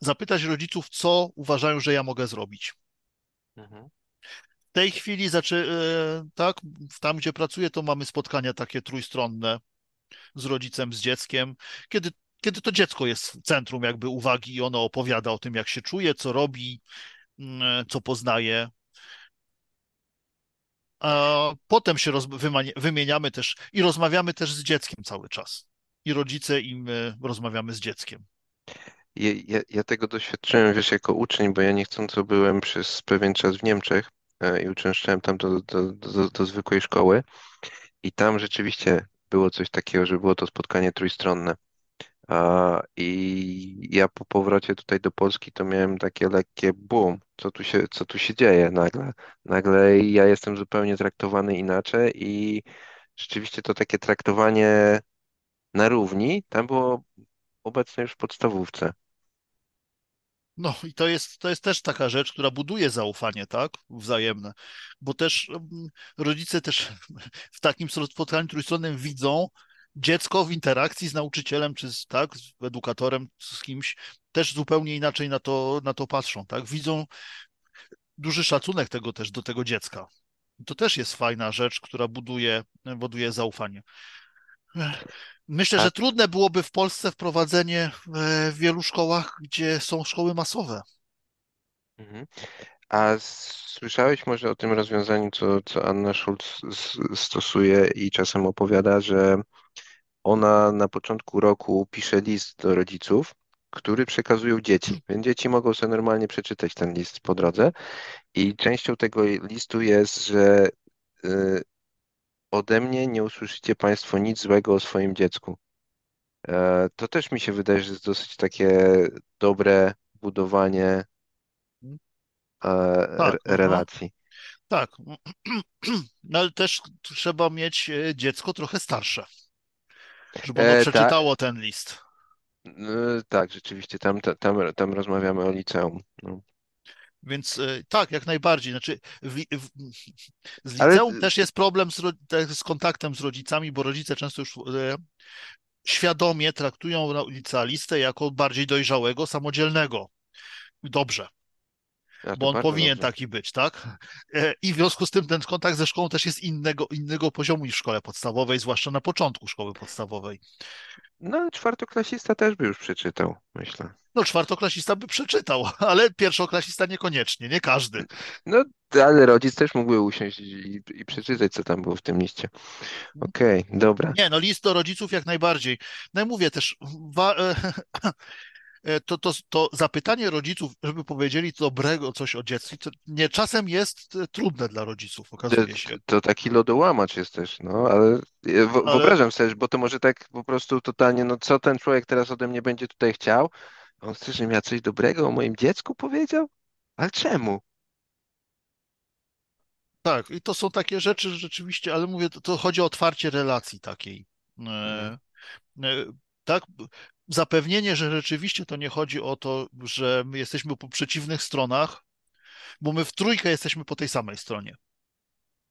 Zapytać rodziców, co uważają, że ja mogę zrobić. Mhm. W tej chwili, znaczy, tak, tam gdzie pracuję, to mamy spotkania takie trójstronne z rodzicem, z dzieckiem, kiedy, kiedy to dziecko jest w centrum jakby uwagi i ono opowiada o tym, jak się czuje, co robi, mm, co poznaje. A potem się roz, wymieniamy też i rozmawiamy też z dzieckiem cały czas. I rodzice i my rozmawiamy z dzieckiem. Ja, ja, ja, tego doświadczyłem, wiesz, jako uczeń, bo ja niechcąco byłem przez pewien czas w Niemczech e, i uczęszczałem tam do, do, do, do zwykłej szkoły i tam rzeczywiście było coś takiego, że było to spotkanie trójstronne. I ja po powrocie tutaj do Polski to miałem takie lekkie boom, co tu się, co tu się dzieje nagle. Nagle ja jestem zupełnie traktowany inaczej i rzeczywiście to takie traktowanie na równi tam było obecne już w podstawówce. No i to jest, to jest też taka rzecz, która buduje zaufanie, tak? Wzajemne. Bo też mm, rodzice też [laughs] w takim spotkaniu trójstronnym widzą, dziecko w interakcji z nauczycielem, czy z, tak, z edukatorem, z kimś, też zupełnie inaczej na to, na to patrzą, tak? Widzą duży szacunek tego też do tego dziecka. To też jest fajna rzecz, która buduje, buduje zaufanie. Myślę, że trudne byłoby w Polsce wprowadzenie w wielu szkołach, gdzie są szkoły masowe. Mhm. A słyszałeś może o tym rozwiązaniu, co, co Anna Schulz stosuje i czasem opowiada, że ona na początku roku pisze list do rodziców, który przekazują dzieci. Więc dzieci mogą sobie normalnie przeczytać ten list po drodze. I częścią tego listu jest, że y, ode mnie nie usłyszycie Państwo nic złego o swoim dziecku. E, to też mi się wydaje, że jest dosyć takie dobre budowanie e, tak, relacji. Tak, [clears throat] no, ale też trzeba mieć e, dziecko trochę starsze żeby ono e, przeczytało ta... ten list. E, tak, rzeczywiście, tam, tam, tam rozmawiamy o liceum. No. Więc e, tak, jak najbardziej. Znaczy, w, w, z liceum Ale... też jest problem z, z, kontaktem z rodzicami, bo rodzice często już e, świadomie traktują licealistę jako bardziej dojrzałego, samodzielnego. Dobrze. Ja bo on powinien dobrze. taki być, tak? I w związku z tym ten kontakt ze szkołą też jest innego, innego poziomu niż w szkole podstawowej, zwłaszcza na początku szkoły podstawowej. No, czwartoklasista też by już przeczytał, myślę. No, czwartoklasista by przeczytał, [laughs] ale pierwszoklasista niekoniecznie, nie każdy. No, ale rodzic też mógłby usiąść i, i przeczytać, co tam było w tym liście. Okej, okay, dobra. Nie, no list do rodziców jak najbardziej. No i mówię też, wa- E, [laughs] to, to, to zapytanie rodziców, żeby powiedzieli dobrego coś o dziecku, nie czasem jest e, trudne dla rodziców, okazuje się. To, to taki lodołamacz jest też, no, ale, w, ale wyobrażam sobie, bo to może tak po prostu totalnie, no co ten człowiek teraz ode mnie będzie tutaj chciał? On chce, żebym ja coś dobrego o moim dziecku powiedział? Ale czemu? Tak, i to są takie rzeczy rzeczywiście, ale mówię, to, to chodzi o otwarcie relacji takiej. E, mhm. E, tak, zapewnienie, że rzeczywiście to nie chodzi o to, że my jesteśmy po przeciwnych stronach, bo my w trójkę jesteśmy po tej samej stronie.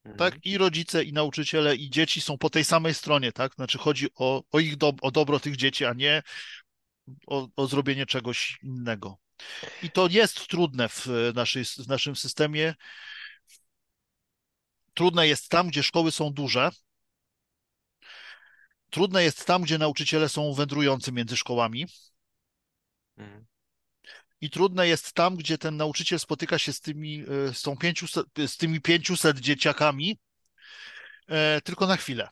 tak? Mhm. I rodzice, i nauczyciele, i dzieci są po tej samej stronie, tak? Znaczy chodzi o, o ich do, o dobro tych dzieci, a nie o, o zrobienie czegoś innego. I to jest trudne w, naszej, w naszym systemie. Trudne jest tam, gdzie szkoły są duże. Trudne jest tam, gdzie nauczyciele są wędrujący między szkołami. Mhm. I trudne jest tam, gdzie ten nauczyciel spotyka się z tymi, e, z tą 500, z tymi 500 dzieciakami e, tylko na chwilę.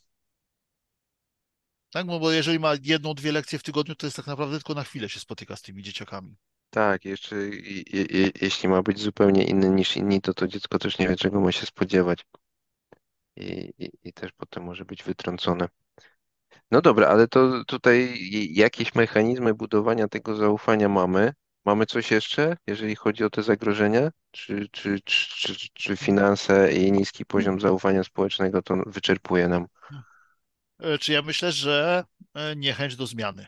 Tak, no bo jeżeli ma jedną, dwie lekcje w tygodniu, to jest tak naprawdę tylko na chwilę się spotyka z tymi dzieciakami. Tak, jeszcze i, i, i, jeśli ma być zupełnie inny niż inni, to to dziecko też nie wie, czego ma się spodziewać. I, i, i też potem może być wytrącone. No dobra, ale to tutaj jakieś mechanizmy budowania tego zaufania mamy. Mamy coś jeszcze, jeżeli chodzi o te zagrożenia? Czy, czy, czy, czy, czy finanse i niski poziom zaufania społecznego to wyczerpuje nam? E, Czy ja myślę, że e, niechęć do zmiany.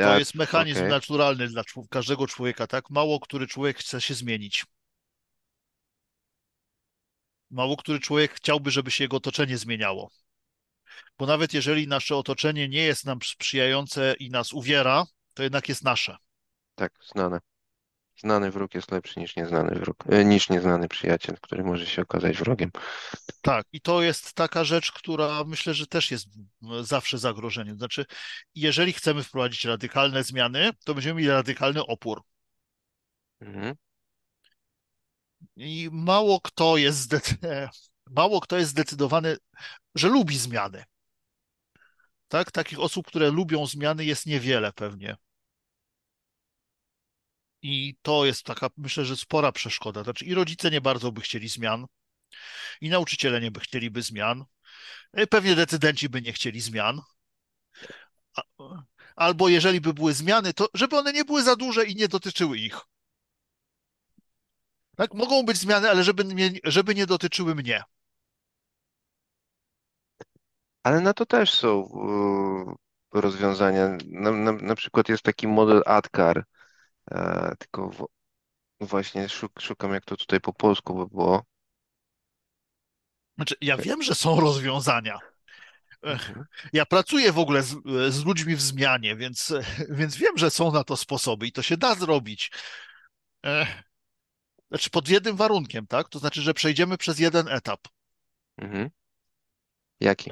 To Ja, jest mechanizm okej, naturalny dla każdego człowieka, tak? Mało który człowiek chce się zmienić. Mało który człowiek chciałby, żeby się jego otoczenie zmieniało. Bo nawet jeżeli nasze otoczenie nie jest nam sprzyjające i nas uwiera, to jednak jest nasze. tak, znane. Znany wróg jest lepszy niż nieznany wróg, e, niż nieznany przyjaciel, który może się okazać wrogiem. Tak, i to jest taka rzecz, która myślę, że też jest zawsze zagrożeniem. Znaczy, jeżeli chcemy wprowadzić radykalne zmiany, to będziemy mieli radykalny opór. Mhm. I mało kto jest, [laughs] mało kto jest zdecydowany, że lubi zmiany. Tak? Takich osób, które lubią zmiany, jest niewiele pewnie. I to jest taka, myślę, że spora przeszkoda. Znaczy, i rodzice nie bardzo by chcieli zmian, i nauczyciele nie by chcieliby zmian, i pewnie decydenci by nie chcieli zmian. Albo jeżeli by były zmiany, to żeby one nie były za duże i nie dotyczyły ich. Tak? Mogą być zmiany, ale żeby żeby nie dotyczyły mnie. Ale na to też są e, rozwiązania. Na, na, na przykład jest taki model ADKAR, e, tylko w, właśnie szuk, szukam, jak to tutaj po polsku by było. Znaczy, ja wiem, że są rozwiązania. E, Mhm. Ja pracuję w ogóle z, z ludźmi w zmianie, więc, więc wiem, że są na to sposoby i to się da zrobić. E, Znaczy pod jednym warunkiem, tak? To znaczy, że przejdziemy przez jeden etap. Mhm. Jaki?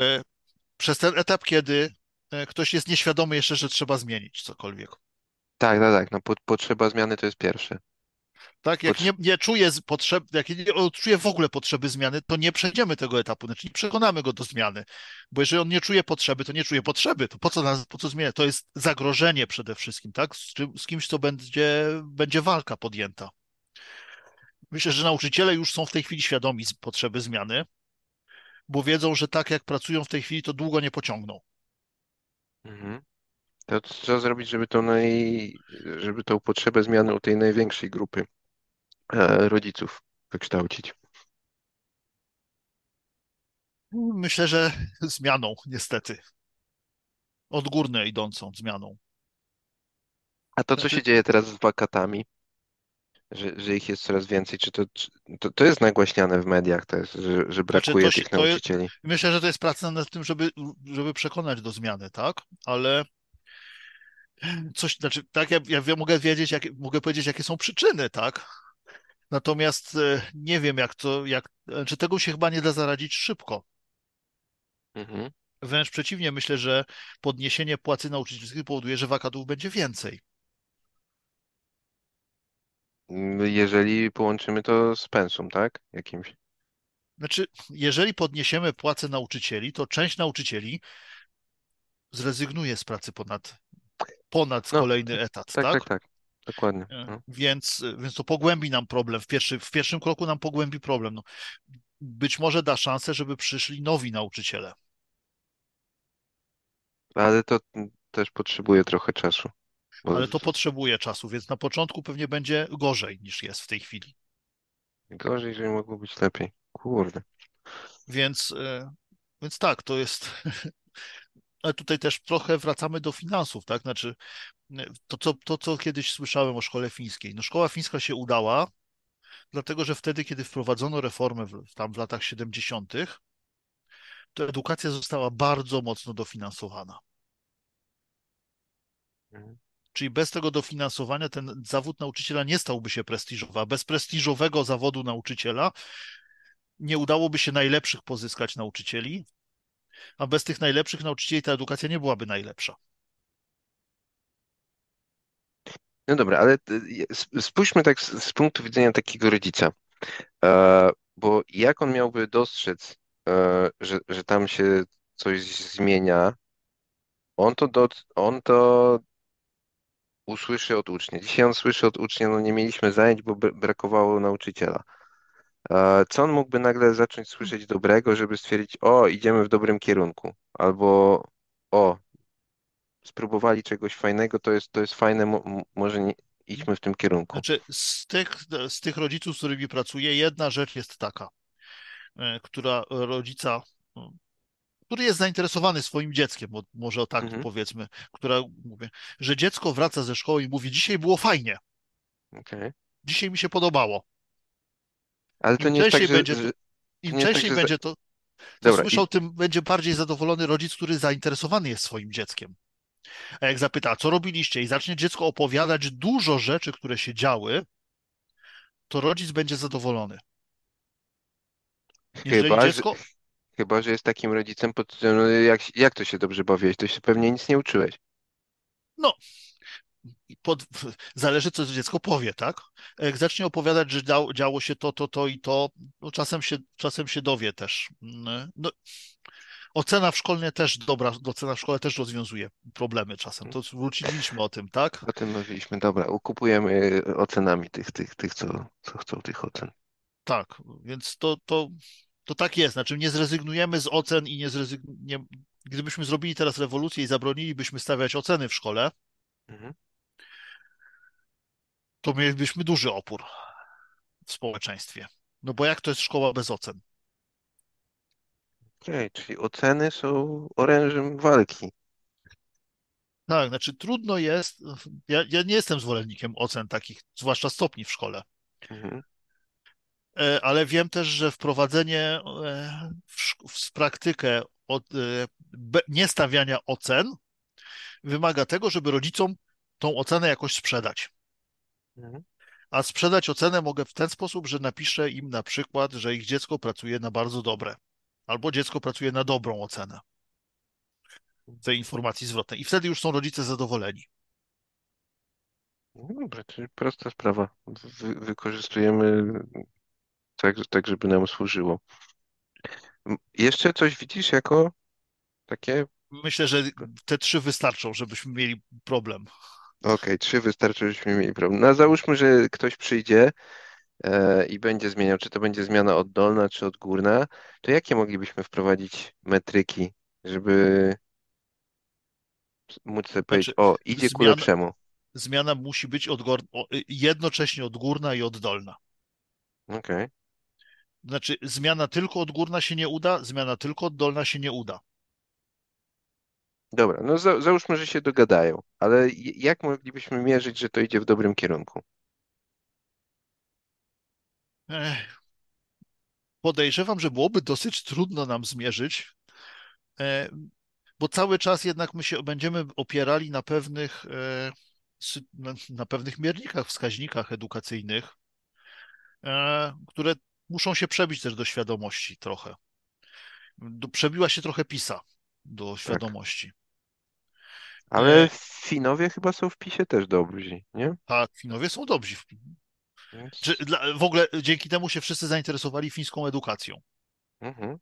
Przez ten etap, kiedy e, ktoś jest nieświadomy jeszcze, że trzeba zmienić cokolwiek. Tak, tak, tak. No, po, potrzeba zmiany to jest pierwsze. Tak? Jak nie, nie czuje z- potrzeb, jak nie odczuje w ogóle potrzeby zmiany, to nie przejdziemy tego etapu, znaczy nie przekonamy go do zmiany. Bo jeżeli on nie czuje potrzeby, to nie czuje potrzeby, to po co, nas, po co zmieniać? To jest zagrożenie przede wszystkim, tak? Z, czym, z kimś, co będzie, będzie walka podjęta. Myślę, że nauczyciele już są w tej chwili świadomi potrzeby zmiany, bo wiedzą, że tak jak pracują w tej chwili, to długo nie pociągną. Mhm. To co zrobić, żeby to naj... żeby tą potrzebę zmiany u tej największej grupy e, rodziców wykształcić? Myślę, że zmianą, niestety. Odgórnie idącą zmianą. A to, co się dzieje teraz z wakatami, że, że ich jest coraz więcej, czy to, czy, to, to jest nagłaśniane w mediach, to jest, że, że znaczy brakuje się, tych to jest, nauczycieli? myślę, że to jest praca nad tym, żeby, żeby przekonać do zmiany, tak? Ale coś, znaczy, tak, ja, ja mogę wiedzieć, jakie, mogę powiedzieć, jakie są przyczyny, tak? Natomiast e, nie wiem, jak to, jak, czy tego się chyba nie da zaradzić szybko. Mhm. Wręcz przeciwnie, myślę, że podniesienie płacy nauczycielskiej powoduje, że wakatów będzie więcej. Jeżeli połączymy to z pensum, tak? Jakimś. Znaczy, jeżeli podniesiemy płacę nauczycieli, to część nauczycieli zrezygnuje z pracy ponad, ponad No, kolejny etat, tak, tak, tak? tak. Dokładnie. E, No. Więc, więc to pogłębi nam problem. W, pierwszy, w pierwszym kroku nam pogłębi problem. No, być może da szansę, żeby przyszli nowi nauczyciele. Ale to też potrzebuje trochę czasu. Ale to potrzebuje czasu, więc na początku pewnie będzie gorzej niż jest w tej chwili. gorzej, że mogło być lepiej. Kurde. Więc, e, więc tak, to jest. [laughs] Ale tutaj też trochę wracamy do finansów, tak? Znaczy, e, to co, to, co kiedyś słyszałem o szkole fińskiej. No, szkoła fińska się udała, Dlatego, że wtedy, kiedy wprowadzono reformę w, tam w latach 70., to edukacja została bardzo mocno dofinansowana. Mhm. Czyli bez tego dofinansowania ten zawód nauczyciela nie stałby się prestiżowy, a bez prestiżowego zawodu nauczyciela nie udałoby się najlepszych pozyskać nauczycieli, a bez tych najlepszych nauczycieli ta edukacja nie byłaby najlepsza. No dobra, ale y, sp- spójrzmy tak z, z punktu widzenia takiego rodzica. E, bo jak on miałby dostrzec, e, że, że tam się coś zmienia, on to, do, on to usłyszy od ucznia. Dzisiaj on słyszy od ucznia, no nie mieliśmy zajęć, bo br- brakowało nauczyciela. E, co on mógłby nagle zacząć słyszeć dobrego, żeby stwierdzić, o, idziemy w dobrym kierunku, albo o, spróbowali czegoś fajnego, to jest, to jest fajne, może nie, idźmy w tym kierunku. Znaczy, z tych, z tych rodziców, z którymi pracuję, jedna rzecz jest taka, e, która rodzica, no, który jest zainteresowany swoim dzieckiem, bo może o tak Mhm, powiedzmy, która mówię, że dziecko wraca ze szkoły i mówi, dzisiaj było fajnie, okej. dzisiaj mi się podobało. Ale to Im nie jest tak, częściej że, będzie to, że im nie jest tak, częściej że będzie to, to Dobra, i, słyszał, tym będzie bardziej zadowolony rodzic, który zainteresowany jest swoim dzieckiem. A jak zapyta, co robiliście? I zacznie dziecko opowiadać dużo rzeczy, które się działy, to rodzic będzie zadowolony. Jeżeli chyba, że, dziecko, chyba, że jest takim rodzicem pod tytułem, no jak, jak to się dobrze bawiłeś, to się pewnie nic nie uczyłeś. no, pod, zależy, co dziecko powie, tak? Jak zacznie opowiadać, że działo, działo się to, to, to i to, no czasem się, czasem się dowie też. Mm, No, ocena w szkolnie też dobra, ocena w szkole też rozwiązuje problemy czasem. To wróciliśmy o tym, tak? O tym mówiliśmy, dobra, ukupujemy ocenami tych, tych, tych co, co chcą tych ocen. Tak, więc to, to, to tak jest. Znaczy nie zrezygnujemy z ocen i nie zrezygnujemy. Gdybyśmy zrobili teraz rewolucję i zabronilibyśmy stawiać oceny w szkole, Mhm. to mielibyśmy duży opór w społeczeństwie. No bo jak to jest szkoła bez ocen? Okej, czyli oceny są orężem walki. Tak, znaczy trudno jest. Ja, ja nie jestem zwolennikiem ocen takich, zwłaszcza stopni w szkole, Mhm. E, ale wiem też, że wprowadzenie e, w, w praktykę od, e, be- niestawiania ocen wymaga tego, żeby rodzicom tą ocenę jakoś sprzedać. Mhm. A sprzedać ocenę mogę w ten sposób, że napiszę im na przykład, że ich dziecko pracuje na bardzo dobre, albo dziecko pracuje na dobrą ocenę tej informacji zwrotnej. I wtedy już są rodzice zadowoleni. No dobra, czyli prosta sprawa. Wy, wykorzystujemy tak, tak, żeby nam służyło. Jeszcze coś widzisz jako takie? Myślę, że te trzy wystarczą, żebyśmy mieli problem. Okej, trzy wystarczy, żebyśmy mieli problem. No załóżmy, że ktoś przyjdzie e, i będzie zmieniał, czy to będzie zmiana oddolna, czy odgórna, to jakie moglibyśmy wprowadzić metryki, żeby móc sobie powiedzieć, Znaczy, o, idzie ku lepszemu. zmiana musi być odgór, o, jednocześnie odgórna i oddolna. Okej. Znaczy, zmiana tylko odgórna się nie uda, zmiana tylko oddolna się nie uda. Dobra, no za, załóżmy, że się dogadają, ale jak moglibyśmy mierzyć, że to idzie w dobrym kierunku? Ech, podejrzewam, że byłoby dosyć trudno nam zmierzyć, e, bo cały czas jednak my się będziemy opierali na pewnych, e, na pewnych miernikach, wskaźnikach edukacyjnych, e, które muszą się przebić też do świadomości trochę. Do, przebiła się trochę PISA do Tak. świadomości. Ale E, Finowie chyba są w PiSie też dobrzy, nie? a Finowie są dobrzy. w- Czy, dla, w ogóle dzięki temu się wszyscy zainteresowali fińską edukacją. Mhm,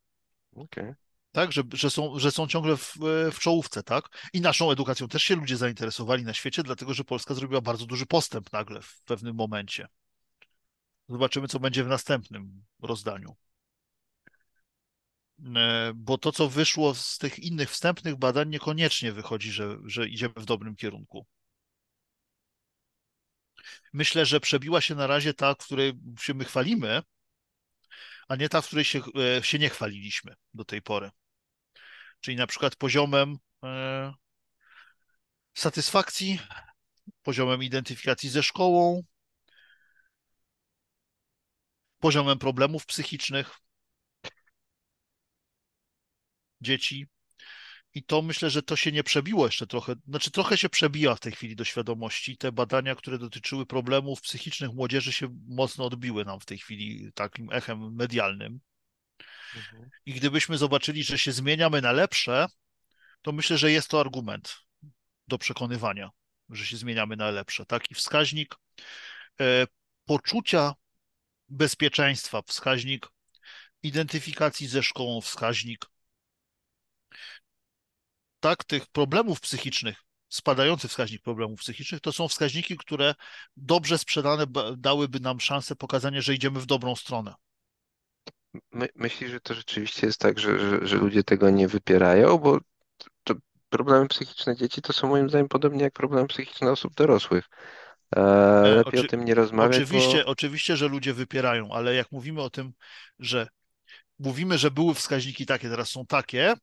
okej. tak, że, że, są, że są ciągle w, w czołówce, tak? I naszą edukacją też się ludzie zainteresowali na świecie, dlatego że Polska zrobiła bardzo duży postęp nagle w pewnym momencie. Zobaczymy, co będzie w następnym rozdaniu. E, Bo to, co wyszło z tych innych wstępnych badań, niekoniecznie wychodzi, że, że idziemy w dobrym kierunku. Myślę, że przebiła się na razie ta, której się my chwalimy, a nie ta, w której się, e, się nie chwaliliśmy do tej pory. Czyli na przykład poziomem e, satysfakcji, poziomem identyfikacji ze szkołą, poziomem problemów psychicznych dzieci. I to myślę, że to się nie przebiło jeszcze trochę, znaczy trochę się przebija w tej chwili do świadomości. Te badania, które dotyczyły problemów psychicznych młodzieży się mocno odbiły nam w tej chwili takim echem medialnym. Mhm. I gdybyśmy zobaczyli, że się zmieniamy na lepsze, to myślę, że jest to argument do przekonywania, że się zmieniamy na lepsze. Taki wskaźnik e, poczucia bezpieczeństwa, wskaźnik identyfikacji ze szkołą, wskaźnik tak, tych problemów psychicznych, spadający wskaźnik problemów psychicznych, to są wskaźniki, które dobrze sprzedane dałyby nam szansę pokazania, że idziemy w dobrą stronę. My, myślisz, że to rzeczywiście jest tak, że, że, że ludzie tego nie wypierają, bo problemy psychiczne dzieci to są moim zdaniem podobnie jak problemy psychiczne osób dorosłych. E, e lepiej Oczy, o tym nie rozmawiać. Oczywiście, bo... oczywiście, że ludzie wypierają, ale jak mówimy o tym, że mówimy, że były wskaźniki takie, teraz są takie,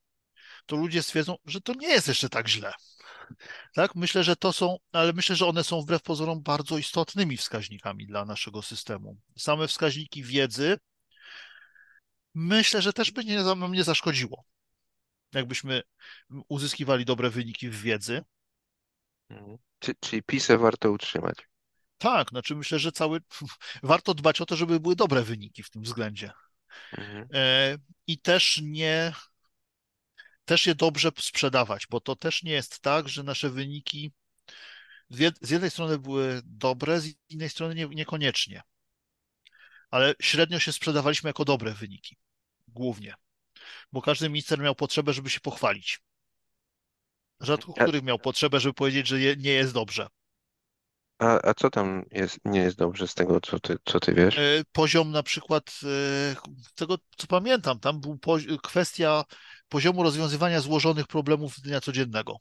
to ludzie stwierdzą, że to nie jest jeszcze tak źle. Tak, myślę, że to są, ale myślę, że one są wbrew pozorom bardzo istotnymi wskaźnikami dla naszego systemu. Same wskaźniki wiedzy, myślę, że też by nie, nam nie zaszkodziło. Jakbyśmy uzyskiwali dobre wyniki w wiedzy. Mhm. Czyli PISę warto utrzymać. Tak, znaczy myślę, że cały [laughs] warto dbać o to, żeby były dobre wyniki w tym względzie. Mhm. E, I też nie też je dobrze sprzedawać, bo to też nie jest tak, że nasze wyniki z jednej strony były dobre, z innej strony nie, niekoniecznie. Ale średnio się sprzedawaliśmy jako dobre wyniki, głównie. Bo każdy minister miał potrzebę, żeby się pochwalić. Rzadko który miał potrzebę, żeby powiedzieć, że je, nie jest dobrze. A, a co tam jest, nie jest dobrze z tego, co ty, co ty wiesz? E, poziom na przykład, z e, tego co pamiętam, tam był kwestia poziomu rozwiązywania złożonych problemów dnia codziennego.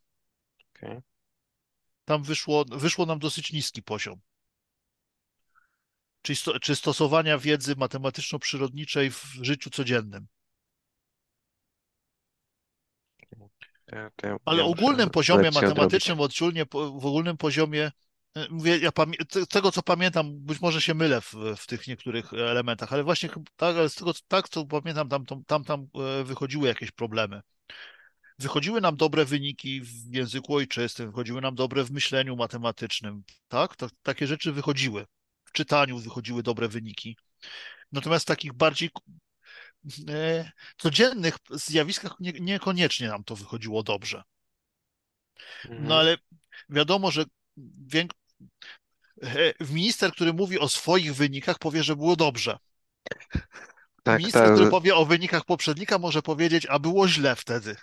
Okay. Tam wyszło, wyszło nam dosyć niski poziom. Czyli sto, czy stosowania wiedzy matematyczno-przyrodniczej w życiu codziennym. Ale ogólnym poziomie matematycznym, odczulnie, w ogólnym poziomie E, mówię, ja tego co pamiętam, być może się mylę w, w, tych niektórych elementach, ale właśnie tak, ale z tego tak, co pamiętam, tam, tam, tam e, wychodziły jakieś problemy. Wychodziły nam dobre wyniki w języku ojczystym, wychodziły nam dobre w myśleniu matematycznym, tak? To, takie rzeczy wychodziły. W czytaniu wychodziły dobre wyniki. Natomiast takich bardziej codziennych zjawiskach nie, niekoniecznie nam to wychodziło dobrze. No mhm. ale wiadomo, że minister, który mówi o swoich wynikach, powie, że było dobrze. Tak, minister, tak. który powie o wynikach poprzednika, może powiedzieć, a było źle wtedy.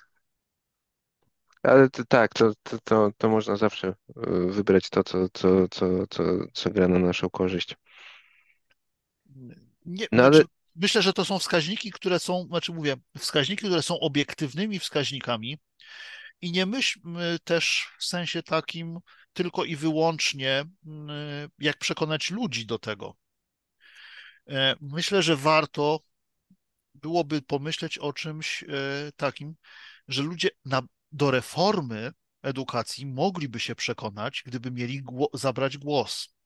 Ale to, tak, to, to, to, to można zawsze y, wybrać to, co, co, co, co, co gra na naszą korzyść. Nie, no, znaczy, ale... Myślę, że to są wskaźniki, które są, znaczy mówię, wskaźniki, które są obiektywnymi wskaźnikami i nie myślmy też w sensie takim, tylko i wyłącznie, mm, jak przekonać ludzi do tego. E, myślę, że warto byłoby pomyśleć o czymś e, takim, że ludzie na, do reformy edukacji mogliby się przekonać, gdyby mieli gło zabrać głos.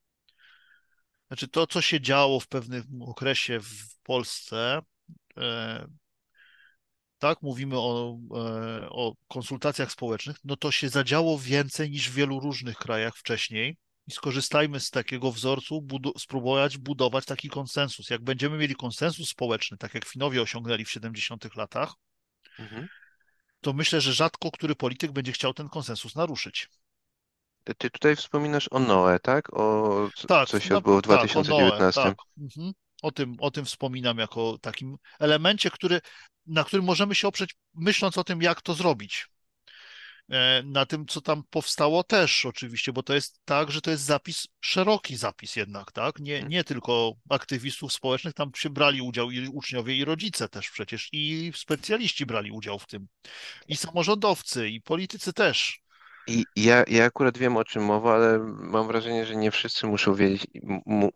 Znaczy to, co się działo w pewnym okresie w Polsce, e, tak, mówimy o, e, o konsultacjach społecznych, no to się zadziało więcej niż w wielu różnych krajach wcześniej i skorzystajmy z takiego wzorcu, budu spróbować budować taki konsensus. Jak będziemy mieli konsensus społeczny, tak jak Finowie osiągnęli w 70 latach, mhm. to myślę, że rzadko który polityk będzie chciał ten konsensus naruszyć. Ty tutaj wspominasz o Noe, tak? O tak, co się odbyło w 2019. Tak, tak. Mhm. O tym, o tym wspominam jako takim elemencie, który, na którym możemy się oprzeć, myśląc o tym, jak to zrobić. E, na tym, co tam powstało też oczywiście, bo to jest tak, że to jest zapis, szeroki zapis jednak, tak? Nie, mhm. nie tylko aktywistów społecznych, tam się brali udział i uczniowie, i rodzice też przecież, i specjaliści brali udział w tym, i samorządowcy, i politycy też. I ja, ja akurat wiem, o czym mowa, ale mam wrażenie, że nie wszyscy muszą wiedzieć.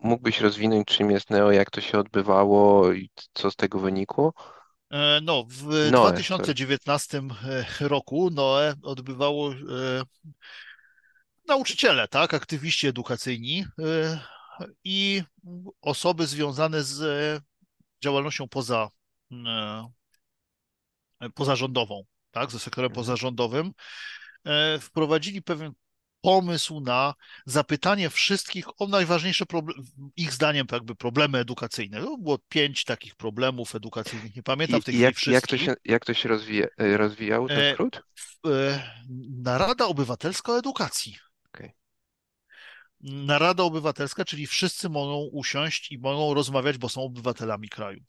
mógłbyś rozwinąć, czym jest Neo, jak to się odbywało i co z tego wynikło? E, no, w Noe, 2019 sorry. roku Noe odbywało e, nauczyciele, tak, aktywiści edukacyjni, e, i osoby związane z działalnością poza, pozarządową, tak, ze sektorem Mhm. pozarządowym, wprowadzili pewien pomysł na zapytanie wszystkich o najważniejsze ich zdaniem jakby problemy edukacyjne. To było pięć takich problemów edukacyjnych, nie pamiętam I, w tej i chwili jak, jak to wszystkich. się, jak to się rozwija, e, rozwijało, ten E, skrót? e, Narada Obywatelska o Edukacji. Narada Obywatelska, czyli wszyscy mogą usiąść i mogą rozmawiać, bo są obywatelami kraju.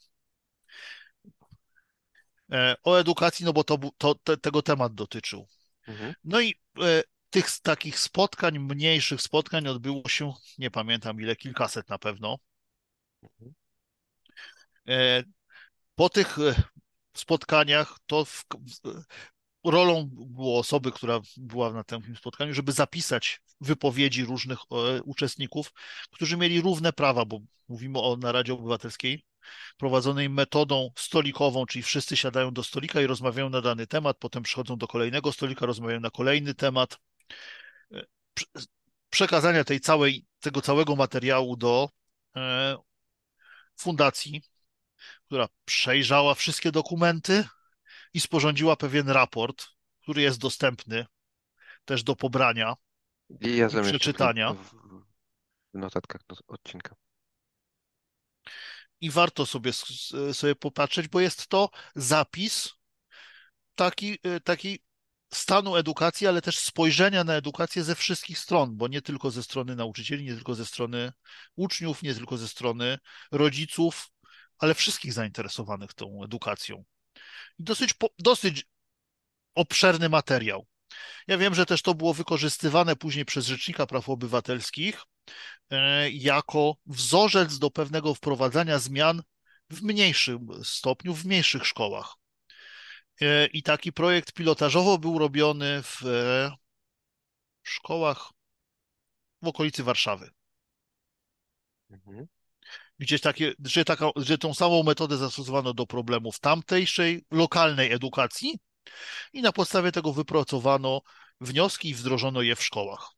E, O edukacji, no bo to, to te, tego temat dotyczył. Mhm. No i e, tych takich spotkań, mniejszych spotkań odbyło się, nie pamiętam ile, kilkaset na pewno. Mhm. E, Po tych e, spotkaniach to w, w, rolą było osoby, która była na tym spotkaniu, żeby zapisać wypowiedzi różnych e, uczestników, którzy mieli równe prawa, bo mówimy o Naradzie Obywatelskiej, prowadzonej metodą stolikową, czyli wszyscy siadają do stolika i rozmawiają na dany temat, potem przychodzą do kolejnego stolika, rozmawiają na kolejny temat. E, prze- Przekazania tej całej, tego całego materiału do e, fundacji, która przejrzała wszystkie dokumenty i sporządziła pewien raport, który jest dostępny też do pobrania I ja przeczytania. w, w notatkach do odcinka. I warto sobie, sobie popatrzeć, bo jest to zapis taki, y, taki stanu edukacji, ale też spojrzenia na edukację ze wszystkich stron, bo nie tylko ze strony nauczycieli, nie tylko ze strony uczniów, nie tylko ze strony rodziców, ale wszystkich zainteresowanych tą edukacją. Dosyć, dosyć obszerny materiał. Ja wiem, że też to było wykorzystywane później przez Rzecznika Praw Obywatelskich e, jako wzorzec do pewnego wprowadzania zmian w mniejszym stopniu, w mniejszych szkołach. E, I taki projekt pilotażowo był robiony w e, szkołach w okolicy Warszawy. Mhm. Gdzieś takie, że, taka, że tą samą metodę zastosowano do problemów tamtejszej, lokalnej edukacji i na podstawie tego wypracowano wnioski i wdrożono je w szkołach.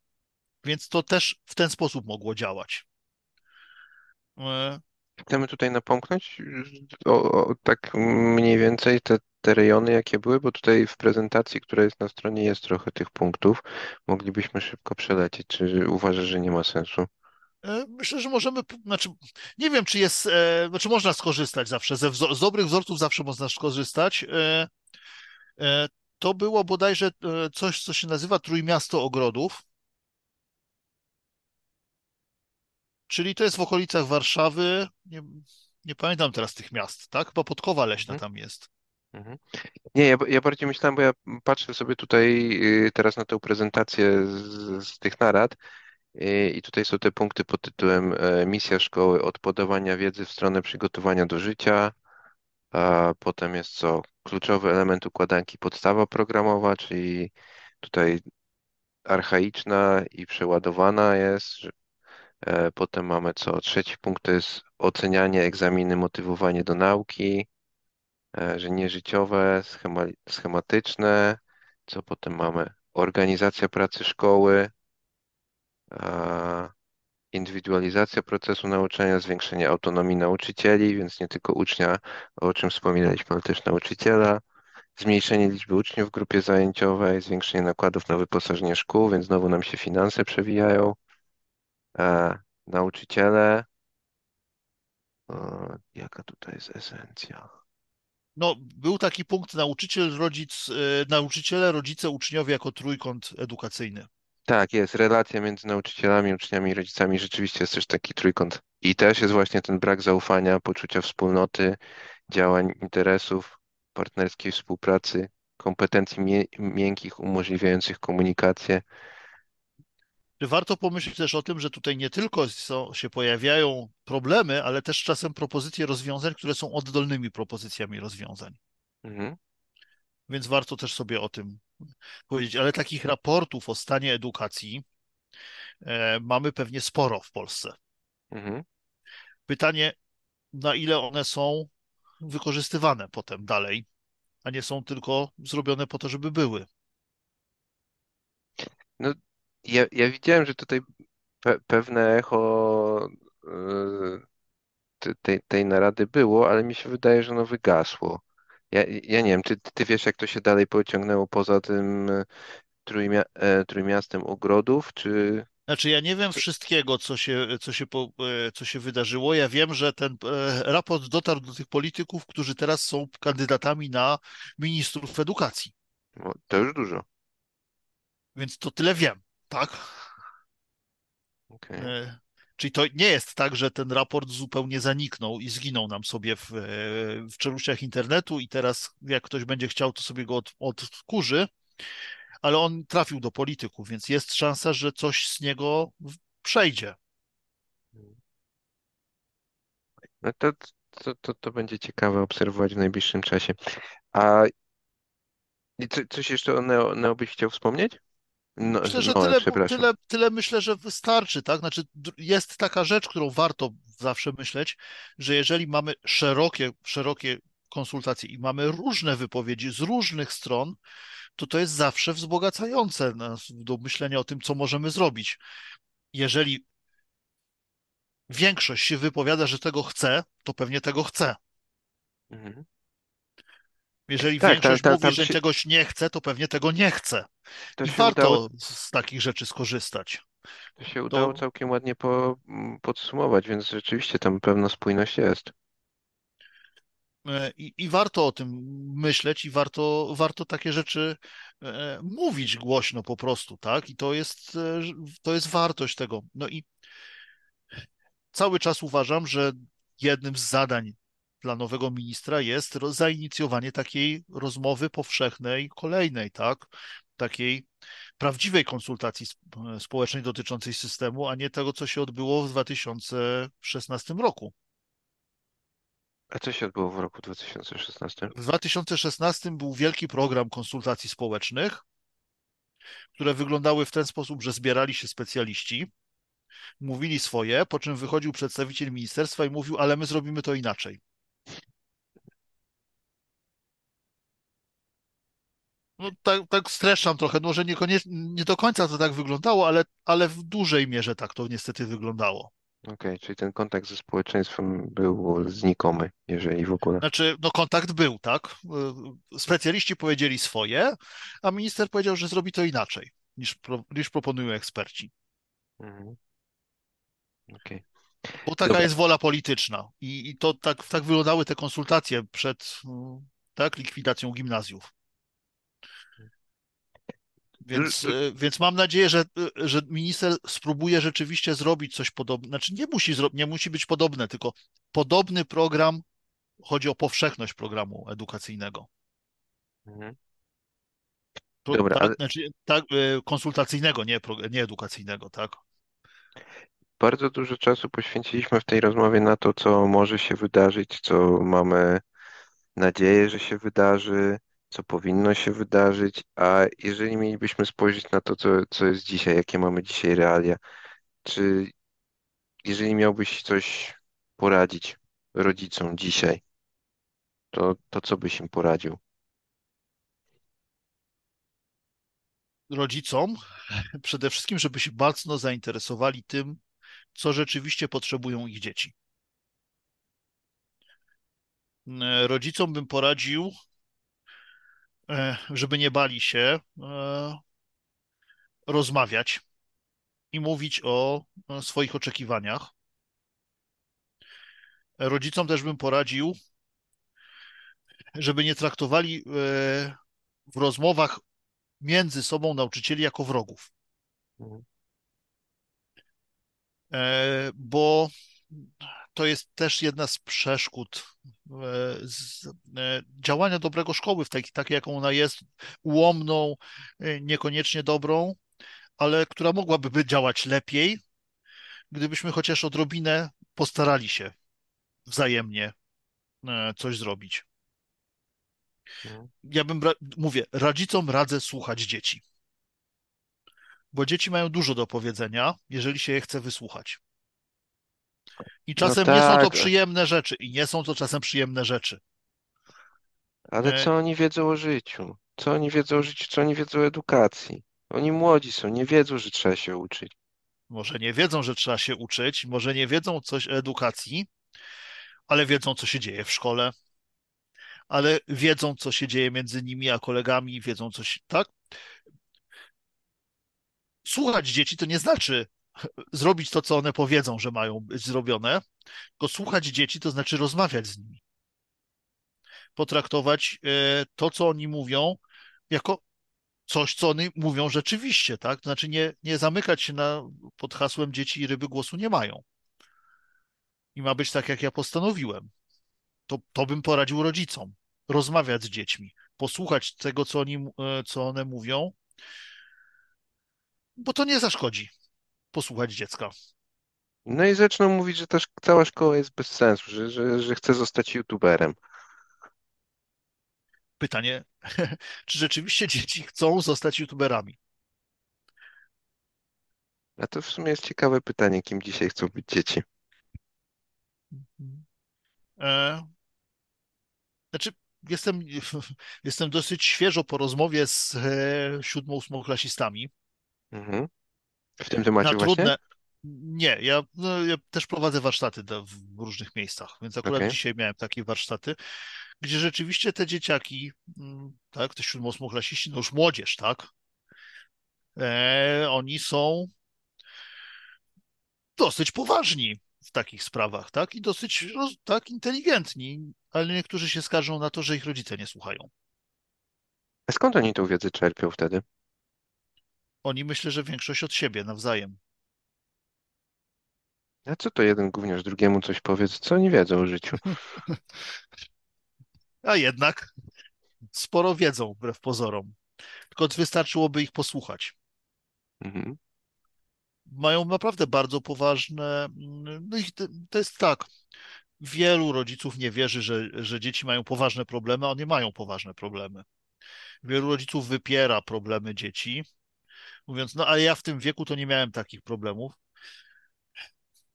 Więc to też w ten sposób mogło działać. E, Chcemy tutaj napomknąć o, o, tak mniej więcej te, te rejony, jakie były, bo tutaj w prezentacji, która jest na stronie, jest trochę tych punktów. Moglibyśmy szybko przelecieć. Czy uważasz, że nie ma sensu? e, Myślę, że możemy, znaczy, nie wiem, czy jest, e, znaczy można skorzystać zawsze, ze wzor z dobrych wzorców zawsze można skorzystać. E, e, To było bodajże coś, co się nazywa Trójmiasto Ogrodów, czyli to jest w okolicach Warszawy, nie, nie pamiętam teraz tych miast, tak? Chyba Podkowa Leśna Mhm. tam jest. Mhm. Nie, ja, ja bardziej myślałem, bo ja patrzę sobie tutaj y, teraz na tę prezentację z, z tych narad y, i tutaj są te punkty pod tytułem e, Misja szkoły od podawania wiedzy w stronę przygotowania do życia, a potem jest co? Kluczowy element układanki podstawa programowa, czyli tutaj archaiczna i przeładowana jest. E, Potem mamy co? Trzeci punkt to jest ocenianie, egzaminy, motywowanie do nauki. e, że nieżyciowe, schema, schematyczne. Co potem mamy? Organizacja pracy szkoły, indywidualizacja procesu nauczania, zwiększenie autonomii nauczycieli, więc nie tylko ucznia, o czym wspominaliśmy, ale też nauczyciela. Zmniejszenie liczby uczniów w grupie zajęciowej, zwiększenie nakładów na wyposażenie szkół, więc znowu nam się finanse przewijają. E, nauczyciele. E, jaka tutaj jest esencja? No, był taki punkt nauczyciel, rodzic, e, nauczyciele, rodzice, uczniowie jako trójkąt edukacyjny. Tak, jest. Relacja między nauczycielami, uczniami i rodzicami rzeczywiście jest też taki trójkąt. I też jest właśnie ten brak zaufania, poczucia wspólnoty, działań, interesów, partnerskiej współpracy, kompetencji miękkich umożliwiających komunikację. Warto pomyśleć też o tym, że tutaj nie tylko są, się pojawiają problemy, ale też czasem propozycje rozwiązań, które są oddolnymi propozycjami rozwiązań. Mhm, Więc warto też sobie o tym powiedzieć. Ale takich raportów o stanie edukacji e, mamy pewnie sporo w Polsce. mhm. Pytanie, na ile one są wykorzystywane potem dalej, a nie są tylko zrobione po to, żeby były. No, ja, ja widziałem, że tutaj pe pewne echo y, te- tej, tej narady było, ale mi się wydaje, że ono wygasło. Ja, ja nie wiem, czy ty wiesz, jak to się dalej pociągnęło poza tym e, trójmia e, trójmiastem ogrodów, czy... Znaczy, ja nie wiem wszystkiego, co się, co się, po, co się wydarzyło. Ja wiem, że ten raport dotarł do tych polityków, którzy teraz są kandydatami na ministrów edukacji. No, to już dużo. Więc to tyle wiem, tak? Okej. E, Czyli to nie jest tak, że ten raport zupełnie zaniknął i zginął nam sobie w, e, w czeluściach internetu i teraz jak ktoś będzie chciał, to sobie go od, odkurzy, ale on trafił do polityków, więc jest szansa, że coś z niego przejdzie. No to, to, to, to będzie ciekawe obserwować w najbliższym czasie. A coś jeszcze o Neo, Neo byś chciał wspomnieć? No, Myślę, że Noe, tyle, tyle, tyle myślę, że wystarczy, tak? Znaczy, jest taka rzecz, którą warto zawsze myśleć, że jeżeli mamy szerokie, szerokie konsultacje i mamy różne wypowiedzi z różnych stron, to to jest zawsze wzbogacające nas do myślenia o tym, co możemy zrobić. Jeżeli większość się wypowiada, że tego chce, to pewnie tego chce. Mhm. Jeżeli Tak, większość tam, mówi, tam że się, czegoś nie chce, to pewnie tego nie chce. to I się udało, warto z takich rzeczy skorzystać. to się udało To całkiem ładnie po, m, podsumować, więc rzeczywiście tam pewna spójność jest. E, I, I warto o tym myśleć i warto, warto takie rzeczy e, mówić głośno po prostu, tak? I to jest, e, to jest wartość tego. No i cały czas uważam, że jednym z zadań dla nowego ministra jest zainicjowanie takiej rozmowy powszechnej, kolejnej, tak? Takiej prawdziwej konsultacji sp- społecznej dotyczącej systemu, a nie tego, co się odbyło w 2016 roku. A co się odbyło w roku 2016? W 2016 był wielki program konsultacji społecznych, które wyglądały w ten sposób, że zbierali się specjaliści, mówili swoje, po czym wychodził przedstawiciel ministerstwa i mówił, ale my zrobimy to inaczej. No, tak, tak streszczam trochę, może niekoniecznie, nie do końca to tak wyglądało, ale, ale w dużej mierze tak to niestety wyglądało. Okej, czyli ten kontakt ze społeczeństwem był znikomy, jeżeli w ogóle. Znaczy, no kontakt był, tak? Y, Specjaliści powiedzieli swoje, a minister powiedział, że zrobi to inaczej niż, pro, niż proponują eksperci. Mhm. Okej. Bo taka Dobra, jest wola polityczna. I, i to tak, tak wyglądały te konsultacje przed mm, tak, likwidacją gimnazjów. Więc, e, więc mam nadzieję, że, że minister spróbuje rzeczywiście zrobić coś podobnego. Znaczy nie musi, zro... nie musi być podobne, tylko podobny program, chodzi o powszechność programu edukacyjnego. mhm. Pro, Dobra, tak, ale znaczy, tak, e, konsultacyjnego, nie, pro, nie edukacyjnego, tak? bardzo dużo czasu poświęciliśmy w tej rozmowie na to, co może się wydarzyć, co mamy nadzieję, że się wydarzy, co powinno się wydarzyć, a jeżeli mielibyśmy spojrzeć na to, co, co jest dzisiaj, jakie mamy dzisiaj realia, czy jeżeli miałbyś coś poradzić rodzicom dzisiaj, to, to co byś im poradził? Rodzicom [laughs] przede wszystkim, żeby się mocno zainteresowali tym, co rzeczywiście potrzebują ich dzieci. Rodzicom bym poradził, żeby nie bali się e, rozmawiać i mówić o swoich oczekiwaniach. Rodzicom też bym poradził, żeby nie traktowali e, w rozmowach między sobą nauczycieli jako wrogów, Mhm. E, bo to jest też jedna z przeszkód e, e, działania dobrego szkoły, w takiej, takiej, jaką ona jest, ułomną, e, niekoniecznie dobrą, ale która mogłaby by działać lepiej, gdybyśmy chociaż odrobinę postarali się wzajemnie e, coś zrobić. Mhm. Ja bym, mówię, rodzicom radzę słuchać dzieci, bo dzieci mają dużo do powiedzenia, jeżeli się je chce wysłuchać. I No czasem nie są to tak, przyjemne rzeczy, i nie są to czasem przyjemne rzeczy. ale E, co oni wiedzą o życiu? Co oni wiedzą o życiu? Co oni wiedzą o edukacji? Oni młodzi są, nie wiedzą, że trzeba się uczyć. Może nie wiedzą, że trzeba się uczyć, może nie wiedzą coś o edukacji, ale wiedzą, co się dzieje w szkole, ale wiedzą, co się dzieje między nimi a kolegami, wiedzą coś, tak? Słuchać dzieci to nie znaczy zrobić to, co one powiedzą, że mają być zrobione, tylko słuchać dzieci to znaczy rozmawiać z nimi. Potraktować e, to, co oni mówią, jako coś, co oni mówią rzeczywiście, tak? To znaczy nie, nie zamykać się na, pod hasłem dzieci i ryby głosu nie mają. I ma być tak, jak ja postanowiłem. To, to bym poradził rodzicom. Rozmawiać z dziećmi, posłuchać tego, co, oni, e, co one mówią, bo to nie zaszkodzi posłuchać dziecka. No i zaczną mówić, że też cała szkoła jest bez sensu, że, że, że chce zostać youtuberem. Pytanie, [laughs] czy rzeczywiście dzieci chcą zostać youtuberami? A to w sumie jest ciekawe pytanie, kim dzisiaj chcą być dzieci. E, znaczy, jestem, [laughs] jestem dosyć świeżo po rozmowie z e, siódmą, ósmoklasistami. Mhm. W tym temacie na właśnie? trudne. Nie, ja, no, ja też prowadzę warsztaty w różnych miejscach, więc akurat Okej. dzisiaj miałem takie warsztaty, gdzie rzeczywiście te dzieciaki, mm, tak, te siódmo-ósmoklasiści, no już młodzież, tak, e, oni są dosyć poważni w takich sprawach, tak, i dosyć roz, tak inteligentni, ale niektórzy się skarżą na to, że ich rodzice nie słuchają. A skąd oni tą wiedzę czerpią wtedy? Oni myślę, że większość od siebie nawzajem. A co to jeden gówniarz drugiemu coś powiedz, co oni wiedzą o życiu? [laughs] A jednak sporo wiedzą, wbrew pozorom. Tylko wystarczyłoby ich posłuchać. Mhm. Mają naprawdę bardzo poważne. No i to- jest tak. Wielu rodziców nie wierzy, że, że dzieci mają poważne problemy, a one mają poważne problemy. Wielu rodziców wypiera problemy dzieci, mówiąc, no ale ja w tym wieku to nie miałem takich problemów.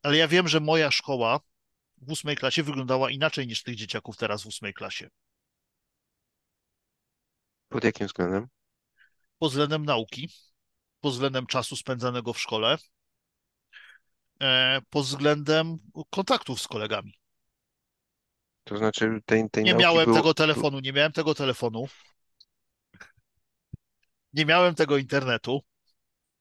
Ale ja wiem, że moja szkoła w ósmej klasie wyglądała inaczej niż tych dzieciaków teraz w ósmej klasie. Pod jakim względem? Pod względem nauki, pod względem czasu spędzanego w szkole, e, pod względem kontaktów z kolegami. To znaczy tej, tej Nie miałem było... tego telefonu, nie miałem tego telefonu, nie miałem tego internetu,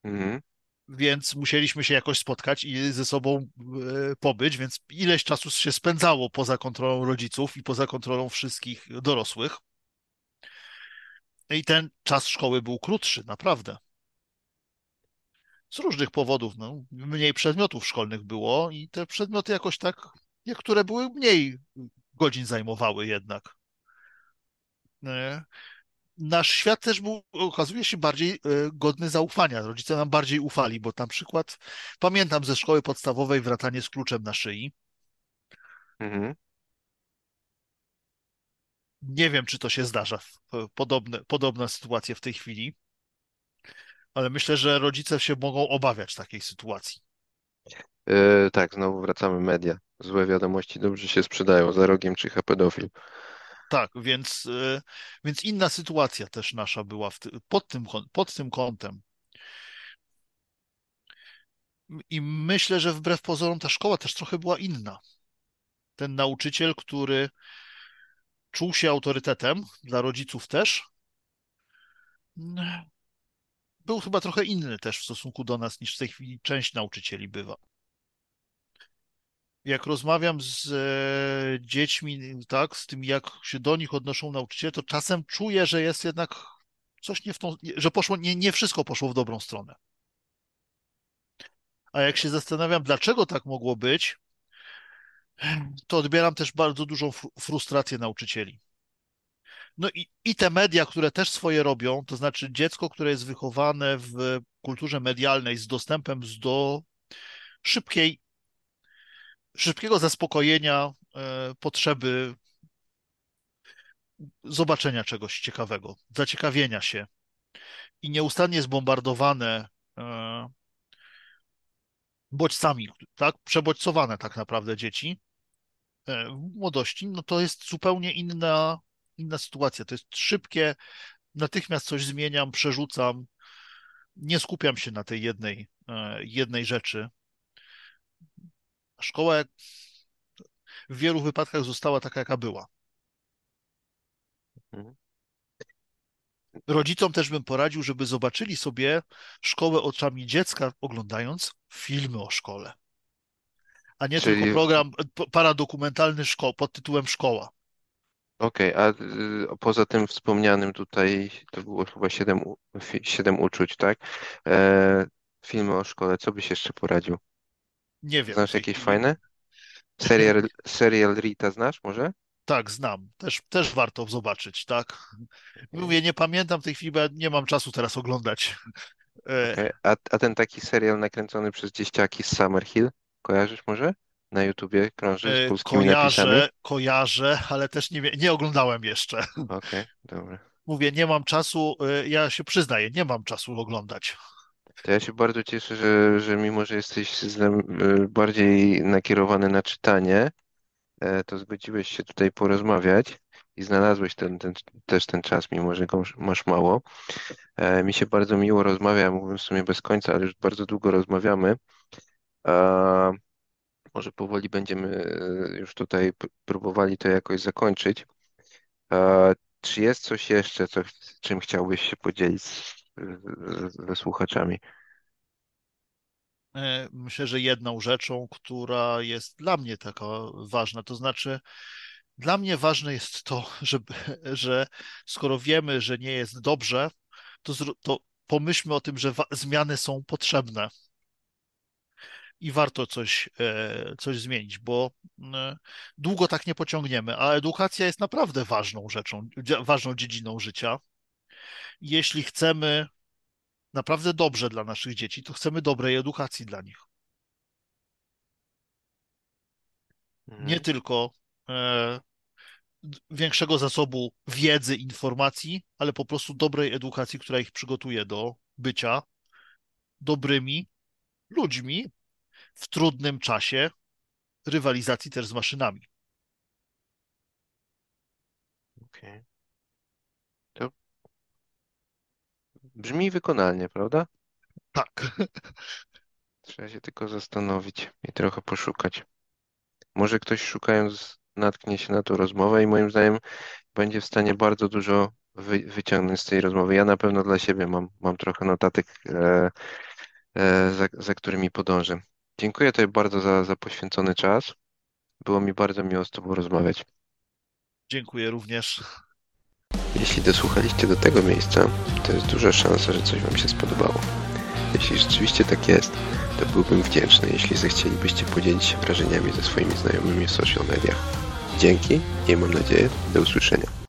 Mhm. więc musieliśmy się jakoś spotkać i ze sobą e, pobyć, więc ileś czasu się spędzało poza kontrolą rodziców i poza kontrolą wszystkich dorosłych. I ten czas szkoły był krótszy, naprawdę. Z różnych powodów, no, mniej przedmiotów szkolnych było i te przedmioty jakoś tak, niektóre były mniej godzin zajmowały jednak. E, Nasz świat też był, okazuje się, bardziej e, godny zaufania. Rodzice nam bardziej ufali, bo na przykład pamiętam ze szkoły podstawowej wracanie z kluczem na szyi. Mhm. Nie wiem, czy to się zdarza, w- podobne, podobna sytuacja w tej chwili, ale myślę, że rodzice się mogą obawiać takiej sytuacji. E, tak, znowu wracamy media. Złe wiadomości dobrze się sprzedają. Za rogiem czyha pedofil. Tak, więc, e, więc inna sytuacja też nasza była pod tym, pod tym kątem. I myślę, że wbrew pozorom ta szkoła też trochę była inna. Ten nauczyciel, który czuł się autorytetem, dla rodziców też, był chyba trochę inny też w stosunku do nas, niż w tej chwili część nauczycieli bywa. Jak rozmawiam z e, dziećmi, tak, z tym, jak się do nich odnoszą nauczyciele, to czasem czuję, że jest jednak coś nie w tą, że poszło, nie, nie wszystko poszło w dobrą stronę. A jak się zastanawiam, dlaczego tak mogło być, to odbieram też bardzo dużą fru- frustrację nauczycieli. No i, i te media, które też swoje robią, to znaczy dziecko, które jest wychowane w kulturze medialnej z dostępem do szybkiej, szybkiego zaspokojenia e, potrzeby zobaczenia czegoś ciekawego, zaciekawienia się i nieustannie jest bombardowane e, bodźcami, tak? Przebodźcowane tak naprawdę dzieci e, w młodości, no to jest zupełnie inna, inna sytuacja. To jest szybkie, natychmiast coś zmieniam, przerzucam. nie skupiam się na tej jednej, jednej rzeczy. Szkoła w wielu wypadkach została taka, jaka była. Mhm. Rodzicom też bym poradził, żeby zobaczyli sobie szkołę oczami dziecka, oglądając filmy o szkole, a nie Czyli- tylko program paradokumentalny szko- pod tytułem Szkoła. Okej, a y, poza tym wspomnianym tutaj, to było chyba siedem, u- fi- siedem uczuć, tak? E, filmy o szkole, co byś jeszcze poradził? Nie wiem. Znasz jakieś fajne? Serial, [laughs] serial Rita znasz może? Tak, znam. Też, też warto zobaczyć, tak. Mówię, nie pamiętam w tej chwili, bo ja nie mam czasu teraz oglądać. E, A, a ten taki serial nakręcony przez dzieciaki z Summer Hill, kojarzysz może? Na YouTubie krąży z e, polskimi napisami? kojarzę, kojarzę, ale też nie, nie oglądałem jeszcze. Okej, dobra. Mówię, nie mam czasu, e, ja się przyznaję, nie mam czasu oglądać. To ja się bardzo cieszę, że, że mimo, że jesteś y, bardziej nakierowany na czytanie, e, to zgodziłeś się tutaj porozmawiać i znalazłeś ten, ten, też ten czas, mimo że go masz- mało. E, Mi się bardzo miło rozmawia, mógłbym w sumie bez końca, ale już bardzo długo rozmawiamy. Może powoli będziemy e, już tutaj próbowali to jakoś zakończyć. E, Czy jest coś jeszcze, co, czym chciałbyś się podzielić ze słuchaczami? E, Myślę, że jedną rzeczą, która jest dla mnie taka ważna, to znaczy dla mnie ważne jest to, [laughs] żeby, że skoro wiemy, że nie jest dobrze, to, to pomyślmy o tym, że zmiany są potrzebne i warto coś, e, coś zmienić, bo e, długo tak nie pociągniemy, a edukacja jest naprawdę ważną rzeczą, ważną dziedziną życia. Jeśli chcemy naprawdę dobrze dla naszych dzieci, to chcemy dobrej edukacji dla nich. nie Mhm. tylko e, większego zasobu wiedzy, informacji, ale po prostu dobrej edukacji, która ich przygotuje do bycia dobrymi ludźmi w trudnym czasie rywalizacji też z maszynami. Okej. To brzmi wykonalnie, prawda? Tak, [laughs] Trzeba się tylko zastanowić i trochę poszukać. Może ktoś szukając natknie się na tą rozmowę i moim zdaniem będzie w stanie bardzo dużo wy, wyciągnąć z tej rozmowy. Ja na pewno dla siebie mam, mam trochę notatek, e, e, za, za którymi podążę. Dziękuję Tobie bardzo za, za poświęcony czas. Było mi bardzo miło z Tobą rozmawiać. dziękuję również. Jeśli dosłuchaliście do tego miejsca, to jest duża szansa, że coś Wam się spodobało. Jeśli rzeczywiście tak jest, to byłbym wdzięczny, jeśli zechcielibyście podzielić się wrażeniami ze swoimi znajomymi w social mediach. Dzięki i mam nadzieję do usłyszenia.